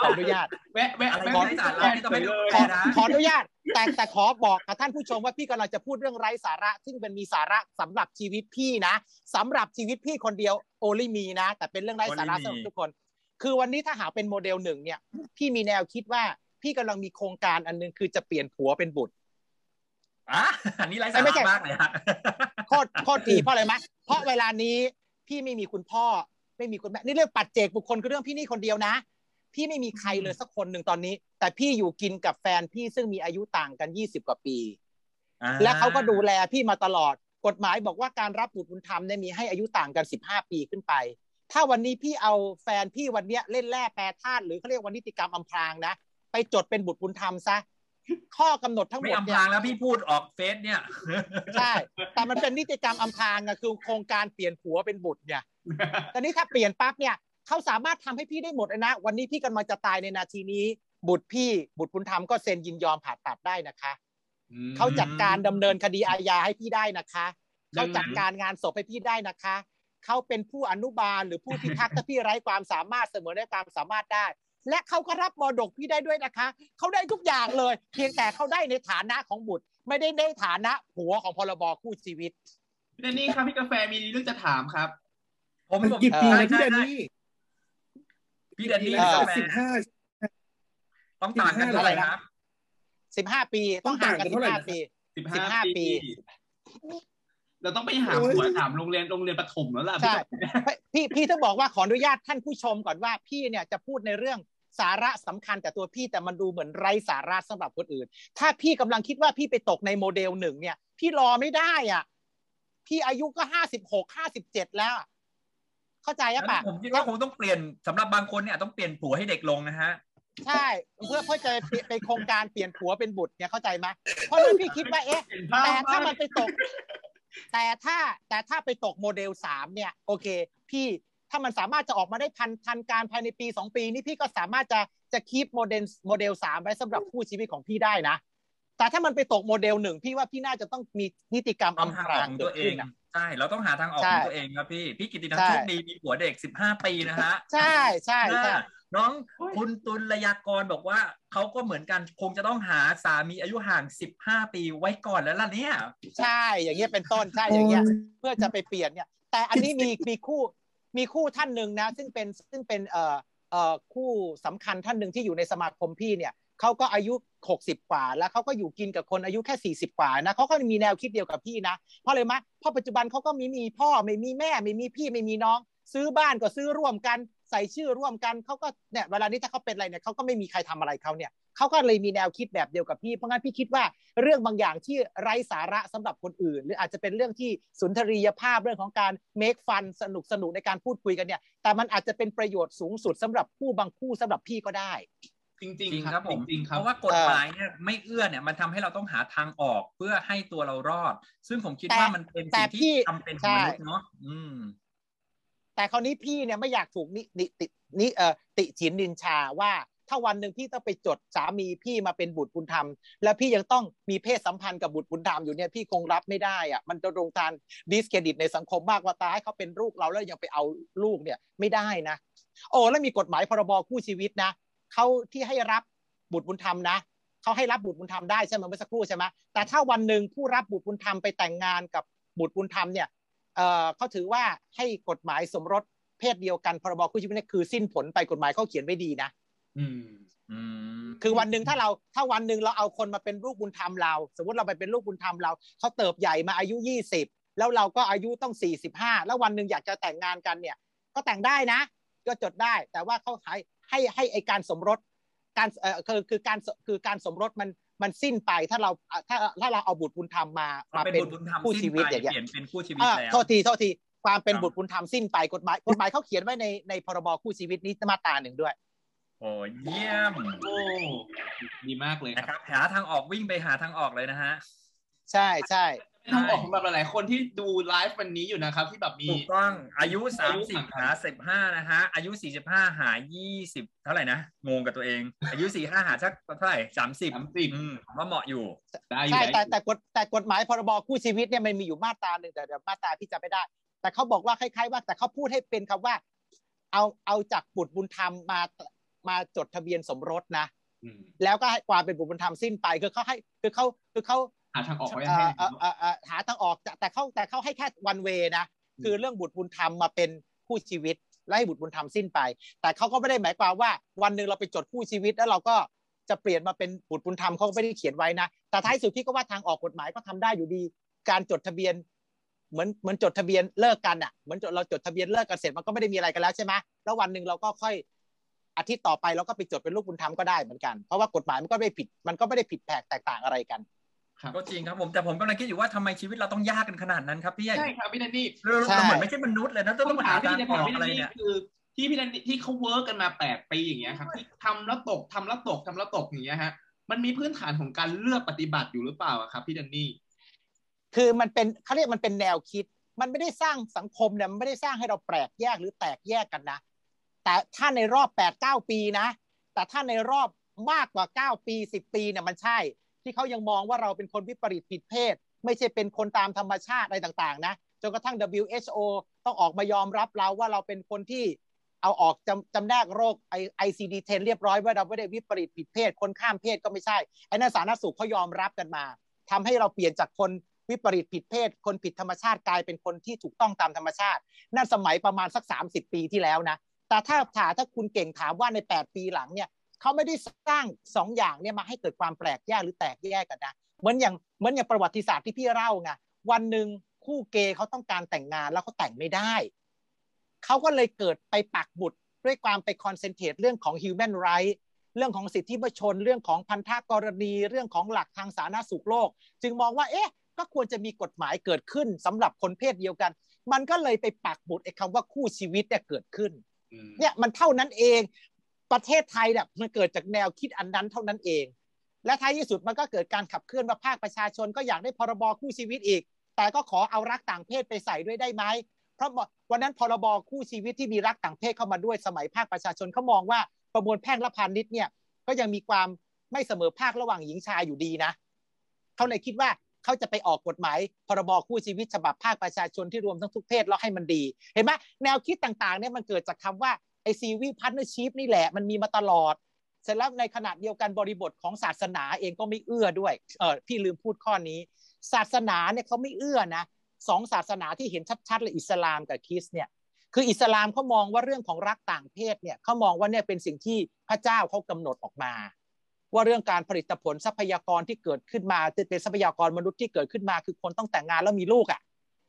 ขออนุญาตแวะแวะอะไรแวะไร้สาระนี่ต้องไปดูขอนะขออนุญาต แต่แต่ขอบอกกับท่านผู้ชมว่าพี่กำลังจะพูดเรื่องไร้สาระ ซึ่งเป็นมีสาระสำหรับชีวิตพี่นะสำหรับชีวิตพี่คนเดียวโอลิมีนะ แต่เป็นเรื่องไร้สาระ Only me สำหรับทุกคน คือวันนี้ถ้าหากเป็นโมเดลหนึ่งเนี่ยพี่มีแนวคิดว่าพี่กำลังมีโครงการอันหนึงคือจะเปลี่ยนผัวเป็นบุตรอะอันนี้ไร้สาไม่ระใช่มากเลยฮะโคตรโคตรทีเพราะอะไรไหมเพราะเวลานี้พี่ไม่มีคุณพ่อ ไม่มีคุณแม่นี่เรื่องปัจเจกบุคคลคือเรื่องพี่นี่คนเดียวนะ พี่ไม่มีใครเลยสักคนหนึ่งตอนนี้ แต่พี่อยู่กินกับแฟนพี่ซึ่งมีอายุต่างกันยี่สิบกว่าปีอ่าและเขาก็ดูแลพี่มาตลอด กฎหมายบอกว่าการรับบุตรบุญธรรมเนี่ยมีให้อายุต่างกัน15ปีขึ้นไป ถ้าวันนี้พี่เอาแฟนพี่วันเนี้ยเล่นแร่แปรธาตุหรือเขาเรียกว่านิติกรรมอำพรางนะ ไปจดเป็นบุตรบุญธรรมซะข้อกำหนดทั้งหไม่มดอำพเนี่ยรางแล้วพี่พูดออกเฟซเนี่ย ใช่ แต่มันเป็นนิติกรรมอำพรางอะคือโครงการเปลี่ยนผัวเป็นบุตรเนี่ยตอนนี้ถ้าเปลี่ยนปั๊บเนี่ยเขาสามารถทำให้พี่ได้หมดเลยนะ วันนี้พี่กำลังจะตายในนาทีนี้ บุตรพี่บุตรบุญธรรมก็เซ็นยินยอมผ่าตัดได้นะคะเขาจัดการดำเนินคดีอาญาให้พี่ได้นะคะเขาจัดการงานศพให้พี่ได้นะคะ เขาเป็นผู้อนุบาลหรือผู้พิทักษ์ถ้าพี่ไร้ความสามารถเสมอได้ความสามารถได้ และเขาก็รับมรดกพี่ได้ด้วยนะคะเขาได้ทุกอย่างเลย เพียงแต่เขาได้ในฐานะของบุตร ไม่ได้ในฐานะผัวของพรบคู่ชีวิตพี่แดนนี่ครับพี่กาแฟมีเรื่องจะถามครับผมมันผมกี่ปีได้นะพี่แดนได้นี่พี่แดนนี่เอ่อกาแฟสิบห้าต้องต่างกันเท่าไหร่ครับสิบห้าปี ต้องห่างกันต้องสิต่างบกันห้าเท่าไหร่ปีสิบสิบห้าห้าปี เราต้องไปหาโอ้ยหัวถามโรงเรียนโรงเรียนประถมแล้วล่ะใช่พี่พี่ต้องบอกว่าขออนุญาตท่านผู้ชมก่อนว่าพี่เนี่ยจะพูดในเรื่องสาระสำคัญแต่ตัวพี่แต่มันดูเหมือนไร้สาระสำหรับคนอื่น ถ้าพี่กำลังคิดว่าพี่ไปตกในโมเดลหนึ่งเนี่ย พี่รอไม่ได้อะ พี่อายุก็ห้าสิบหกห้าสิบเจ็ดแล้วอะเข้าใจอะปะผมคิดว่าคงต้องเปลี่ยนสำหรับบางคนเนี่ยต้องเปลี่ยนผัวให้เด็กลงนะฮะใช่เพื่อเพื่อจะไปโครงการเปลี่ยนผัวเป็นบุตรเนี่ยเข้าใจไหมเพราะฉะนั้นพี่คิดว่าเอ๊ะเห็นภาพแต่ถ้ามามักนไปตก แต่ถ้าแต่ถ้าไปตกโมเดลสามเนี่ยโอเค พี่ถ้ามันสามารถจะออกมาได้ทันทันการภายในปีสองปีนี่พี่ก็สามารถจะจะ keep โมเดลโมเดลสามไว้สำหรับคู่ชีวิตของพี่ได้นะ แต่ถ้ามันไปตกโมเดลหนึ่งพี่ว่าพี่น่าจะต้องมีนิติกรรมต้องอำพหาทางรางของเกิตัวดเอขึ้งนอะใช่ เราต้องหาทางออกใช่ของตัวเองครับพี่ พี่กิตินันใช่โชคดีมีผัวเด็กสิบห้าปีนะฮะ ใช่ใช่ใช่อ่า น้องคุณตุลยากรบอกว่าเขาก็เหมือนกันคงจะต้องหาสามีอายุห่างสิบห้าปีไว้ก่อนแล้วล่ะเนี่ย ใช่อย่างเงี้ยเป็นต้นใช่อย่างเงี้ยเพื่อจะไปเปลี่ยนเนี่ย แต่อันนี้มีมีคู่มีคู่ท่านหนึ่งนะ ซึ่งเป็นซึ่งเป็นเอ่อเอ่อคู่สำคัญท่านหนึ่งที่อยู่ในสมาคมพี่เนี่ยเขาก็อายุ 60 กว่า แล้วเขาก็อยู่กินกับคนอายุแค่ 40 กว่านะเขาก็มีแนวคิดเดียวกับพี่นะ เพราะเลยมะเพราะปัจจุบันเขาก็มีมีพ่อไม่มีแม่ไม่มีพี่ไม่มีน้อง ซื้อบ้านก็ซื้อร่วมกัน ใส่ชื่อร่วมกันเขาก็เนี่ยเวลานี้ถ้าเขาเป็นอะไรเนี่ยเขาก็ไม่มีใครทำอะไรเขาเนี่ยเขาก็เลยมีแนวคิดแบบเดียวกับพี่ เพราะงั้นพี่คิดว่าเรื่องบางอย่างที่ไร้สาระสำหรับคนอื่น หรืออาจจะเป็นเรื่องที่สุนทรียภาพเรื่องของการ make fun สนุกสนุกในการพูดคุยกันเนี่ย แต่มันอาจจะเป็นประโยชน์สูงสุดสำหรับผู้บางคู่สำหรับพี่ก็ได้ จริงจริงๆครับผมจริงๆคเพรับราะว่ากฎหมายเนี่ยไม่เอื้อเนี่ยมันทำให้เราต้องหาทางออกเพื่อให้ตัวเรารอด ซึ่งผมคิดแต่ว่ามันเป็นแต่สิ่งพี่ที่จำเป็นของมนุษย์ใช่เนาะอืม แต่คราวนี้พี่เนี่ยไม่อยากถูกนินิตินิเอ่อติฉินนินชาว่าถ้าวันหนึ่งพี่ต้องไปจดสามีพี่มาเป็นบุตรบุญธรรม แล้วพี่ยังต้องมีเพศสัมพันธ์กับบุตรบุญธรรมอยู่เนี่ยพี่คงรับไม่ได้อะมันจะโรงการดิสเครดิตในสังคมมากว่าตายเขาเป็นลูกเราแล้วยังไปเอาลูกเนี่ยไม่ได้นะ โอ้แล้วมีกฎหมายพรบคู่ชีวิตนะเขาที่ให้รับบุตรบุญธรรมนะเขาให้รับบุตรบุญธรรมได้ใช่ไหมเมื่อสักครู่ใช่ไหมแต่ถ้าวันหนึ่งผู้รับบุตรบุญธรรมไปแต่งงานกับบุตรบุญธรรมเนี่ย เอ่อเขาถือว่าให้กฎหมายสมรสเพศเดียวกันพรบคู่ชีวิตเนี่ยคือสิ้นผลไปกฎหมายเขาเขียนไว้ดีนะอืมอืมคือวันหนึ่งถ้าเราถ้าวันหนึ่งเราเอาคนมาเป็นลูกบุญธรรมเรา สมมติเราไปเป็นลูกบุญธรรมเราเขาเติบใหญ่มาอายุยี่สิบแล้วเราก็อายุต้องสี่สิบห้าแล้ววันหนึ่งอยากจะแต่งงานกันเนี่ย ก็แต่งได้นะ ก็จดได้ แต่ว่าเขาให้ให้ให้ไอการสมรสการเอ่อคือคือการคือการสมรสมัน มันสิ้นไปถ้าเราถ้าถ้าเราเอาบุตรบุญธรรมมามามาเป็นเป็นบุตรบุญธรรมคู่สิ้นชีวิตไปอย่างเงี้ยเปลี่ยนเป็นคู่ชีวิตอ่าแล้วโทษทีโทษทีความเป็นครับบุตรบุญธรรมสิ้นไปกฎหมายกฎหมายเขาเขียนไว้ในในพรบคู่ชีวิตนี้มาตราหนึ่งด้วยโอ้เยี่ยมโอ้ดีมากเลยนะคครัรับบหาทางออกวิ่งไปหาทางออกเลยนะฮะ ใช่ใช่เป็น ทางออกสำหรับหลายๆคนที่ดูไลฟ์วันนี้อยู่นะครับ ที่แบบมีถูกต้องอายุอายุสามสิบห่างกันหาสิบห้านะฮะอายุสี่สิบห้าหายี่สิบเท่าไหร่นะงงกับตัวเอง อายุสี่ห้าหาสักเท่าไหร่สามสิบสามสิบอืมผมว่าเหมาะอยู่ได้อยู่ใช่ได้แต่อยู่แต่กฎแต่กฎหมายพรบคู่ชีวิตเนี่ยมันมีอยู่มาตราหนึ่งแต่เดี๋ยวมาตราพี่จำไม่ได้ แต่เขาบอกว่าคล้ายๆ ว่าแต่เขาพูดให้เป็นคำว่า เอาเอาจากบุตรบุญธรรมมามาจดทะเบียนสมรสนะอืมแล้วก็ให้ความเป็นบุตรบุญธรรมสิ้นไปคือเขาให้คือเขาคือเขา หาทางออกไว้เอ่ให้อเอ่อเอ่อเอ่อหาทางออกแต่แต่เขาแต่เขาให้แค่วันเวนะ คือเรื่องบุตรบุญธรรมมาเป็นคู่ชีวิตและให้บุตรบุญธรรมสิ้นไป แต่เขาก็ไม่ได้หมายความว่า วันหนึ่งเราไปจดคู่ชีวิตแล้วเราก็จะเปลี่ยนมาเป็นบุตรบุญธรรมเขาก็ไม่ได้เขียนไว้นะ แต่ท้ายสุดพี่ก็ว่าทางออกกฎหมายก็ทำได้อยู่ดี การจดทะเบียน เหมือนเหมือนจดทะเบียนเลิกกันอะ เหมือนจดเราจดทะเบียนเลิกกันเสร็จมันก็ไม่ได้มีอะไรกันแล้วใช่ไหมแล้ววันหนึ่งเราก็ค่อยอาทิตย์ต่อไปเราก็ไปจดเป็นลูกบุญธรรมก็ได้เหมือนกัน เพราะว่ากฎหมายมันก็ไม่ได้ผิด มันก็ไม่ได้ผิดแผกแตกต่างอะไรกันครับ ก็จริงครับผมแต่ผมกำลังคิดอยู่ว่าทำไมชีวิตเราต้องยากกันขนาดนั้นครับพี่ใหญ่ใช่ครับพี่แดนนี่เราใช่เราเหมือนไม่ใช่มนุษย์เลยนะต้องคำมาถาหามที่ทางจะอถามอกพี่อะไรแดนนี่เนี่ยคือที่พี่แดนนี่ที่เขาเวิร์กกันมาแปดปีอย่างเงี้ยครับที่ทำแล้วตกทำแล้วตกทำแล้วตกอย่างเงี้ยฮะมันมีพื้นฐานของการเลือกปฏิบัติอยู่หรือเปล่าอะครับพี่แดนนี่คือมันเป็นเขาเรียกมันเป็นแนวคิด มันไม่ได้สร้างสังคมเนี่ยมันไม่ได้สร้างให้เราแปลกแยกหรือแตกแยกกันนะ แต่ถ้าในรอบแปดเก้าปีนะ แต่ถ้าในรอบมากกว่าเก้าปีสิบปีเนี่ยมันใช่ ที่เขายังมองว่าเราเป็นคนวิปริตผิดเพศ ไม่ใช่เป็นคนตามธรรมชาติอะไรต่างๆนะจนกระทั่ง WHO ต้องออกมายอมรับเราว่าเราเป็นคนที่เอาออกจำจำแนกโรคไอไอซีดีเทนเรียบร้อยว่าเราไม่ได้วิปริตผิดเพศ คนข้ามเพศก็ไม่ใช่ไอ้นั่นสาธารณสุขเขายอมรับกันมาทำให้เราเปลี่ยนจากคนวิปริตผิดเพศ คนผิดธรรมชาติกลายเป็นคนที่ถูกต้องตามธรรมชาติ นั่นสมัยประมาณสัก 30 ปีที่แล้วนะแต่ถ้าถามถ้าคุณเก่งถามว่าใน 8 ปีหลังเนี่ย เขาไม่ได้สร้างสองอย่างเนี่ยมาให้เกิดความแปลกแยกหรือแตกแยกกันนะเหมือนอย่างเหมือนอย่างประวัติศาสตร์ที่พี่เล่าไงวันหนึ่งคู่เกย์เขาต้องการแต่งงานแล้วเขาแต่งไม่ได้เขาก็เลยเกิดไปปักบุตรด้วยความไปคอนเซนเทรตเรื่องของ human right เรื่องของสิทธิมนุษยชนเรื่องของพันธกรณีเรื่องของหลักทางสาธารณสุขโลก จึงมองว่าเอ๊ะก็ควรจะมีกฎหมายเกิดขึ้นสำหรับคนเพศเดียวกัน มันก็เลยไปปักบุตรไอ้คำว่าคู่ชีวิตเนี่ยเกิดขึ้นเนี่ยมันเท่านั้นเอง ประเทศไทยเนี่ยมันเกิดจากแนวคิดอันนั้นเท่านั้นเอง และท้ายที่สุดมันก็เกิดการขับเคลื่อนว่าภาคประชาชนก็อยากได้พรบคู่ชีวิตอีก แต่ก็ขอเอารักต่างเพศไปใส่ด้วยได้ไหมเพราะวันนั้นพรบคู่ชีวิตที่มีรักต่างเพศเข้ามาด้วยสมัยภาคประชาชนเขามองว่าประมวลแพ่งและพาณิชย์เนี่ยก็ยังมีความไม่เสมอภาคระหว่างหญิงชายอยู่ดีนะเขาเลยคิดว่าเขาจะไปออกกฎหมายพรบคู่ชีวิตฉบับภาคประชาชนที่รวมทั้งทุกเพศแล้วให้มันดี เห็นไหมแนวคิดต่างๆเนี่ยมันเกิดจากคำว่า อซีวีพัฒน์ชีพนี่แหละมันมีมาตลอด เสร็จแล้วในขณะเดียวกันบริบทของศาสนาเองก็ไม่เอื้อด้วยเออพี่ลืมพูดข้อนี้ ศาสนาเนี่ยเขาไม่เอื้อนะสองศาสนาที่เห็นชัดๆเลยอิสลามกับคริสเนี่ยคืออิสลามเขามองว่าเรื่องของรักต่างเพศเนี่ยเขามองว่าเนี่ยเป็นสิ่งที่พระเจ้าเขากำหนดออกมา ว่าเรื่องการผลิตผลทรัพยากรที่เกิดขึ้นมาเป็นทรัพยากรมนุษย์ที่เกิดขึ้นมา คือคนต้องแต่งงานแล้วมีลูกอะ่ะ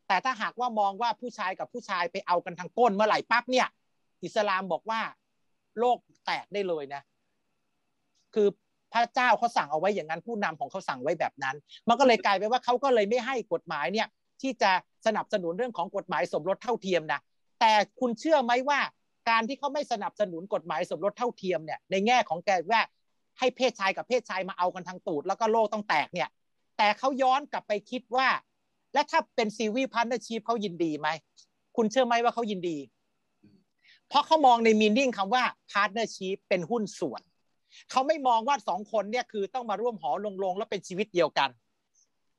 แต่ถ้าหากว่ามองว่าผู้ชายกับผู้ชายไปเอากันทางก้นเมื่อไหร่ปั๊บเนี่ย อิสลามบอกว่าโลกแตกได้เลยนะ คือพระเจ้าเขาสั่งเอาไว้อย่างนั้นผู้นำของเขาสั่งไว้แบบนั้น มันก็เลยกลายเป็นว่าเขาก็เลยไม่ให้กฎหมายเนี่ย ที่จะสนับสนุนเรื่องของกฎหมายสมรสเท่าเทียมนะแต่คุณเชื่อไหมว่าการที่เขาไม่สนับสนุนกฎหมายสมรสเท่าเทียมเนี่ยในแง่ของแกว่าให้เพศชายกับเพศชายมาเอากันทางตูด แล้วก็โลกต้องแตกเนี่ย แต่เขาย้อนกลับไปคิดว่า และถ้าเป็น civil partnership เขายินดีไหมคุณเชื่อไหมว่าเขายินดี เพราะเขามองใน meaning คำว่า partnership เป็นหุ้นส่วน เขาไม่มองว่าสองคนเนี่ยคือต้องมาร่วมหอลงลงแล้วเป็นชีวิตเดียวกัน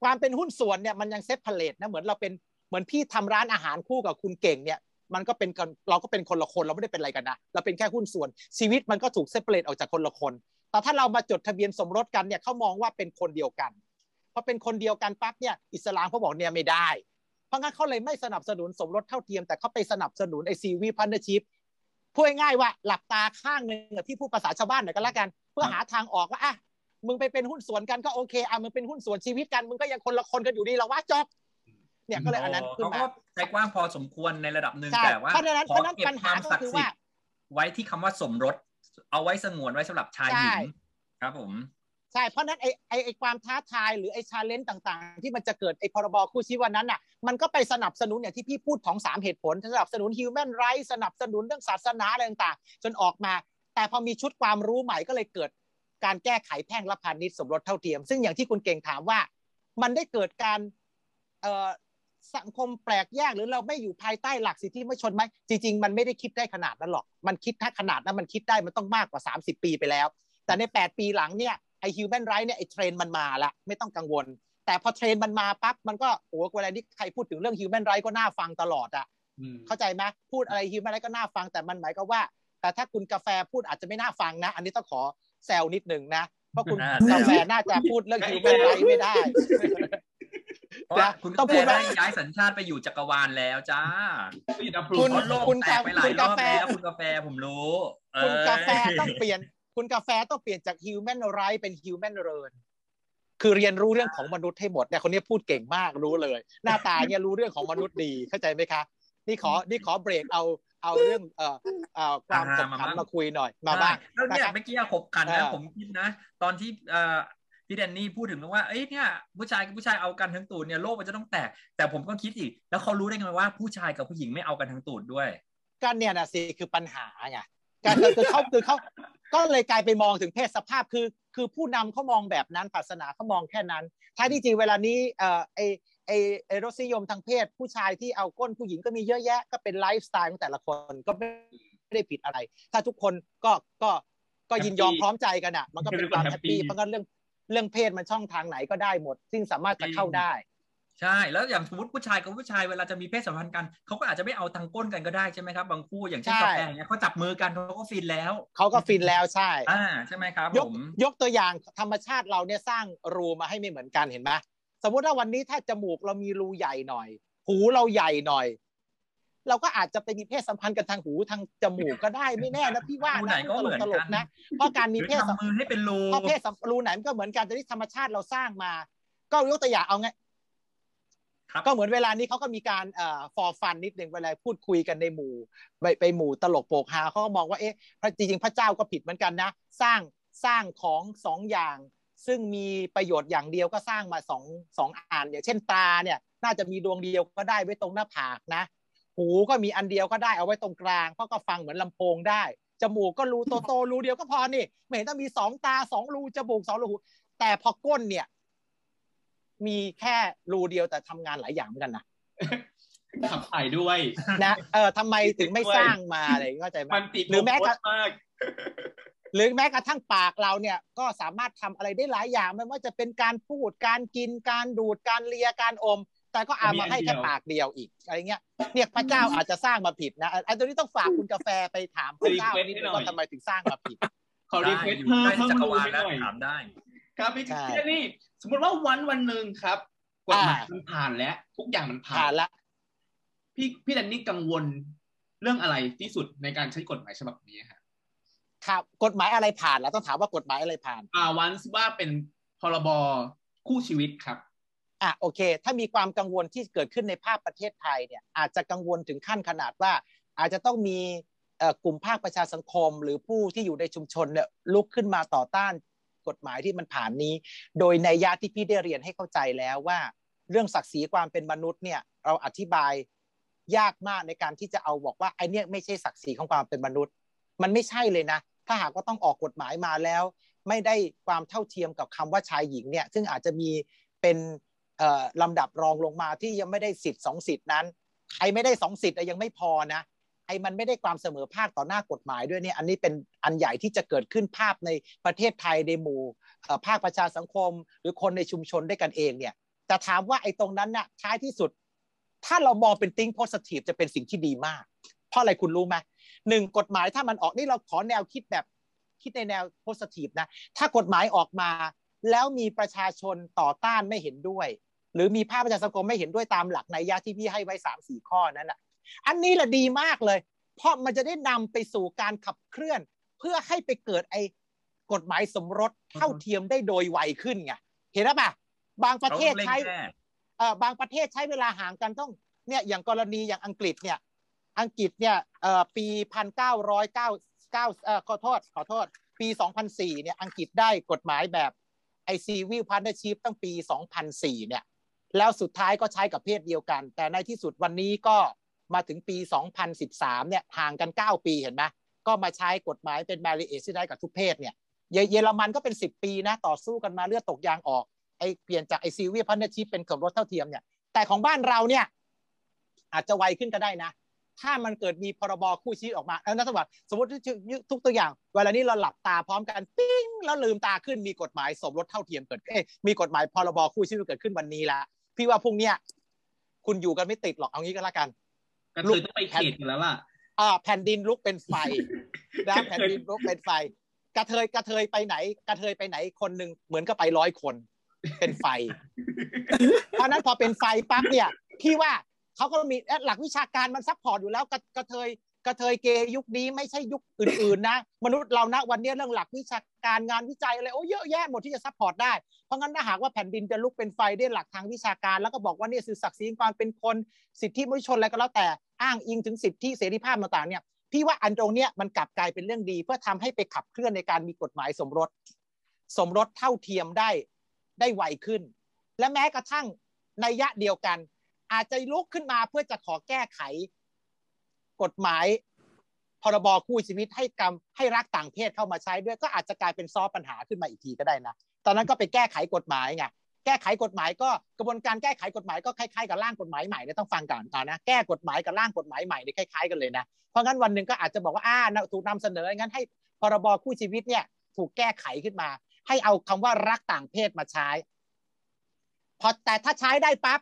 ความเป็นหุ้นส่วนเนี่ยมันยัง separate นะเหมือนเราเป็นเหมือนพี่ทำร้านอาหารคู่กับคุณเก่งเนี่ยมันก็เป็นเราก็เป็นคนละคนเราไม่ได้เป็นอะไรกันนะเราเป็นแค่หุ้นส่วน ชีวิตมันก็ถูก separate ออกจากคนละคน แต่ถ้าเรามาจดทะเบียนสมรสกันเนี่ยเขามองว่าเป็นคนเดียวกันพอเป็นคนเดียวกันปั๊บเนี่ยอิสลามเขาบอกเนี่ยไม่ได้ เพราะงั้นเขาเลยไม่สนับสนุนสมรสเท่าเทียมแต่เขาไปสนับสนุนไอซีวีพันธชิพ พูดง่ายว่า หลับตาข้างหนึ่งที่พูดภาษาชาวบ้านหน่อยก็แล้วกัน เพื่อหาทางออกว่าอะมึงไปเป็นหุ้นส่วนกันก็โอเคอะมึงเป็นหุ้นส่วนชีวิตกันมึงก็ยังคนละคนกันอยู่ดีเราว่าจบเนี่ยก็เลยอันนั้นขึ้นมาใจกว้างพอสมควรในระดับหนึ่งแต่ว่าเพราะนั้นเพราะนั้นปัญหาก็คือว่า ไว้ที่คำว่าสมรส เอาไว้สงวนไว้สำหรับชายหญิงครับผม ใช่เพราะนั้นไอไอไอความท้าทายหรือไอ challenge ต่าง ๆ ที่มันจะเกิดไอพรบคู่ชีวิตนั้นน่ะมันก็ไปสนับสนุนอย่างที่พี่พูดของสามเหตุผล สนับสนุน human rights สนับสนุนเรื่องศาสนาอะไรต่างๆ จนออกมา แต่พอมีชุดความรู้ใหม่ก็เลยเกิดการแก้ไขแพ่งและพาณิชย์สมรสเท่าเทียม ซึ่งอย่างที่คุณเก่งถามว่า มันได้เกิดการสังคมแปลกแยกหรือเราไม่อยู่ภายใต้หลักสิทธิมนุษยชนไหมจริงๆ มันไม่ได้คิดได้ขนาดนั้นหรอก มันคิดถ้าขนาดนั้นมันคิดได้มันต้องมากกว่า 30 ปีไปแล้ว แต่ใน 8 ปีหลังเนี่ย ไอ human rights เนี่ยไอเทรนมันมาละไม่ต้องกังวล แต่พอเทรนมันมาปั๊บมันก็โอ้เวลาที่ใครพูดถึงเรื่อง human rights ก็น่าฟังตลอดอะเข้าใจไหมพูดอะไร human rights ก็น่าฟังแต่มันหมายก็ว่า แต่ถ้าคุณกาแฟพูดอาจจะไม่น่าฟังนะ อันนี้ต้องขอแซวนิดหนึ่งนะเพราะคุณกาแฟน่าจะพูดเรื่อง human rights ไม่ได้คุณต้องพูดว่าย้ายสัญชาติไปอยู่จักรวาลแล้วจ้าคุณคุณกาไปหลายรอบแล้วคุณกาแฟผมรู้ คุณกาแฟต้องเปลี่ยน คุณกาแฟต้องเปลี่ยนจากฮิวแมนไรท์เป็นฮิวแมนเรินคือเรียนรู้เรื่องของมนุษย์ให้หมดเนี่ยคนนี้พูดเก่งมากรู้เลย หน้าตาเนี่ยรู้เรื่องของมนุษย์ดีเข้าใจไหมคะ นี่ขอนี่ขอเบรกเอาเอาเรื่องเอ่อเอ่อความขบขันมาคุยหน่อยมาบ้างแล้วเนี่ยเมื่อกี้ขบขันนะผมคิดนะ ตอนที่เอ่อพี่แดนนี่พูดถึงว่า เอ้ยเนี่ยผู้ชายกับผู้ชายเอากันทั้งตูดเนี่ยโลกมันจะต้องแตก แต่ผมก็คิดอีก แล้วเขารู้ได้ไงว่าผู้ชายกับผู้หญิงไม่เอากันทั้งตูดด้วย กันเนี่ยนะสิคือปัญหาไง การคือเขาคือเขาก็เลยกลายไปมองถึงเพศสภาพคือ คือผู้นำเขามองแบบนั้นศาสนาเขามองแค่นั้นท้ายที่จริงเวลานี้เอ่อไอไอไอรสนิยมทางเพศ ผู้ชายที่เอาก้นผู้หญิงก็มีเยอะแยะ ก็เป็นไลฟ์สไตล์ของแต่ละคนก็ไม่ได้ผิดอะไร ถ้าทุกคนก็ก็ก็ยินยอมพร้อมใจกันอะ มันก็เป็นความแฮปปี้เพราะงั้นเรื่องเรื่องเพศมันช่องทางไหนก็ได้หมด ซึ่งสามารถจะเข้าได้ ใช่แล้วอย่างสมมติผู้ชายกับผู้ชายเวลาจะมีเพศสัมพันธ์กันเขาก็อาจจะไม่เอาทางก้นกันก็ได้ใช่ไหมครับบางคู่อย่างเช่นใช่กาแฟเนี่ยเขาจับมือกันเขาก็ฟินแล้วเขาก็ฟินแล้วใช่อ่าใช่ไหมครับยผกมยกตัวอย่างธรรมชาติเราเนี่ยสร้างรูมาให้ไม่เหมือนกันเห็นไหมสมมุติว่าวันนี้ถ้าจมูกเรามีรูใหญ่หน่อย หูเราใหญ่หน่อย เราก็อาจจะไปมีเพศสัมพันธ์กันทางหูทางจมูกก็ได้ไม่แน่นะพี่ว่ารูไหนนะก็เหมือนตลกักนๆนะเพราะการหมีรือเพศสัมทำมือให้เป็นรูเพราะเพศสัมรูไหนมันก็เหมือนกันแต่ที่ธรรมชาติเราสร้างมา ก็ยกตัวอย่างเอาไงครับ ก็เหมือนเวลานี้เขาก็มีการเอ่อฟอร์ฟันนิดหนึ่งเวลาพูดคุยกันในหมู่ ไปไปหมู่ตลกโปกฮาเขาก็มองว่าเอ๊ะพระจริงพระเจ้าก็ผิดเหมือนกันนะ สร้างสร้างของสองอย่าง ซึ่งมีประโยชน์อย่างเดียวก็สร้างมาสองสองอันอย่างเช่นตาเนี่ยน่าจะมีดวงเดียวก็ได้ไว้ตรงหน้าผากนะ หูก็มีอันเดียวก็ได้เอาไว้ตรงกลางเพราะก็ฟังเหมือนลำโพงได้จมูกก็รูโตโตรูเดียวก็พอนี่ไม่เห็นต้องมีสองตาสองรูจมูกสองรูหูแต่พอก้นเนี่ย มีแค่รูเดียวแต่ทำงานหลายอย่างเหมือนกันนะขับถ่ายด้วยนะเออทำไมถึงไม่สร้างมาอะไรเข้าใจไหมมันติดหรือแม้กระโพสต์มากหรือแม้กระทั่งปากเราเนี่ยก็สามารถทำอะไรได้หลายอย่างไม่ว่าจะเป็นการพูดการกินการดูดการเลียการอม แต่ก็เอามาให้แค่ปากเดียวอีกอะไรเงี้ยเนี่ยพระเจ้าอาจจะสร้างมาผิดนะอันนี้ต้องฝากคุณกาแฟไปถามพระเจ้านิดนึงว่าทำไมถึงสร้างมาผิดขอรีได้เควสอยู่เพิ่มใกล้เพิ่มจักรรูวาลให้แล้วหน่อยถามได้ครับพี่ใช่พี่เจนนี่ สมมติว่าวันวันหนึ่งครับกฎหมายอ่ามัมันผ่านแล้ว ทุกอย่างมันผ่าผ่านนละพี่พี่แดนนี่กังวลเรื่องอะไรที่สุดในการใช้กฎหมายฉบับนี้ฮะครับกฎหมายอะไรผ่านแล้วต้องถามว่ากฎหมายอะไรผ่าน อ่าวันว่าเป็นพรบคู่ชีวิตครับอะโอเค ถ้ามีความกังวลที่เกิดขึ้นในภาพประเทศไทยเนี่ย อาจจะกังวลถึงขั้นขนาดว่า อาจจะต้องมีเอ่อกลุ่มภาคประชาสังคม หรือผู้ที่อยู่ในชุมชนเนี่ยลุกขึ้นมาต่อต้าน กฎหมายที่มันผ่านนี้ โดยในยะที่พี่ได้เรียนให้เข้าใจแล้วว่า เรื่องศักดิ์ศรีความเป็นมนุษย์เนี่ยเราอธิบายยากมากในการที่จะเอาบอกว่าไอเนี่ยไม่ใช่ศักดิ์ศรีของความเป็นมนุษย์ มันไม่ใช่เลยนะ ถ้าหากว่าต้องออกกฎหมายมาแล้ว ไม่ได้ความเท่าเทียมกับคำว่าชายหญิงเนี่ยซึ่งอาจจะมีเป็นลำดับรองลงมาที่ยังไม่ได้สิทธิ์สองสิทธินั้นไอ้ไม่ได้สองสิทธิ์ยังไม่พอนะ อ้มันไม่ได้ความเสมอภาคต่อหน้ากฎหมายด้วยเนี่ยอันนี้เป็นอันใหญ่ที่จะเกิดขึ้นภาพในประเทศไทยในหมู่ภาคประชาสังคม หรือคนในชุมชนด้วยกันเองเนี่ยแต่ถามว่าไอ้ตรงนั้นน่ะท้ายที่สุด ถ้าเรามองเป็นติ้งโพสทีฟจะเป็นสิ่งที่ดีมาก เพราะอะไรคุณรู้ไหมหนึ่งกฎหมายถ้ามันออกนี่เราขอแนวคิดแบบคิดในแนวโพสทีฟนะถ้ากฎหมายออกมา แล้วมีประชาชนต่อต้านไม่เห็นด้วย หรือมีภาคประชาสังคมไม่เห็นด้วยตามหลักในยะที่พี่ให้ไว้สามสี่ข้อนั้นอะ อันนี้แหละดีมากเลย เพราะมันจะได้นำไปสู่การขับเคลื่อน เพื่อให้ไปเกิดไอ้กฎหมายสมรสเท่าเทียมได้โดยไวขึ้นไงเห็นแล้วปะบางประเทศใช้เขาเร่งแก้เอ่อบางประเทศใช้เวลาห่างกันต้องเนี่ยอย่างกรณีอย่างอังกฤษเนี่ยอังกฤษเนี่ยเอ่อปีพันเก้าร้อยเก้าเก้าเอ่อขอโทษขอโทษ ปีสองพันสี่เนี่ยอังกฤษได้กฎหมายแบบไอซีวิลพันธชีพตั้งปีสองพันสี่เนี่ยแล้วสุดท้ายก็ใช้กับเพศเดียวกัน แต่ในที่สุดวันนี้ก็ มาถึงปี 2013 เนี่ยห่างกัน 9 ปีเห็นไหมก็มาใช้กฎหมายเป็น marriage ที่ได้กับทุกเพศเนี่ยเยอรมันก็เป็น 10 ปีนะต่อสู้กันมาเลือดตกยางออกไอเปลี่ยนจากไอซีวิพันธชีพเป็นสมรสเท่าเทียมเนี่ยแต่ของบ้านเราเนี่ยอาจจะไวขึ้นก็ได้นะ ถ้ามันเกิดมีพรบคู่ชีวิตออกมาแล้วนะสมมติสมมติทุกตัวอย่าง เวลานี้เราหลับตาพร้อมกันปิ้งแล้วลืมตาขึ้นมีกฎหมายสมรสเท่าเทียมเกิดเอ้มีกฎหมายพรบคู่ชีวิตเกิดขึ้นวันนี้ละพี่ว่าพรุ่งเนี้ยคุณอยู่กันไม่ติดหรอกเอางี้ก็แล้วกัน กระเทยต้องไปเขตกันแล้วล่ะอ่าแผ่นดินลุกเป็นไฟนะแผ่นดินลุกเป็นไฟ กระเทยกระเทยไปไหน กระเทยไปไหนคนหนึ่งเหมือนก็ไปร้อยคน เป็นไฟ เพราะฉะนั้นพอเป็นไฟปั๊บเนี่ยพี่ว่าเขาก็มีหลักวิชาการมัน support อยู่แล้วกระกระเทย กระเทยเกย์ยุคนี้ไม่ใช่ยุคอื่นๆนะ มนุษย์เรานะวันนี้เรื่องหลักวิชาการงานวิจัยอะไรโอ้เยอะแยะหมดที่จะ support ได้ เพราะงั้นถ้าหากว่าแผ่นดินจะลุกเป็นไฟด้วยหลักทางวิชาการ แล้วก็บอกว่านี่คือศักดิ์ศรีความเป็นคนสิทธิมนุษยชนอะไรก็แล้วแต่อ้างอิงถึงสิทธิเสรีภาพต่างๆเนี่ยพี่ว่าอันตรงเนี้ยมันกลับกลายเป็นเรื่องดี เพื่อทำให้ไปขับเคลื่อนในการมีกฎหมายสมรส สมรสเท่าเทียมได้ได้ไวขึ้น และแม้กระทั่งในยะเดียวกัน อาจจะลุกขึ้นมาเพื่อจะขอแก้ไข กฎหมายพรบคู่ชีวิตให้กรรมให้รักต่างเพศเข้ามาใช้ด้วยก็อาจจะกลายเป็นซอปัญหาขึ้นมาอีกทีก็ได้นะตอนนั้นก็ไปแก้ไขกฎหมายไงแก้ไขกฎหมายก็กระบวนการแก้ไขกฎหมายก็คล้ายๆกับร่างกฎหมายใหม่เนี่ยต้องฟังก่อนนะแก้กฎหมายกับร่างกฎหมายใหม่เนี่ยคล้ายๆกันเลยนะเพราะงั้นวันหนึ่งก็อาจจะบอกว่าอ่าถูกนำเสนองั้นให้พรบคู่ชีวิตเนี่ยถูกแก้ไขขึ้นมา ให้เอาคำว่ารักต่างเพศมาใช้พอแต่ถ้าใช้ได้ปั๊บ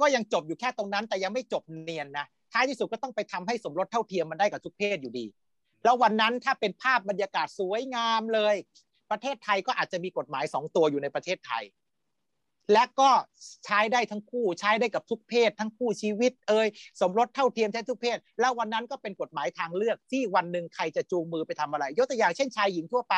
ก็ยังจบอยู่แค่ตรงนั้น แต่ยังไม่จบเนียนนะ ท้ายที่สุดก็ต้องไปทำให้สมรสเท่าเทียมมันได้กับทุกเพศอยู่ดี แล้ววันนั้นถ้าเป็นภาพบรรยากาศสวยงามเลย ประเทศไทยก็อาจจะมีกฎหมายสองตัวอยู่ในประเทศไทย และก็ใช้ได้ทั้งคู่ใช้ได้กับทุกเพศ ทั้งคู่ชีวิต เอ่ยสมรสเท่าเทียมใช้ทุกเพศ แล้ววันนั้นก็เป็นกฎหมายทางเลือกที่วันหนึ่งใครจะจูงมือไปทำอะไร ยกตัวอย่างเช่นชายหญิงทั่วไป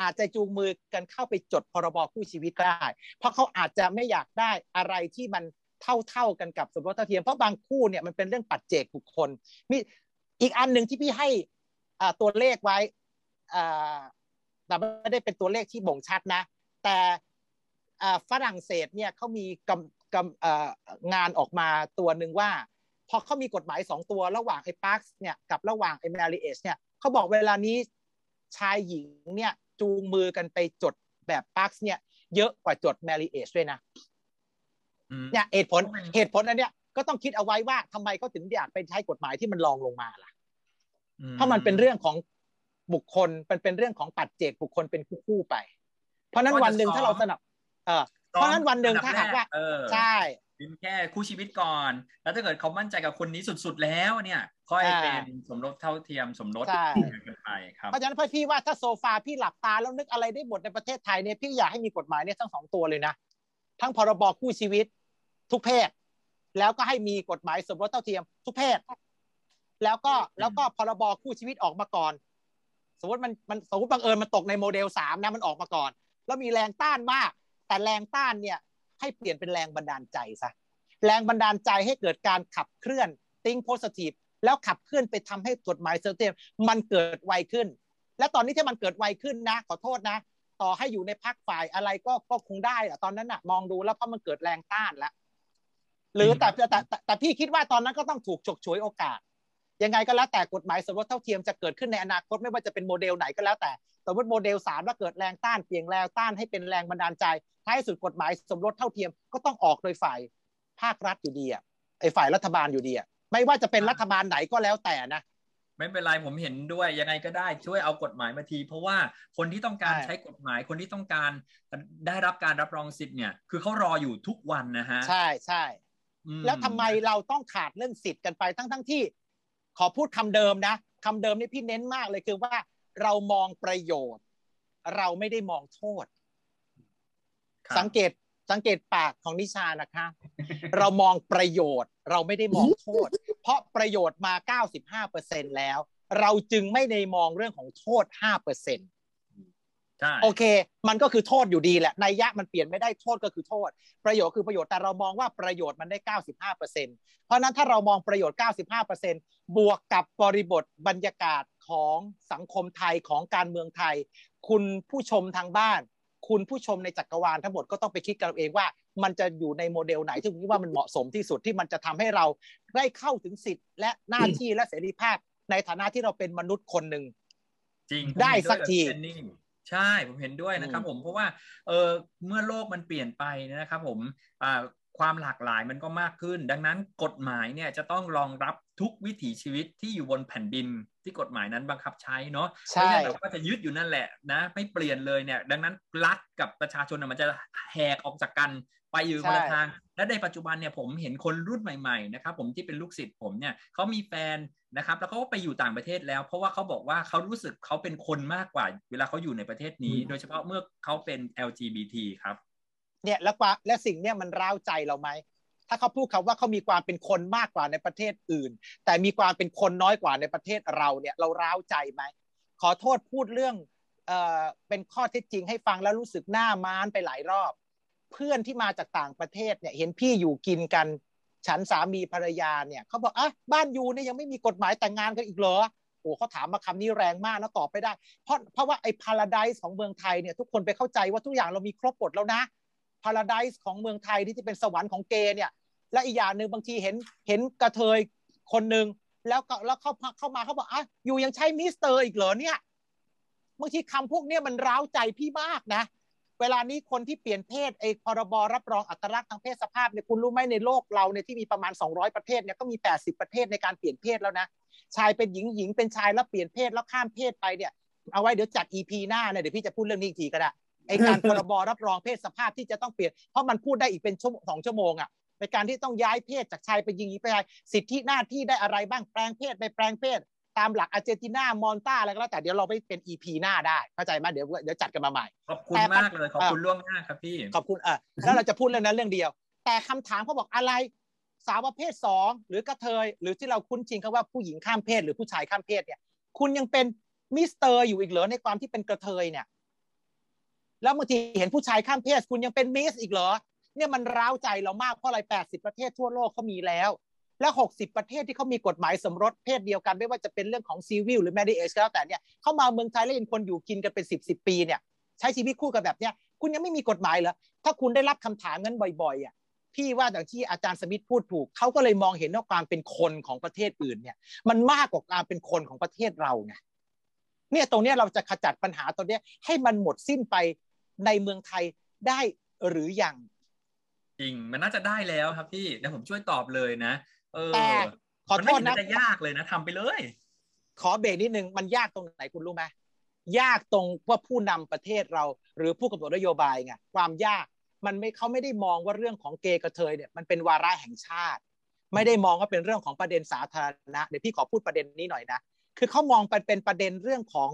อาจจะจูงมือกันเข้าไปจดพรบคู่ชีวิตก็ได้ เพราะเขาอาจจะไม่อยากได้อะไรที่มัน เท่าเท่าๆกันกับสมรสเท่าเทียมเพราะบางคู่เนี่ยมันเป็นเรื่องปัจเจกบุคคลมีอีกอันหนึ่งที่พี่ให้ตัวเลขไว้แต่ไม่ได้เป็นตัวเลขที่บ่งชัดนะ แต่ฝรั่งเศสเนี่ยเขามีกำกำงานออกมาตัวหนึ่งว่า พอเขามีกฎหมายสองตัวระหว่างไอ้ปาร์คเนี่ยกับระหว่างไอ้แมรี่เอชเนี่ยเขาบอกเวลานี้ชายหญิงเนี่ยจูงมือกันไปจดแบบปาร์คเนี่ยเยอะกว่าจดแมรี่เอชด้วยนะ เนี่ยเหตุผลก็เป็นเหตุผลอันเนี้ยก็ต้องคิดเอาไว้ว่าทำไมเขาถึงอยากไปใช้กฎหมายที่มันรองลงมาล่ะอืเพราะมันเป็นเรื่องของบุคคลเป็นเป็นเรื่องของปัจเจกบุคคลเป็นคู่คู่ๆไป เพราะฉะนั้นวันหนึ่งถ้าเราสนับเออเพราะฉะนั้นวันหนึ่งถ้าหากว่าเออใช่เป็นแค่คู่ชีวิตก่อน แล้วถ้าเกิดเขามั่นใจกับคนนี้สุดๆแล้วเนี่ยค่อยอ่าเป็นสมรสเท่าเทียมสมรสใช่กันไปครับเพราะฉะนั้นพี่ว่าถ้าโซฟาพี่หลับตาแล้วนึกอะไรได้หมดในประเทศไทยเนี่ยพี่อยากให้มีกฎหมายเนี่ยทั้งสองตัวเลยนะทั้งพรบคู่ชีวิต ทุกเพศ แล้วก็ให้มีกฎหมายสมรสเท่าเทียม ทุกเพศ แล้วก็แล้วก็พรบคู่ชีวิตออกมาก่อน สมมติมันมันสมมติบังเอิญมันตกในโมเดลสามนะมันออกมาก่อน แล้วมีแรงต้านมาก แต่แรงต้านเนี่ยให้เปลี่ยนเป็นแรงบันดาลใจซะแรงบันดาลใจให้เกิดการขับเคลื่อน think positive แล้วขับเคลื่อนไปทำให้กฎหมายเท่าเทียมมันเกิดไวขึ้น และตอนนี้ที่มันเกิดไวขึ้นนะ ขอโทษนะ ต่อให้อยู่ในพรรคฝ่ายอะไรก็ก็คงได้อะตอนนั้นอะมองดูแล้วเพราะมันเกิดแรงต้านแล้ว หรือแต่แต่แต่แต่แต่พี่คิดว่าตอนนั้นก็ต้องถูกฉกฉวยโอกาส ยังไงก็แล้วแต่กฎหมายสมรสเท่าเทียมจะเกิดขึ้นในอนาคตไม่ว่าจะเป็นโมเดลไหนก็แล้วแต่สมมติโมเดลสามว่าเกิดแรงต้านเปลี่ยนแรงต้านให้เป็นแรงบันดาลใจท้ายสุดกฎหมายสมรสเท่าเทียมก็ต้องออกโดยฝ่ายภาครัฐอยู่ดีอะไอ้ฝ่ายรัฐบาลอยู่ดีอะไม่ว่าจะเป็นรัฐบาลไหนก็แล้วแต่นะไม่เป็นไรผมเห็นด้วยยังไงก็ได้ช่วยเอากฎหมายมาที เพราะว่าคนที่ต้องการใช่ใช้กฎหมายคนที่ต้องการได้รับการรับรองสิทธิ์เนี่ย คือเขารออยู่ทุกวันนะฮะ ใช่ใช่อืม แล้วทำไมเราต้องขาดเรื่องสิทธิ์กันไปทั้งทั้งที่ ขอพูดคำเดิมนะคำเดิมนี่พี่เน้นมากเลยคือว่าเรามองประโยชน์ เราไม่ได้มองโทษครับสังเกตสังเกตปากของนิชานะคะ เรามองประโยชน์ เราไม่ได้มองโทษ เพราะประโยชน์มา 95%แล้ว เราจึงไม่ได้มองเรื่องของโทษ5%ใช่ โอเค มันก็คือโทษอยู่ดีแหละในยยะมันเปลี่ยนไม่ได้โทษก็คือโทษ ประโยชน์คือประโยชน์แต่เรามองว่าประโยชน์มันได้ 95%เพราะฉะนั้นถ้าเรามองประโยชน์ 95%บวกกับบริบทบรรยากาศของสังคมไทยของการเมืองไทย คุณผู้ชมทางบ้าน คุณผู้ชมในจักรวาลทั้งหมดก็ต้องไปคิดกันเอาเองว่า มันจะอยู่ในโมเดลไหนที่คุณคิดว่ามันเหมาะสมที่สุดที่มันจะทำให้เราได้เข้าถึงสิทธิ์และหน้าที่และเสรีภาพ ในฐานะที่เราเป็นมนุษย์คนหนึ่งจริงได้สักที ผมเห็นด้วยกับพี่เจนนี่ใช่ผมเห็นด้วยนะครับอืมผมเพราะว่าเออเมื่อโลกมันเปลี่ยนไปนะครับผมอ่าความหลากหลายมันก็มากขึ้น ดังนั้นกฎหมายเนี่ยจะต้องรองรับทุกวิถีชีวิตที่อยู่บนแผ่นดินที่กฎหมายนั้นบังคับใช้เนาะใช่ไม่ใช่แบบว่าจะยึดอยู่นั่นแหละนะ ไม่เปลี่ยนเลยเนี่ย ดังนั้นรัฐกับประชาชนน่ะมันจะแหกออกจากกัน ไปอยู่คนละทาง และในปัจจุบันเนี่ยผมเห็นคนรุ่นใหม่ๆนะครับผมที่เป็นลูกศิษย์ผมเนี่ยเขามีแฟนนะครับแล้วเขาก็ไปอยู่ต่างประเทศแล้ว เพราะว่าเขาบอกว่าเขารู้สึกเขาเป็นคนมากกว่า เวลาเขาอยู่ในประเทศนี้อืมโดยเฉพาะเมื่อเขาเป็น LGBT ครับเนี่ยแล้วกว่าและสิ่งเนี่ยมันร้าวใจเราไหมถ้าเขาพูดคำว่าเขามีความเป็นคนมากกว่าในประเทศอื่น แต่มีความเป็นคนน้อยกว่าในประเทศเราเนี่ยเราร้าวใจไหมขอโทษพูดเรื่องเอ่อเป็นข้อเท็จจริงให้ฟังแล้วรู้สึกหน้าม้านไปหลายรอบ เพื่อนที่มาจากต่างประเทศเนี่ยเห็นพี่อยู่กินกัน ฉันสามีภรรยาเนี่ยเขาบอกอะบ้านยูเนี่ยยังไม่มีกฎหมายแต่งงานกันอีกเหรอโอ้เขาถามมาคำนี้แรงมากนะตอบไปได้ เพราะเพราะว่าไอ้พาราไดส์ของเมืองไทยเนี่ยทุกคนไปเข้าใจว่าทุกอย่างเรามีครบหมดแล้วนะพาราไดส์ของเมืองไทยที่ที่เป็นสวรรค์ของเกย์เนี่ยและอีกอย่างหนึ่งบางทีเห็นเห็นกระเทยคนหนึ่งแล้วก็แล้วเข้าเข้ามาเขาบอกอะอยู่ยังใช้มิสเตอร์อีกเหรอเนี่ยบางทีคำพวกเนี้ยมันร้าวใจพี่มากนะ เวลานี้คนที่เปลี่ยนเพศไอ้พรบรับรองอัตลักษณ์ทางเพศสภาพเนี่ยคุณรู้ไหมในโลกเราเนี่ยที่มีประมาณ 200 ประเทศเนี่ยก็มี 80 ประเทศในการเปลี่ยนเพศแล้วนะชายเป็นหญิงหญิงเป็นชายแล้วเปลี่ยนเพศแล้วข้ามเพศไปเนี่ยเอาไว้เดี๋ยวจัด EP หน้าเนี่ยเดี๋ยวพี่จะพูดเรื่องนี้อีกทีก็ได้ไอการพรบรับรองเพศสภาพที่จะต้องเปลี่ยน เพราะมันพูดได้อีกเป็นชั่วโมงสองชั่วโมงอะในการที่ต้องย้ายเพศจากชายไปหญิงหญิงไปชายสิทธิหน้าที่ได้อะไรบ้างแปลงเพศไปแปลงเพศ ตามหลักอาร์เจนตินามอลตาอะไรก็แล้วแต่เดี๋ยวเราไปเป็น EP หน้าได้เข้าใจไหมเดี๋ยวเดี๋ยวจัดกันมาใหม่ ขอบคุณมากเลยขอบคุณล่วงหน้าครับพี่ ขอบคุณเออแล้วเราจะพูดเรื่องนั้นเรื่องเดียว แต่คำถามเขาบอกอะไรสาวประเภทสองหรือกระเทย หรือที่เราคุ้นชินคำว่าผู้หญิงข้ามเพศหรือผู้ชายข้ามเพศเนี่ยคุณยังเป็นมิสเตอร์อยู่อีกเหรอในความที่เป็นกระเทยเนี่ย แล้วบางทีเห็นผู้ชายข้ามเพศ คุณยังเป็นมิสอีกเหรอ เนี่ยมันร้าวใจเรามากเพราะอะไรแปดสิบประเทศทั่วโลกเขามีแล้ว แล้วหกสิบประเทศที่เขามีกฎหมายสมรสเพศเดียวกัน ไม่ว่าจะเป็นเรื่องของซีวิลหรือแมด a เอชก็แล้วแต่เนี่ยเข้ามาเมืองไทยแล้วยังคนอยู่กินกันเป็นสิบสิบปีเนี่ยใช้ชีวิตคู่กันแบบเนี้ยคุณยังไม่มีกฎหมายเหรอถ้าคุณได้รับคำถามนั้นบ่อยๆอะพี่ว่าอย่างที่อาจารย์สมิธพูดถูกเขาก็เลยมองเห็นว่าความเป็นคนของประเทศอื่นเนี่ย มันมากกว่าการเป็นคนของประเทศเราไงเนี่ยตรงเนี้ยเราจะขจัดปัญหาตรงเนี้ยให้มันหมดสิ้นไปในเมืองไทยได้หรือยังจริงมันน่าจะได้แล้วครับพี่เดี๋ยวผมช่วยตอบเลยนะ แต่ขอมันโทไม่ษเห็นนะจะยากเลยนะทำไปเลย ขอเบรกนิดนึงมันยากตรงไหนคุณรู้ไหมยากตรงว่าผู้นำประเทศเรา หรือผู้กำหนดนโยบายไงความยากมันไม่เขาไม่ได้มองว่าเรื่องของเกย์กระเทยเนี่ยมันเป็นวาระแห่งชาติ ไม่ได้มองว่าเป็นเรื่องของประเด็นสาธารณะเดี๋ยวพี่ขอพูดประเด็นนี้หน่อยนะคือเขามองเป็นเป็นประเด็นเรื่องของ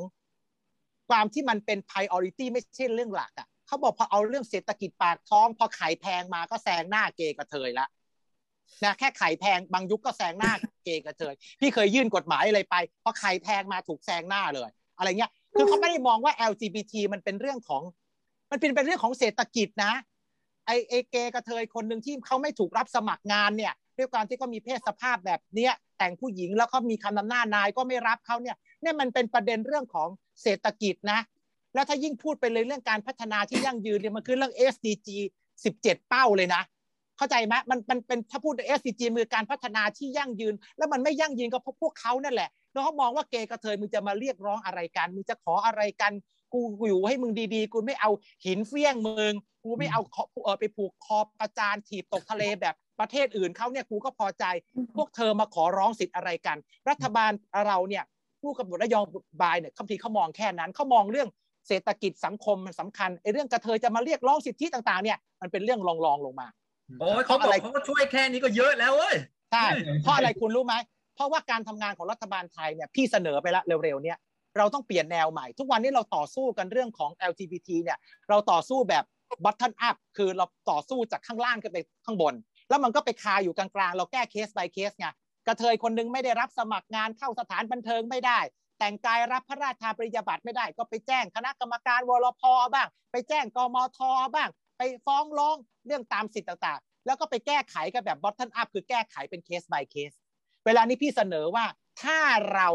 ความที่มันเป็น priority ไม่ใช่เรื่องหลักอะเขาบอกพอเอาเรื่องเศรษฐกิจปากท้อง พอไข่แพงมาก็แซงหน้าเกย์กระเทยละ นะแค่ไข่แพงบางยุคก็แซงหน้าเกย์กระเทยพี่เคยยื่นกฎหมายอะไรไปพอไข่แพงมาถูกแซงหน้าเลย อะไรเงี้ยคือเขาไม่ได้มองว่า LGBT มันเป็นเรื่องของ มันเป็นเป็นเรื่องของเศรษฐกิจนะไอเอเกย์กระเทยคนหนึ่งที่เขาไม่ถูกรับสมัครงานเนี่ยด้วยการที่เขามีเพศสภาพแบบเนี้ยแต่งผู้หญิงแล้วเขามีคำนำหน้านายก็ไม่รับเขาเนี่ยเนี่ยมันเป็นประเด็นเรื่องของเศรษฐกิจนะ แล้วถ้ายิ่งพูดไปเลยเรื่องการพัฒนาที่ยั่งยืนเนี่ยมันคือเรื่อง SDG 17 เป้าเลยนะ เข้าใจไหมมันมันเป็นถ้าพูด SDG มือการพัฒนาที่ยั่งยืน แล้วมันไม่ยั่งยืนก็เพราะพวกเขานั่นแหละแล้วเขามองว่าเกย์กระเทยมึงจะมาเรียกร้องอะไรกันมึงจะขออะไรกันกูอยู่ให้มึงดีๆ กูไม่เอาหินเฟี้ยงมึงกูไม่เอาเออไปผูกคอประจานถีบตกทะเลแบบประเทศอื่นเขาเนี่ยกูก็พอใจ พวกเธอมาขอร้องสิทธิ์อะไรกัน รัฐบาลเราเนี่ยผู้กำหนดนโยบายเนี่ยคำทีเขามองแค่นั้นเขามองเรื่องเศรษฐกิจสังคมมันสำคัญไอ้เรื่องกระเทยจะมาเรียกร้องสิทธิต่างๆเนี่ยมันเป็นเรื่องรองๆลงมา โอ้ยเขาบอกเขาก็ช่วยแค่นี้ก็เยอะแล้วเว้ยใช่เพราะอะไรคุณรู้ไหมเพราะว่าการทำงานของรัฐบาลไทยเนี่ยพี่เสนอไปแล้วเร็วๆเนี่ยเราต้องเปลี่ยนแนวใหม่ ทุกวันนี้เราต่อสู้กันเรื่องของ LGBT เนี่ยเราต่อสู้แบบ bottom up คือเราต่อสู้จากข้างล่างขึ้นไปข้างบน แล้วมันก็ไปคาอยู่กลางๆ เราแก้เคส by เคสไงกระเทยคนหนึงไม่ได้รับสมัครงานเข้าสถานบันเทิงไม่ได้ แต่งกายรับพระราชทานปริญญาบัตรไม่ได้ ก็ไปแจ้งคณะกรรมการวรพบ้าง ไปแจ้งกมทบ้าง ไปฟ้องร้องเรื่องตามสิทธิ์ต่างๆ แล้วก็ไปแก้ไขกันแบบ bottom up คือแก้ไขเป็นเคส by เคสเวลานี้พี่เสนอว่าถ้าเรา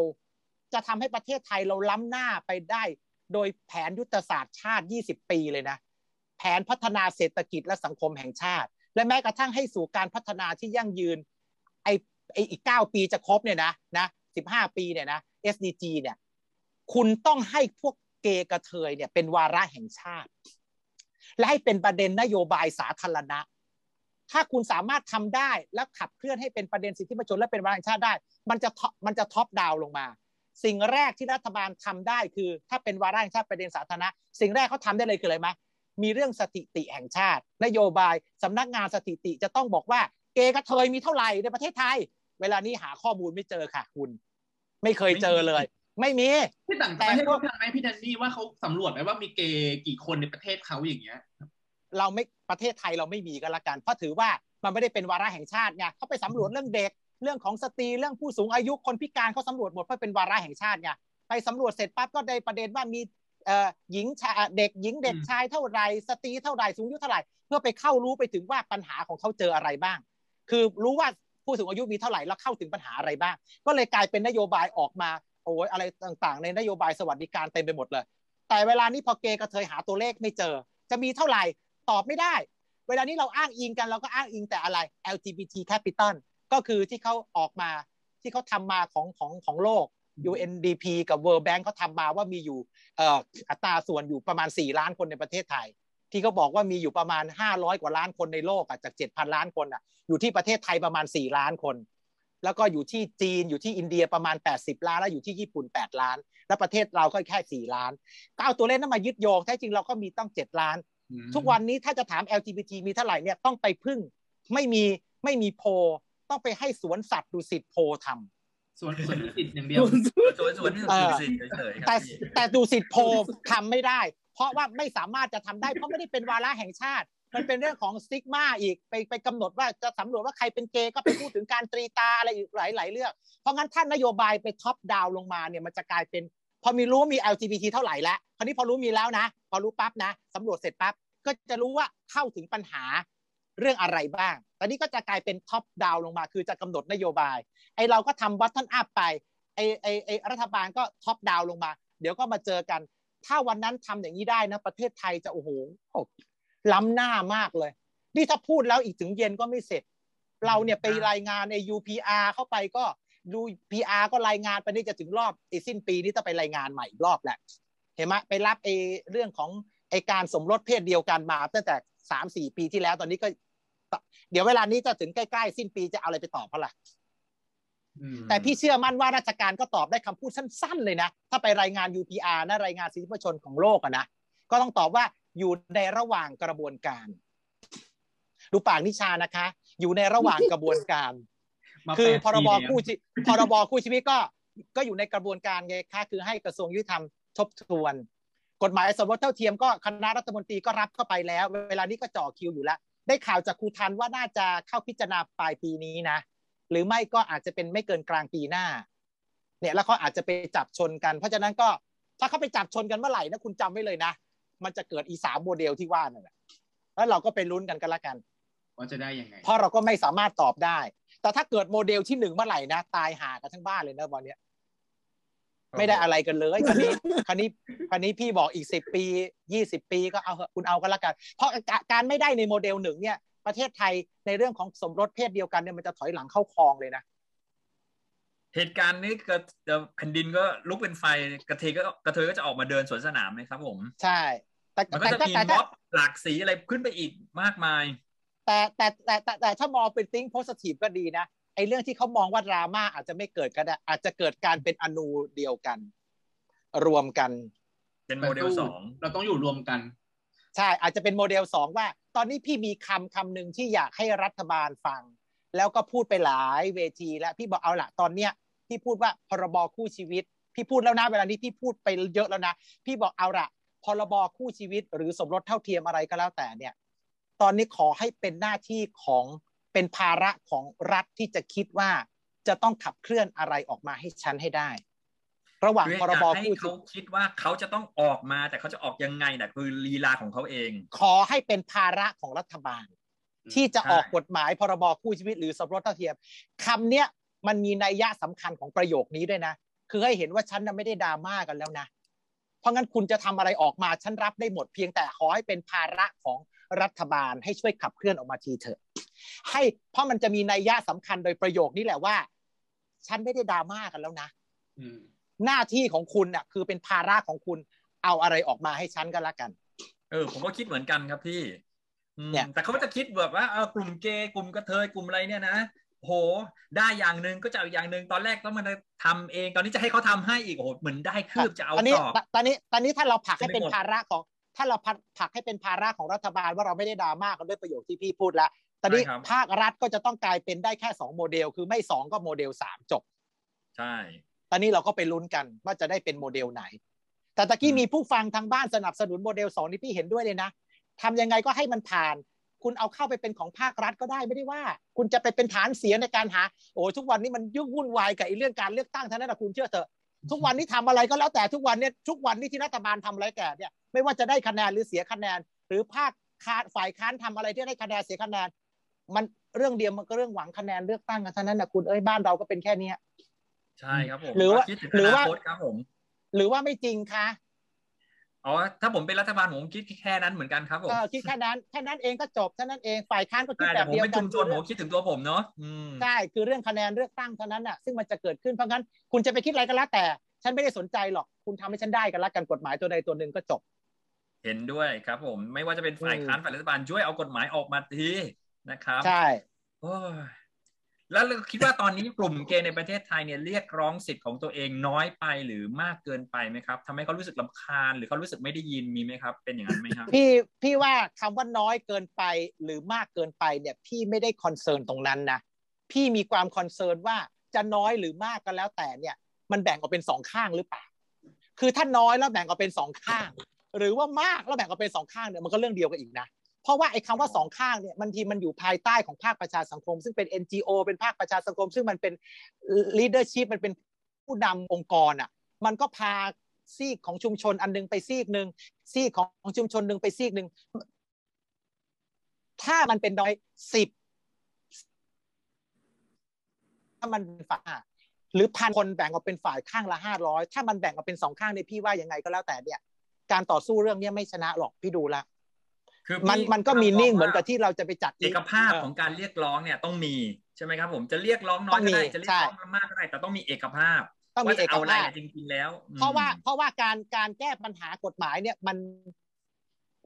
จะทำให้ประเทศไทยเราล้ำหน้าไปได้โดยแผนยุทธศาสตร์ชาติ 20 ปีเลยนะ แผนพัฒนาเศรษฐกิจและสังคมแห่งชาติ และแม้กระทั่งให้สู่การพัฒนาที่ยั่งยืน ไอไออีก 9 ปีจะครบเนี่ยนะนะ 15 ปีเนี่ยนะ SDG เนี่ย คุณต้องให้พวกเกย์กระเทยเนี่ยเป็นวาระแห่งชาติ และให้เป็นประเด็นนโยบายสาธารณะ ถ้าคุณสามารถทำได้และขับเคลื่อนให้เป็นประเด็นสิทธิมนุษยชนและเป็นวาระชาติได้ มันจะมันจะท็อปดาวลงมา สิ่งแรกที่รัฐบาลทำได้คือ ถ้าเป็นวาระชาติประเด็นสาธารณะ สิ่งแรกเขาทำได้เลยคืออะไรไหมมีเรื่องสถิติแห่งชาติ นโยบายสำนักงานสถิติจะต้องบอกว่าเกย์กระเทยมีเท่าไหร่ในประเทศไทย เวลานี้หาข้อมูลไม่เจอค่ะ คุณ ไม่เคยเจอเลย ไม่มีที่ต่างประเทศเขาทำไหมพี่แดนนี่ว่าเขาสำรวจไหมว่ามีเกย์กี่คนในประเทศเขาอย่างเงี้ย เราไม่ประเทศไทยเราไม่มีกันละกัน เพราะถือว่ามันไม่ได้เป็นวาระแห่งชาติไงเขาไปสำรวจเรื่องเด็กเรื่องของสตรีเรื่องผู้สูงอายุคนพิการเขาสำรวจหมดเพราะเป็นวาระแห่งชาติไงไปสำรวจเสร็จปั๊บก็ได้ประเด็นว่ามีเอ่อหญิงชายเด็กหญิงเด็กชายเท่าไรสตรีเท่าไรสูงอายุเท่าไหร่เพื่อไปเข้ารู้ไปถึงว่าปัญหาของเขาเจออะไรบ้าง คือรู้ว่าผู้สูงอายุมีเท่าไหร่แล้วเข้าถึงปัญหาอะไรบ้าง ก็เลยกลายเป็นนโยบายออกมา โอ้ยอะไรต่างๆ ในนโยบายสวัสดิการเต็มไปหมดเลย แต่เวลานี้พอเกย์กระเทยหาตัวเลขไม่เจอ จะมีเท่าไหร่ตอบไม่ได้ เวลานี้เราอ้างอิงกันเราก็อ้างอิงแต่อะไร LGBT capital ก็คือที่เขาออกมาที่เขาทำมาของของของโลก UNDP กับ World Bank เขาทำมาว่ามีอยู่อัตราส่วนอยู่ประมาณ 4 ล้านคนในประเทศไทย ที่เขาบอกว่ามีอยู่ประมาณ 500 กว่าล้านคนในโลกอะจาก 7,000 ล้านคนอะอยู่ที่ประเทศไทยประมาณ 4 ล้านคน แล้วก็อยู่ที่จีนอยู่ที่อินเดียประมาณ 80 ล้าน แล้วอยู่ที่ญี่ปุ่น 8 ล้าน แล้วประเทศเราก็แค่ 4 ล้านก็เอาตัวเลขนั้นมายึดโยงแท้จริงเราก็มีต้อง7 ล้าน ทุกวันนี้ถ้าจะถาม LGBT มีเท่าไหร่เนี่ยต้องไปพึ่งไม่มีไม่มีโพลต้องไปให้สวนสัตว์ดุสิตโพลทำส่วนส่วนที่ติดอย่างเดียวส่วนส่วนที่เออสิเฉยๆคแต่รับพี่แต่ดูสิทธิ์โพลทำไม่ได้ เพราะว่าไม่สามารถจะทำได้เพราะไม่ได้เป็นวาระแห่งชาติ มันเป็นเรื่องของสติ๊กมาอีกไปไปกำหนดว่าจะสำรวจว่าใครเป็นเกย์ก็ไปพูดถึงการตรีตาอะไรอีกหลายหลายเรื่อง เพราะงั้นท่านนโยบายไป top down ลงมาเนี่ยมันจะกลายเป็น พอมีรู้มี LGBT เท่าไหร่แล้วคราวนี้พอรู้มีแล้วนะ พอรู้ปั๊บนะสำรวจเสร็จปั๊บก็จะรู้ว่าเข้าถึงปัญหาเรื่องอะไรบ้าง ตอนนี้ก็จะกลายเป็น top down ลงมา คือจะกำหนดนโยบาย ไอเราก็ทำ bottom up ไป ไอไอไอรัฐบาลก็ top down ลงมา เดี๋ยวก็มาเจอกัน ถ้าวันนั้นทำอย่างนี้ได้นะ ประเทศไทยจะโอ้โห ล้ำหน้ามากเลย นี่ถ้าพูดแล้วอีกถึงเย็นก็ไม่เสร็จ เราเนี่ยไปรายงานใน UPR เข้าไปก็ดู PR ก็รายงานไปนี่จะถึงรอบไอ้สิ้นปีนี้ต้องไปรายงานใหม่อีกรอบแหละ เห็นไหมไปรับไอ้เรื่องของไอ้การสมรสเพศเดียวกันมาตั้งแต่สามสี่ปีที่แล้วตอนนี้ก็ เดี๋ยวเวลานี้จะถึงใกล้ๆสิ้นปีจะเอาอะไรไปตอบเขาล่ะอืมแต่พี่เชื่อมั่นว่าราชการก็ตอบได้คำพูดสั้น ๆ เลยนะ ถ้าไปรายงาน UPR นะรายงานสิทธิประชนของโลกอะนะ ก็ต้องตอบว่า อยู่ในระหว่างกระบวนการ ดูปากนิชานะคะ อยู่ในระหว่างกระบวนการมาคือแปดพรบปีเนี่ยคู่ชีพรบคู่ชีวิตก็ก็อยู่ในกระบวนการไงคะคือให้กระทรวงยุติธรรมทบทวน กฎหมายสมรสเท่าเทียมก็คณะรัฐมนตรีก็รับเข้าไปแล้ว เวลานี้ก็จ่อคิวอยู่แล้ว ได้ข่าวจากครูทันว่าน่าจะเข้าพิจารณาปลายปีนี้นะ หรือไม่ก็อาจจะเป็นไม่เกินกลางปีหน้า เนี่ยแล้วเขาอาจจะไปจับชนกัน เพราะฉะนั้นก็ถ้าเขาไปจับชนกันเมื่อไหร่นะคุณจำไว้เลยนะ มันจะเกิดอีสามโมเดลที่ว่านั่นแหละแล้วเราก็ไปลุ้นกันกันละกันว่าจะได้ยังไงเพราะเราก็ไม่สามารถตอบได้ แต่ถ้าเกิดโมเดลที่หนึ่งเมื่อไหร่นะตายห่ากันทั้งบ้านเลยนะวันเนี้ยไม่ได้อะไรกันเลยคันนี้คันนี้คันนี้พี่บอกอีกสิบปียี่สิบปีก็เอาเถอะคุณเอากันละกัน เพราะกาการไม่ได้ในโมเดลหนึ่งเนี่ย ประเทศไทยในเรื่องของสมรสเพศเดียวกันเนี่ยมันจะถอยหลังเข้าคลองเลยนะ เหตุการณ์นี้ก็เอ่อแผ่นดินก็ลุกเป็นไฟกระเทยก็กระเทยก็จะออกมาเดินสวนสนามเลยครับผม ใช่แต่มันก็แต่จะแต่มีแต่ม็อบหลากสีอะไรขึ้นไปอีกมากมาย แต่แต่แต่แต่แต่ถ้ามองเป็น thinking positive ก็ดีนะไอ้เรื่องที่เขามองว่าดราม่าอาจจะไม่เกิดก็ได้อาจจะเกิดการเป็นอนูเดียวกัน รวมกันเป็นโมเดลสองเราต้องอยู่รวมกัน ใช่อาจจะเป็นโมเดลสองว่า ตอนนี้พี่มีคำคำหนึ่งที่อยากให้รัฐบาลฟัง แล้วก็พูดไปหลายเวทีแล้วพี่บอกเอาละตอนเนี้ยพี่พูดว่าพรบคู่ชีวิต พี่พูดแล้วนะเวลานี้พี่พูดไปเยอะแล้วนะ พี่บอกเอาละพรบคู่ชีวิต หรือสมรสเท่าเทียมอะไรก็แล้วแต่เนี่ย ตอนนี้ขอให้เป็นหน้าที่ของเป็นภาระของรัฐที่จะคิดว่าจะต้องขับเคลื่อนอะไรออกมาให้ฉันให้ได้ ระหว่างคือพรอยากบให้คู่ชีเขาวิตคิดว่าเขาจะต้องออกมาแต่เขาจะออกยังไงน่ะคือลีลาของเขาเอง ขอให้เป็นภาระของรัฐบาลอืม ที่จะใช่ออกกฎหมายพรบคู่ชีวิตหรือสมรสเท่าเทียมคำเนี้ยมันมีนัยยะสำคัญของประโยคนี้ด้วยนะ คือให้เห็นว่าฉันน่ะไม่ได้ดราม่ากันแล้วนะ เพราะงั้นคุณจะทำอะไรออกมาฉันรับได้หมดเพียงแต่ขอให้เป็นภาระของรัฐบาลให้ช่วยขับเคลื่อนออกมาทีเถอะ ให้เพราะมันจะมีนัยยะสำคัญโดยประโยคนี้แหละว่า ฉันไม่ได้ดราม่ากันแล้วนะอืมหน้าที่ของคุณน่ะ คือเป็นภาระของคุณเอาอะไรออกมาให้ฉันก็แล้วกัน เออ ผมก็คิดเหมือนกันครับพี่อืม เนี่ยแต่เขาก็จะคิดแบบว่าเออกลุ่มเกย์กลุ่มกระเทยกลุ่มอะไรเนี่ยนะโหได้อย่างหนึ่งก็จะเอาอย่างหนึ่งตอนแรกต้องมาทำเองตอนนี้จะให้เขาทำให้อีกโอ้โหเหมือนได้คืบจะเอาตอนนี้ต่อตอนนี้ตอนนี้ถ้าเราผลักให้จะไม่เป็นหมดภาระของ ถ้าเราผลักผลักให้เป็นภาระของรัฐบาลว่าเราไม่ได้ดราม่ากันด้วยประโยคที่พี่พูดแล้วตอนนี้ภาครัฐก็จะต้องกลายเป็นได้แค่สองโมเดล คือไม่สองก็โมเดลสามจบ ใช่ ตอนนี้เราก็ไปลุ้นกันว่าจะได้เป็นโมเดลไหน แต่ตะกี้มีผู้ฟังทางบ้านสนับสนุนโมเดลสองนี่พี่เห็นด้วยเลยนะ ทำยังไงก็ให้มันผ่าน คุณเอาเข้าไปเป็นของภาครัฐก็ได้ไม่ได้ว่า คุณจะไปเป็นฐานเสียงในการหา โอ้ทุกวันนี้มันยุ่งวุ่นวายกับไอ้เรื่องการเลือกตั้งเท่านั้นนะคุณเชื่อเถอะทุกวันนี้ทำอะไรก็แล้วแต่ทุกวันเนี่ยทุกวันนี้ที่รัฐบาลทำอะไรแก่เนี่ยไม่ว่าจะได้คะแนนหรือเสียคะแนน หรือภาคค้านฝ่ายค้านทำอะไรที่ได้คะแนนเสียคะแนน มันเรื่องเดียวมันก็เรื่องหวังคะแนนเลือกตั้งกันเท่านั้นนะคุณเอ้ยบ้านเราก็เป็นแค่เนี้ยใช่ครับผมหรือว่าคิดถึงหรือว่าอนาคตครับผมหรือว่าไม่จริงคะ อ๋อถ้าผมเป็นรัฐบาลผมคิดแค่นั้นเหมือนกันครับผมเออคิดแค่นั้นแค่นั้นเองก็จบแค่นั้นเองฝ่ายค้านก็คิดใช่แบแต่บผมเดียวเป็นกัชุนมชนผมคิดถึงตัวผมเนาะอืมใช่คือเรื่องคะแนนเลือกตั้งเท่านั้นน่ะซึ่งมันจะเกิดขึ้นเพราะงั้นคุณจะไปคิดอะไรก็แล้วแต่ ฉันไม่ได้สนใจหรอก คุณทำให้ฉันได้กันละกันกฎหมายตัวใดตัวหนึ่งก็จบ เห็นด้วยครับ ผมไม่ว่าจะเป็นฝ่ายค้านฝ่ายรัฐบาลช่วยเอากฎหมายออกมาทีนะครับ ใช่โอ้ย แล้วคิดว่าตอนนี้กลุ่มเกย์ในประเทศไทยเนี่ยเรียกร้องสิทธิ์ของตัวเองน้อยไปหรือมากเกินไปไหมครับทำให้เขารู้สึกรำคาญหรือเขารู้สึกไม่ได้ยินมีไหมครับ เป็นอย่างนั้นไหมครับ พี่พี่ว่าคำว่าน้อยเกินไปหรือมากเกินไปเนี่ยพี่ไม่ได้ concern ตรงนั้นนะพี่มีความ concern ว่าจะน้อยหรือมากก็แล้วแต่เนี่ย มันแบ่งออกเป็นสองข้างหรือเปล่า คือถ้าน้อยแล้วแบ่งออกเป็นสองข้าง หรือว่ามากแล้วแบ่งออกเป็นสองข้างเนี่ยมันก็เรื่องเดียวกันอีกนะ เพราะว่าไอ้คำว่าสองข้างเนี่ยมันทีมันอยู่ภายใต้ของภาคประชาสังคม ซึ่งเป็น NGO เป็นภาคประชาสังคม ซึ่งมันเป็น leadership มันเป็นผู้นำองค์กรอะมันก็พาซีกของชุมชนอันหนึงไปซีกหนึ่งซีกของชุมชนหนึ่งไปซีกหนึ่งถ้ามันเป็นน้อยสิบถ้ามันเป็นฝ่ายหรือพันคนแบ่งออกเป็นฝ่ายข้างละห้าร้อยถ้ามันแบ่งออกเป็นสองข้างเนี่ยพี่ว่ายังไงก็แล้วแต่เนี่ย การต่อสู้เรื่องเนี้ยไม่ชนะหรอกพี่ดูละ คือมันพี่มันก็มีนิ่งเหมือนกับราที่เราจะไปจัดเอกภาพของการเรียกร้องเนี่ยต้องมีใช่ไหมครับผมจะเรียกร้องน้อยก็ได้จะเรียกร้องมากก็ได้แต่ต้องมีเอกภาพต้องมีว่าเอจะกเอาอะไรภาพจริงๆแล้วอืมเพราะว่าเพราะว่าการการแก้ปัญหากฎหมายเนี่ยมัน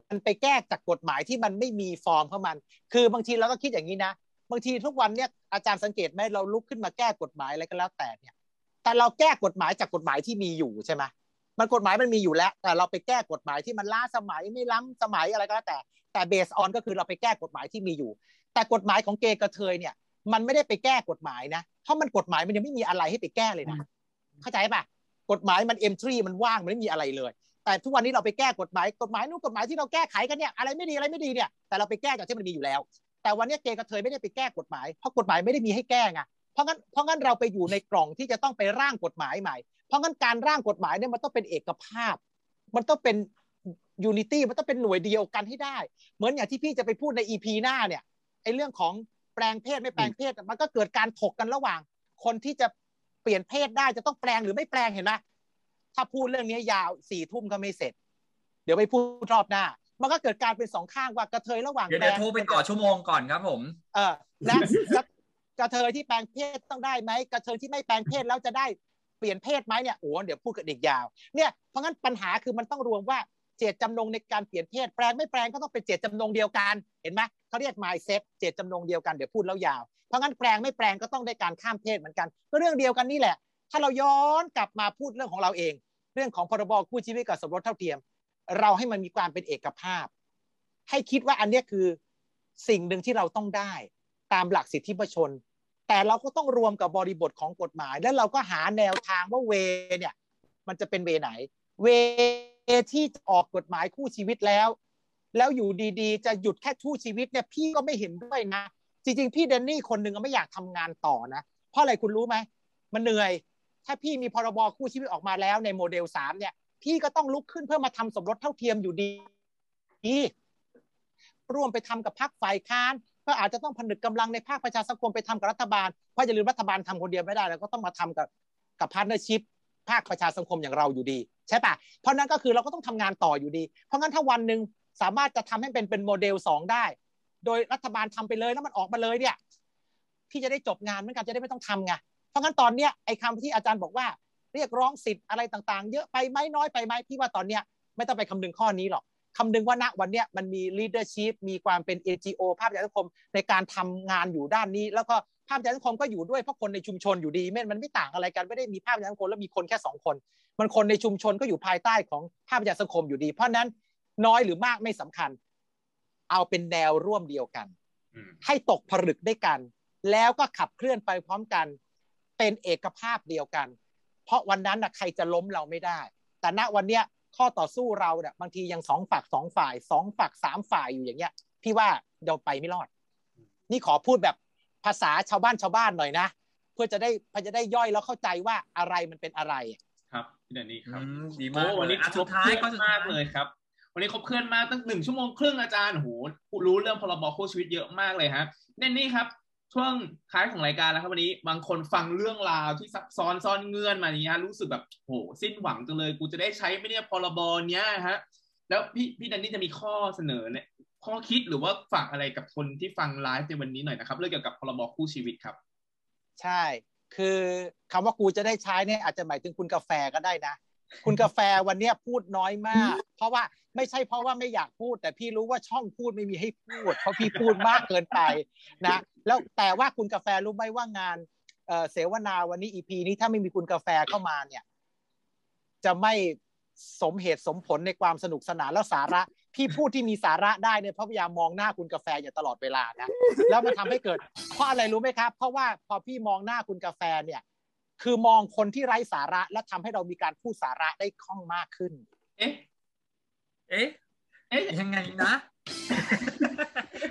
มันไปแก้จากกฎหมายที่มันไม่มีฟอร์มเข้ามัน คือบางทีเราก็คิดอย่างนี้นะบางทีทุกวันเนี่ยอาจารย์สังเกตไหมเราลุกขึ้นมาแก้กฎหมายอะไรก็แล้วแต่เนี่ย แต่เราแก้กฎหมายจากกฎหมายที่มีอยู่ใช่ไหม มันกฎหมายมันมีอยู่แล้ว แต่เราไปแก้กฎหมายที่มันล้าสมัยไม่ล้ำสมัยอะไรก็แล้วแต่ แต่เบสออนก็คือเราไปแก้กฎหมายที่มีอยู่ แต่กฎหมายของเกย์กระเทยเนี่ย มันไม่ได้ไปแก้กฎหมายนะเพราะมันกฎหมายมันยังไม่มีอะไรให้ไปแก้เลยนะเข้าใจปะกฎหมายมันเอ็มทรีมันว่างมันไม่มีอะไรเลย แต่ทุกวันนี้เราไปแก้กฎหมายกฎหมายนู้นกฎหมายที่เราแก้ไขกันเนี่ยอะไรไม่ดีอะไรไม่ดีเนี่ยแต่เราไปแก้จากที่มันมีอยู่แล้ว แต่วันนี้เกย์กระเทยไม่ได้ไปแก้กฎหมายเพราะกฎหมายไม่ได้มีให้แก้ไงเพราะงั้นเพราะงั้นเราไปอยู่ในกล่องที่จะต้องไปร่างกฎหมายใหม่ เพราะงั้นการร่างกฎหมายเนี่ยมันต้องเป็นเอกภาพ มันต้องเป็น unity มันต้องเป็นหน่วยเดียวกันให้ได้ เหมือนอย่างที่พี่จะไปพูดใน EP หน้าเนี่ยไอ้เรื่องของแปลงเพศไม่แปลงเพศมันก็เกิดการถกกันระหว่าง คนที่จะเปลี่ยนเพศได้จะต้องแปลงหรือไม่แปลงเห็นไหมถ้าพูดเรื่องนี้ยาวสี่ทุ่มก็ไม่เสร็จ เดี๋ยวไปพูดรอบหน้า มันก็เกิดการเป็นสองข้างว่ากระเทยระหว่างเดี๋ยวแปลเดี๋ยวงโทรไปต่อชั่วโมงก่อนครับผม เออและและกระเทยที่แปลงเพศต้องได้ไหมกระเทยที่ไม่แปลงเพศแล้วจะได้เปลี่ยนเพศไหมเนี่ยโอ้เดี๋ยวพูดกันอีกยาวเนี่ยเพราะงั้นปัญหาคือมันต้องรวมว่าเจตจำนงในการเปลี่ยนเพศแปลงไม่แปลงก็ต้องเป็นเจตจำนงเดียวกันเห็นไหมเขาเรียก mindset เจตจำนงเดียวกันเดี๋ยวพูดแล้วยาวเพราะงั้นแปลงไม่แปลงก็ต้องได้การข้ามเพศเหมือนกันก็เรื่องเดียวกันนี่แหละ ถ้าเราย้อนกลับมาพูดเรื่องของเราเอง เรื่องของพรบคู่ชีวิตกับสมรสเท่าเทียม เราให้มันมีความเป็นเอกภาพ ให้คิดว่าอันนี้คือสิ่งหนึ่งที่เราต้องได้ ตามหลักสิทธิประชน แต่เราก็ต้องรวมกับบริบทของกฎหมาย แล้วเราก็หาแนวทางว่าเวเนี่ยมันจะเป็นเวไหน เวที่ออกกฎหมายคู่ชีวิตแล้ว แล้วอยู่ดีๆ จะหยุดแค่คู่ชีวิตเนี่ยพี่ก็ไม่เห็นด้วยนะ จริงๆ พี่เดนนี่คนหนึ่งไม่อยากทำงานต่อนะ เพราะอะไรคุณรู้ไหมมันเหนื่อย ถ้าพี่มีพรบคู่ชีวิตออกมาแล้วในโมเดลสามเนี่ยพี่ก็ต้องลุกขึ้นเพื่อมาทำสมรสเท่าเทียมอยู่ดีร่วมไปทำกับพรรคฝ่ายค้าน ก็อาจจะต้องผนึกกำลังในภาคประชาสังคมไปทำกับรัฐบาลเพราะอย่าลืมรัฐบาลทำคนเดียวไม่ได้แล้วก็ต้องมาทำกับกับ partnership ภาคประชาสังคมอย่างเราอยู่ดี ใช่ปะเพราะนั้นก็คือเราก็ต้องทำงานต่ออยู่ดี เพราะงั้นถ้าวันหนึ่งสามารถจะทำให้เป็นเป็นโมเดลสองได้ โดยรัฐบาลทำไปเลยแล้วมันออกมาเลยเนี่ยพี่จะได้จบงานเหมือนกันจะได้ไม่ต้องทำไงเพราะงั้นตอนเนี้ยไอ้คำที่อาจารย์บอกว่า เรียกร้องสิทธิ์อะไรต่างๆ เยอะไปไหมน้อยไปไหมพี่ว่าตอนเนี้ยไม่ต้องไปคำนึงข้อนี้หรอก คำนึงว่าณวันเนี้ยมันมี leadership มีความเป็น NGO ภาพประชาสังคมในการทำงานอยู่ด้านนี้ แล้วก็ภาพประชาสังคมก็อยู่ด้วยเพราะคนในชุมชนอยู่ดีไม่มันไม่ต่างอะไรกันไม่ได้มีภาพประชาสังคมแล้วมีคนแค่สองคน มันคนในชุมชนก็อยู่ภายใต้ของภาพประชาสังคมอยู่ดี เพราะนั้นน้อยหรือมากไม่สำคัญ เอาเป็นแนวร่วมเดียวกันอืมให้ตกผลึกด้วยกัน แล้วก็ขับเคลื่อนไปพร้อมกัน เป็นเอกภาพเดียวกัน เพราะวันนั้นนะใครจะล้มเราไม่ได้ แต่ณวันเนี้ย ข้อต่อสู้เราเนี่ยบางทียังสองฝักสองฝ่ายสองฝักสามฝ่ายอยู่อย่างเงี้ย พี่ว่าเราไปไม่รอด นี่ขอพูดแบบภาษาชาวบ้านชาวบ้านหน่อยนะ เพื่อจะได้เพื่อจะได้ย่อยแล้วเข้าใจว่าอะไรมันเป็นอะไร ครับพี่แดนนี่ครับอืมดีโอ้มากวันนี้อะครสุบดท้ายเครื่ก็องสุดท้ามายกเลยครับ วันนี้ครบเคลื่อนมากตั้งหนึ่งชั่วโมงครึ่งอาจารย์โอ้โหรู้เรื่องพรบคู่ชีวิตเยอะมากเลยฮะแน่นนี่ครับ ช่วงท้ายของรายการแล้วครับวันนี้ บางคนฟังเรื่องราวที่ซับซ้อนซ่อนเงื่อนมาอย่างเนี้ยรู้สึกแบบโหสิ้นหวังจังเลย กูจะได้ใช้ไหมเนี่ยพรบเนี้ยฮะ แล้วพี่พี่แดนนี่จะมีข้อเสนอเนี่ยข้อคิดหรือว่าฝากอะไรกับคนที่ฟังไลฟ์ในวันนี้หน่อยนะครับ เรื่องเกี่ยวกับพรบคู่ชีวิตครับ ใช่ คือคำว่ากูจะได้ใช้เนี่ยอาจจะหมายถึงคุณกาแฟก็ได้นะ คุณกาแฟวันเนี้ยพูดน้อยมาก เพราะว่าไม่ใช่เพราะว่าไม่อยากพูด แต่พี่รู้ว่าช่องพูดไม่มีให้พูด เพราะพี่พูดมากเกินไปนะแล้วแต่ว่าคุณกาแฟรู้ไหมว่างานเสวนาวันนี้อีพีนี้ถ้าไม่มีคุณกาแฟเข้ามาเนี่ย จะไม่สมเหตุสมผลในความสนุกสนานและสาระพี่พูดที่มีสาระได้เนี่ยพราะพยายามมองหน้าคุณกาแฟอยู่ตลอดเวลานะแล้วมันทำให้เกิดเพราะอะไรรู้ไหมครับ เพราะว่าพอพี่มองหน้าคุณกาแฟเนี่ย คือมองคนที่ไร้สาระและทำให้เรามีการพูดสาระได้คล่องมากขึ้น เอ๊ะ เอ๊ะ เอ๊ะยังไงนะ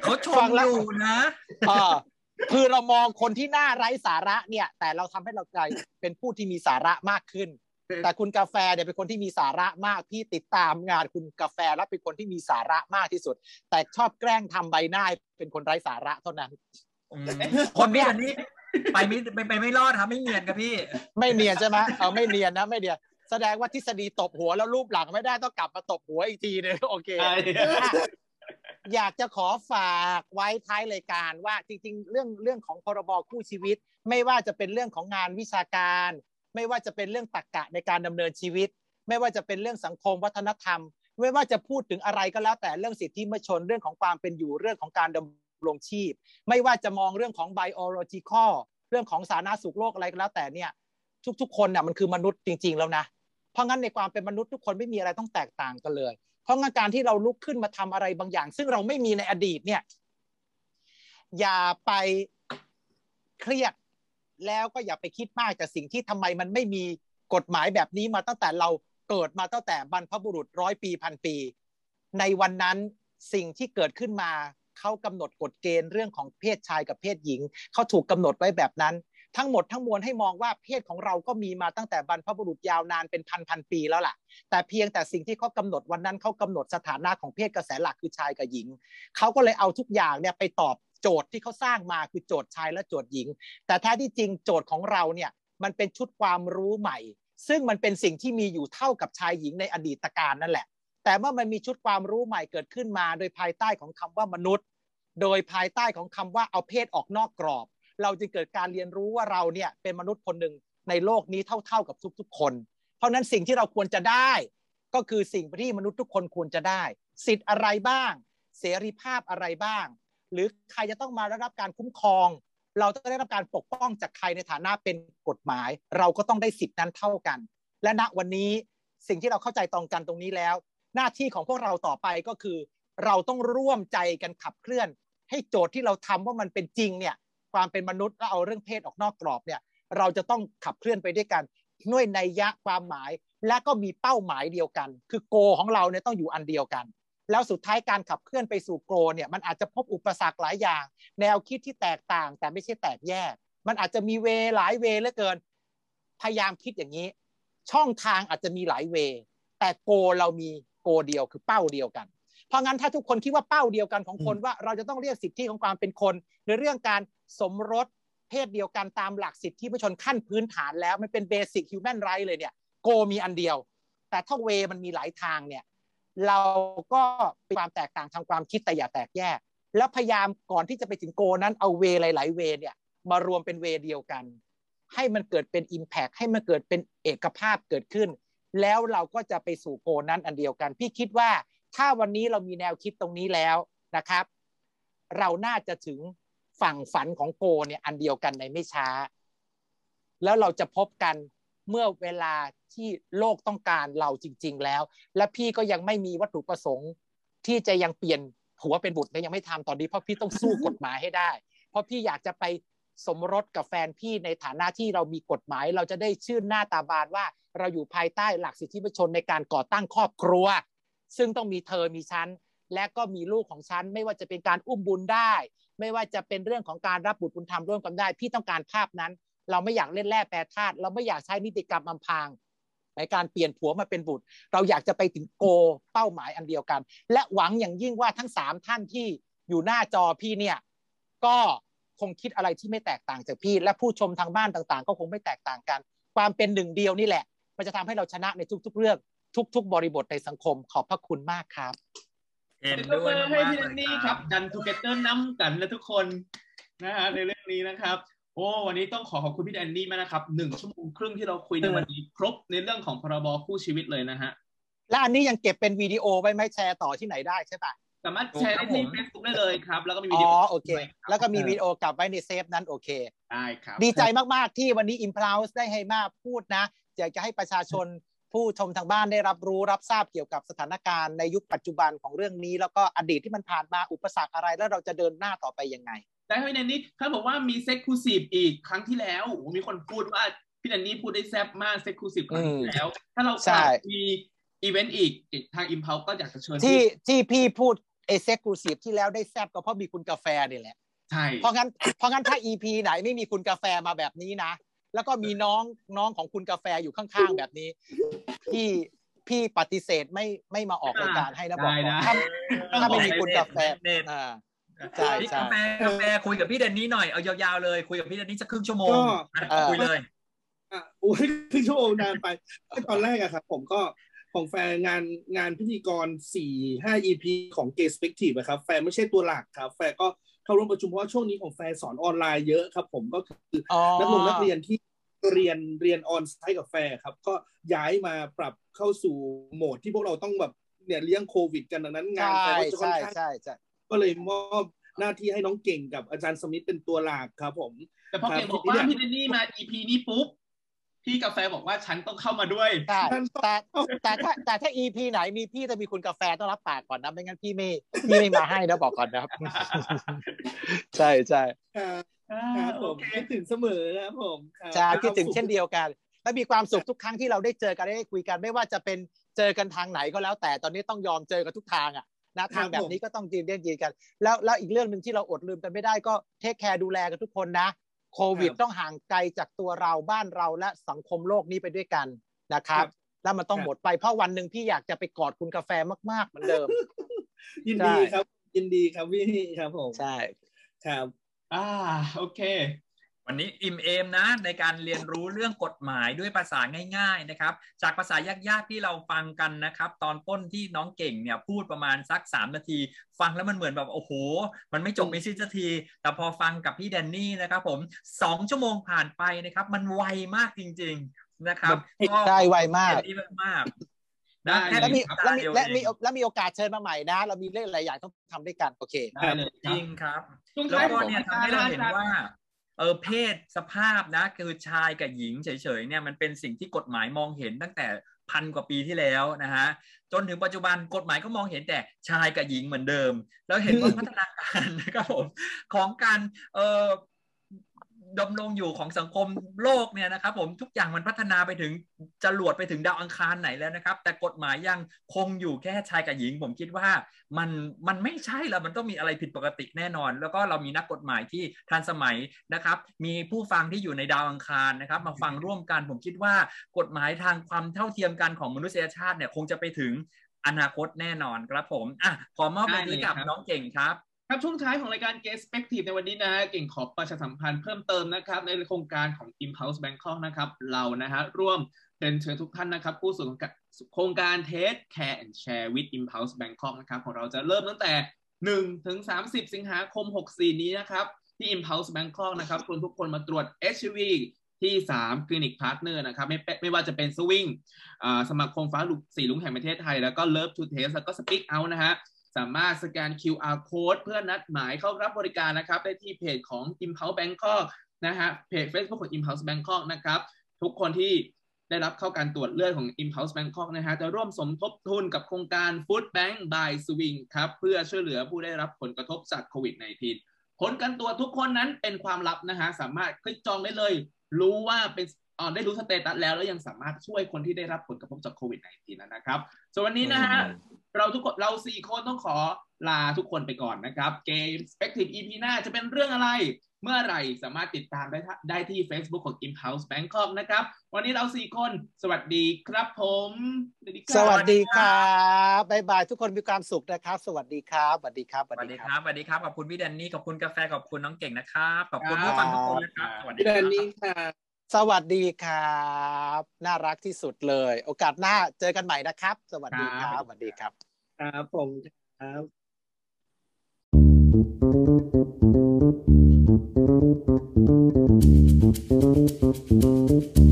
เขาชฟัมงแล้อวยู่นะเออคือเรามองคนที่น่าไร้สาระเนี่ย แต่เราทำให้เรากลายเป็นผู้ที่มีสาระมากขึ้น แต่คุณกาแฟเนี่ยเป็นคนที่มีสาระมากพี่ติดตามงานคุณกาแฟแล้วเป็นคนที่มีสาระมากที่สุด แต่ชอบแกล้งทำใบหน้าให้เป็นคนไร้สาระเท่านั้นอืมคนเนี้ยนี่ ไปไม่ไปไปไม่รอดครับไม่เนียนครับพี่ ไม่เนียนใช่ไหมเออไม่เนียนนะไม่เนียนแสดงว่าทฤษฎีตบหัวแล้วรูปหลังไม่ได้ต้องกลับมาตบหัวอีกทีนึงโอเคใช่อะอยากจะขอฝากไว้ท้ายรายการว่าจริง ๆ เรื่องเรื่องของพรบคู่ชีวิต ไม่ว่าจะเป็นเรื่องของงานวิชาการ ไม่ว่าจะเป็นเรื่องตรรกะในการดำเนินชีวิต ไม่ว่าจะเป็นเรื่องสังคมวัฒนธรรม ไม่ว่าจะพูดถึงอะไรก็แล้วแต่เรื่องสิทธิมนุษยชนเรื่องของความเป็นอยู่เรื่องของการดำ รงชีพ ไม่ว่าจะมองเรื่องของ biological เรื่องของสาธารณสุขโลกอะไรก็แล้วแต่เนี่ย ทุกๆ คนเนี่ยมันคือมนุษย์จริง ๆ แล้วนะ เพราะงั้นในความเป็นมนุษย์ทุกคนไม่มีอะไรต้องแตกต่างกันเลย เพราะงั้นการที่เราลุกขึ้นมาทำอะไรบางอย่าง ซึ่งเราไม่มีในอดีตเนี่ย อย่าไปเครียดแล้วก็อย่าไปคิดมากจากสิ่งที่ทำไมมันไม่มีกฎหมายแบบนี้มาตั้งแต่เราเกิดมาตั้งแต่บรรพบุรุษร้อยปีพันปี ในวันนั้นสิ่งที่เกิดขึ้นมา เขากำหนดกฎเกณฑ์เรื่องของเพศชายกับเพศหญิงเขาถูกกำหนดไว้แบบนั้น ทั้งหมดทั้งมวลให้มองว่าเพศของเราก็มีมาตั้งแต่บรรพบุรุษยาวนานเป็นพันพันปีแล้วล่ะ แต่เพียงแต่สิ่งที่เขากำหนดวันนั้นเขากำหนดสถานะของเพศกระแสหลักคือชายกับหญิงเขาก็เลยเอาทุกอย่างเนี่ยไปตอบโจทย์ที่เขาสร้างมาคือโจทย์ชายและโจทย์หญิง แต่แท้ที่จริงโจทย์ของเราเนี่ยมันเป็นชุดความรู้ใหม่ ซึ่งมันเป็นสิ่งที่มีอยู่เท่ากับชายหญิงในอดีตการนั่นแหละ แต่เมื่อมันมีชุดความรู้ใหม่เกิดขึ้นมา โดยภายใต้ของคำว่ามนุษย์ โดยภายใต้ของคำว่าเอาเพศออกนอกกรอบ เราจึงเกิดการเรียนรู้ว่าเราเนี่ยเป็นมนุษย์คนหนึ่งในโลกนี้เท่าๆกับทุกๆคน เพราะนั้นสิ่งที่เราควรจะได้ ก็คือสิ่งที่มนุษย์ทุกคนควรจะได้ สิทธิ์อะไรบ้าง เสรีภาพอะไรบ้าง หรือใครจะต้องมาได้รับการคุ้มครอง เราต้องได้รับการปกป้องจากใครในฐานะเป็นกฎหมาย เราก็ต้องได้สิทธินั้นเท่ากัน และณวันนี้สิ่งที่เราเข้าใจตรงกันตรงนี้แล้ว หน้าที่ของพวกเราต่อไปก็คือ เราต้องร่วมใจกันขับเคลื่อน ให้โจทย์ที่เราทำว่ามันเป็นจริงเนี่ยความเป็นมนุษย์แล้วเอาเรื่องเพศออกนอกกรอบเนี่ยเราจะต้องขับเคลื่อนไปด้วยกันด้วยในยยะความหมาย และก็มีเป้าหมายเดียวกัน คือ goal ของเราเนี่ยต้องอยู่อันเดียวกัน แล้วสุดท้ายการขับเคลื่อนไปสู่ goal เนี่ยมันอาจจะพบอุปสรรคหลายอย่าง แนวคิดที่แตกต่าง แต่ไม่ใช่แตกแยก มันอาจจะมี way หลาย way เหลือเกิน พยายามคิดอย่างนี้ ช่องทางอาจจะมีหลาย way แต่โกเรามี โกเดียวคือเป้าเดียวกัน เพราะงั้นถ้าทุกคนคิดว่าเป้าเดียวกันของคนว่าเราจะต้องเรียกสิทธิของความเป็นคน ในเรื่องการสมรสเพศเดียวกันตามหลักสิทธิมนุษยชนขั้นพื้นฐานแล้วมันเป็น basic human rights เลยเนี่ยโกมีอันเดียว แต่ถ้าเวมันมีหลายทางเนี่ยเราก็เป็นความแตกต่างทางความคิดแต่อย่าแตกแยก แล้วพยายามก่อนที่จะไปถึงโกนั้นเอาเวหลาย ๆ เวเนี่ยมารวมเป็นเวเดียวกัน ให้มันเกิดเป็น Impact ให้มันเกิดเป็นเอกภาพเกิดขึ้น แล้วเราก็จะไปสู่โกนั้นอันเดียวกัน พี่คิดว่าถ้าวันนี้เรามีแนวคิดตรงนี้แล้วนะครับ เราน่าจะถึงฝั่งฝันของโกเนี่ยอันเดียวกันในไม่ช้า แล้วเราจะพบกันเมื่อเวลาที่โลกต้องการเราจริง ๆ แล้ว และพี่ก็ยังไม่มีวัตถุประสงค์ ที่จะยังเปลี่ยนผัวเป็นบุตรเนี่ยยังไม่ทำตอนนี้เพราะพี่ต้องสู้กฎหมายให้ได้ เพราะพี่อยากจะไปสมรสกับแฟนพี่ในฐานะที่เรามีกฎหมาย เราจะได้ชื่นหน้าตาบานว่า เราอยู่ภายใต้หลักสิทธิมนุษยชนในการก่อตั้งครอบครัว ซึ่งต้องมีเธอมีฉันและก็มีลูกของฉันไม่ว่าจะเป็นการอุ้มบุญได้ ไม่ว่าจะเป็นเรื่องของการรับบุตรบุญธรรมร่วมกันได้ พี่ต้องการภาพนั้น เราไม่อยากเล่นแร่แปรธาตุเราไม่อยากใช้นิติกรรมอำพรางในการเปลี่ยนผัวมาเป็นบุตร เราอยากจะไปถึงโกเป้าหมายอันเดียวกัน และหวังอย่างยิ่งว่าทั้งสามท่านที่อยู่หน้าจอพี่เนี่ยก็คงคิดอะไรที่ไม่แตกต่างจากพี่ และผู้ชมทางบ้านต่างๆ ก็คงไม่แตกต่างกัน ความเป็นหนึ่งเดียวนี่แหละ มันจะทำให้เราชนะในทุก ๆ เรื่องทุก ๆ บริบทในสังคมขอบพระคุณมากครับเห็นก็ด้วยให้มากพี่ๆแนเลยนนี่คครัรับบกันทูเกเตอร์น้ำกันและทุกคนนะฮะในเรื่องนี้นะครับ โอ้วันนี้ต้องขอขอบคุณพี่แดนนี่มากนะครับหนึ่งชั่วโมงครึ่งที่เราคุยในวันนี้ ครบในเรื่องของพรบคู่ชีวิตเลยนะฮะและอันนี้ยังเก็บเป็นวิดีโอไว้ไหมแชร์ต่อที่ไหนได้ใช่ปะสามารถแชร์ได้ที่ Facebook ได้เลยครับ แล้วก็มีวิอ๋ดีอโอโอเค แล้วก็มีวิดีโอกลับไว้ในเซฟนั้นโอเคได้ครับ ดีใจมาก ๆ ที่วันนี้ i m p u l s e ได้ให้มาพูดนะ อยากจะให้ประชาชนผู้ชมทางบ้านได้รับรู้รับทราบเกี่ยวกับสถานการณ์ในยุคปัจจุบันของเรื่องนี้ แล้วก็อดีตที่มันผ่านมาอุปสรรคอะไรแล้วเราจะเดินหน้าต่อไปยังไงได้พี่แดนนี่เขาบอกว่ามี exclusive อีกครั้งที่แล้วโอ้โหมีคนพูดว่าพี่แดนนี่พูดได้แซ่บมาก exclusive ครั้งที่แล้ว ถ้าเราใช่มีอีเวนต์อีกทาง Impulse ก็อยากจะเชิญที่ที่พี่พูดเอเซ็ก u s ซีฟที่แล้วได้แซบก็เพราะมีคุณกาแฟนี่แหละใช่เพราะงั้นเพราะงั้นถ้า EP ไหนไม่มีคุณกาแฟมาแบบนี้นะ แล้วก็มีน้องน้องของคุณกาแฟอยู่ข้างๆแบบนี้พี่พี่ปฏิเสธไม่ไม่มาออกรายการให้นะบอกก่อนถ้าถ้าไม่มีคุณกาแฟเน็ตอ่าใช่พี่ใช่กาแฟกาแฟคุยกับพี่แดนนี่หน่อยเอายาวๆเลยคุยกับพี่แดนนี่สักครึ่งชั่วโมงก็อะเออคุยเลยอะโอ้ยครึ่งชั่วโมงนานไปตอนแรกอะครับผมก็ของแฟนงานงานพิธีกรสี่ห้า EP ของ g a y Perspective อะครับ แฟนไม่ใช่ตัวหลักครับ แฟนก็ เข้าร่วมประชุมเพราะว่าช่วงนี้ของแฟสอนออนไลน์เยอะครับ ผมก็คืออ๋อนักลงนักเรียนที่เรียนเรียน onsite กับแฟครับ ก็ย้ายมาปรับเข้าสู่โหมดที่พวกเราต้องแบบเนี่ยเลี้ยงโควิด กันดังนั้นงานใช่แฟร์ก็จะค่อนใช่ข้างใช่ใช่ก็เลยมอบหน้าที่ให้น้องเก่งกับอาจารย์สมิธเป็นตัวหลักครับผม แต่พอเก่งบอกว่าพี่แดนนี่มา EP นี้ปุ๊บ พี่กาแฟบอกว่าฉันต้องเข้ามาด้วยใช่ท่านต้องแต่แต่ถ้าแต่ถ้า EP ไหนมีพี่จะมีคุณกาแฟต้องรับปากก่อนนะไม่งั้นพี่ไม่พี่ไม่มาให้นะบอกก่อนนะครับ ใช่ใช่ครับคอ่ารับผโอมเคคิดถึงเสมอครับผมครับใช่คิดถึงเช่นเดียวกัน และมีความสุขทุกครั้งที่เราได้เจอกันได้คุยกัน ไม่ว่าจะเป็นเจอกันทางไหนก็แล้ว แต่ตอนนี้ต้องยอมเจอกันทุกทางอะนะทางแบบนี้ก็ต้องยืนเรียนยืนกัน แล้วแล้วอีกเรื่องหนึ่งที่เราอดลืมกันไม่ได้ก็เทคแคร์ดูแลกันทุกคนนะ โควิดต้องห่างไกลจากตัวเราบ้านเราและสังคมโลกนี้ไปด้วยกันนะครับ แล้วมันต้องหมดไปเพราะวันหนึ่งพี่อยากจะไปกอดคุณกาแฟมากๆเหมือนเดิม ยินดีครับ ยินดีครับพี่ครับผมใช่ครับ อ่าโอเค วันนี้อิ่มเอมนะในการเรียนรู้เรื่องกฎหมายด้วยภาษาง่าย ๆนะครับ จากภาษายากๆที่เราฟังกันนะครับ ตอนต้นที่น้องเก่งเนี่ยพูดประมาณสัก 3 นาที ฟังแล้วมันเหมือนแบบโอ้โห มันไม่จบไม่สิ้นสักที แต่พอฟังกับพี่แดนนี่นะครับผม 2 ชั่วโมงผ่านไปนะครับ มันไวมากจริง ๆนะครับใช่ไวมากแดนนี่มากๆนะได้แค่และมีสัปและดาห์มีเดียวและเอมีงและมีโอกาสเชิญมาใหม่นะ เรามีเรื่องหลายอย่างต้องทำด้วยกันโอเคได้เลยคจรับริงครับช่วงแล้วท้ายก็เนี่ยทำให้เราเห็นอจย์ว่า เออเพศสภาพนะคือชายกับหญิงเฉยๆเนี่ยมันเป็นสิ่งที่กฎหมายมองเห็นตั้งแต่พันกว่าปีที่แล้วนะฮะจนถึงปัจจุบันกฎหมายก็มองเห็นแต่ชายกับหญิงเหมือนเดิม แล้วเห็นว่าพัฒนาการนะครับผมของการเออ ดำรงอยู่ของสังคมโลกเนี่ยนะครับผมทุกอย่างมันพัฒนาไปถึงจรวดไปถึงดาวอังคารไหนแล้วนะครับ แต่กฎหมายยังคงอยู่แค่ชายกับหญิง ผมคิดว่ามันมันไม่ใช่แล้วมันต้องมีอะไรผิดปกติแน่นอน แล้วก็เรามีนักกฎหมายที่ทันสมัยนะครับ มีผู้ฟังที่อยู่ในดาวอังคารนะครับ มาฟังร่วมกันผมคิดว่ากฎหมายทางความเท่าเทียมกันของมนุษยชาติเนี่ยคงจะไปถึงอนาคตแน่นอนครับผมอะขอมอบไปนี้กับน้องเกเก่งครับ ครับช่วงท้ายของรายการ g u e s t Perspective ในวันนี้นะฮะเก่งขอประชาสัมพันธ์เพิ่มเติมนะครับ ในโครงการของ Impulse Bangkok นะครับ เรานะฮะร่วมเป็นเชิญทุกท่านนะครับ ผู้สู่โครงการ Take Care and Share with Impulse Bangkok นะครับ ของเราจะเริ่มตั้งแต่ 1 ถึง 30 สิงหาคม 64 นี้นะครับ ที่ Impulse Bangkok นะครับชวนทุกคนมาตรวจ HIV ที่ 3 คลินิก partner นะครับไม่ไม่ว่าจะเป็นสวิงสมาคมฟ้าสีรุ้งแห่งประเทศไทย แล้วก็ Love to Test แล้วก็ Speak Out นะฮะ สามารถสแกน QR code เพื่อนัดหมายเข้ารับบริการนะครับ ได้ที่เพจของ Impulse Bangkok นะฮะเพจ Facebook ของ Impulse Bangkok นะครับ ทุกคนที่ได้รับเข้าการตรวจเลือดของ Impulse Bangkok นะฮะจะร่วมสมทบทุนกับโครงการ Food Bank by Swing ครับ เพื่อช่วยเหลือผู้ได้รับผลกระทบจากโควิด -19 ผลการตรวจทุกคนนั้นเป็นความลับนะฮะสามารถคลิกจองได้เลย รู้ว่าเป็น ได้รู้สเตตัสแล้วแล้วยังสามารถช่วยคนที่ได้รับผลกระทบจากโควิด -19 นะครับ ส่วนวันนี้นะฮะเราทุกคนเราสี่คนต้องขอลาทุกคนไปก่อนนะครับเกม Spective EP หน้าจะเป็นเรื่องอะไร เมื่อไหร่สามารถติดตามได้ทได้ที่ Facebook ของ Impulse Bangkok นะครับ วันนี้เราสี่คนสวัสดีครับผมสวัสดีครับสวัสดีครับบ๊ายบายทุกคนมีความสุขนะครับ สวัสดีครับสวัสดีครับสวัสดีครับสวัสดีครับขอบคุณพี่แดนนี่ขอบคุณกาแฟขอบคุณน้องเก่งนะครับขอบคุณผู้ฟังทุกคนนะครับสวัสดีพี่คแดรับนนี่ค่ะ สวัสดีครับ น่ารักที่สุดเลย โอกาสหน้าเจอกันใหม่นะครับ สวัสดีครับ สวัสดีครับ ครับผมครับ Thank Thank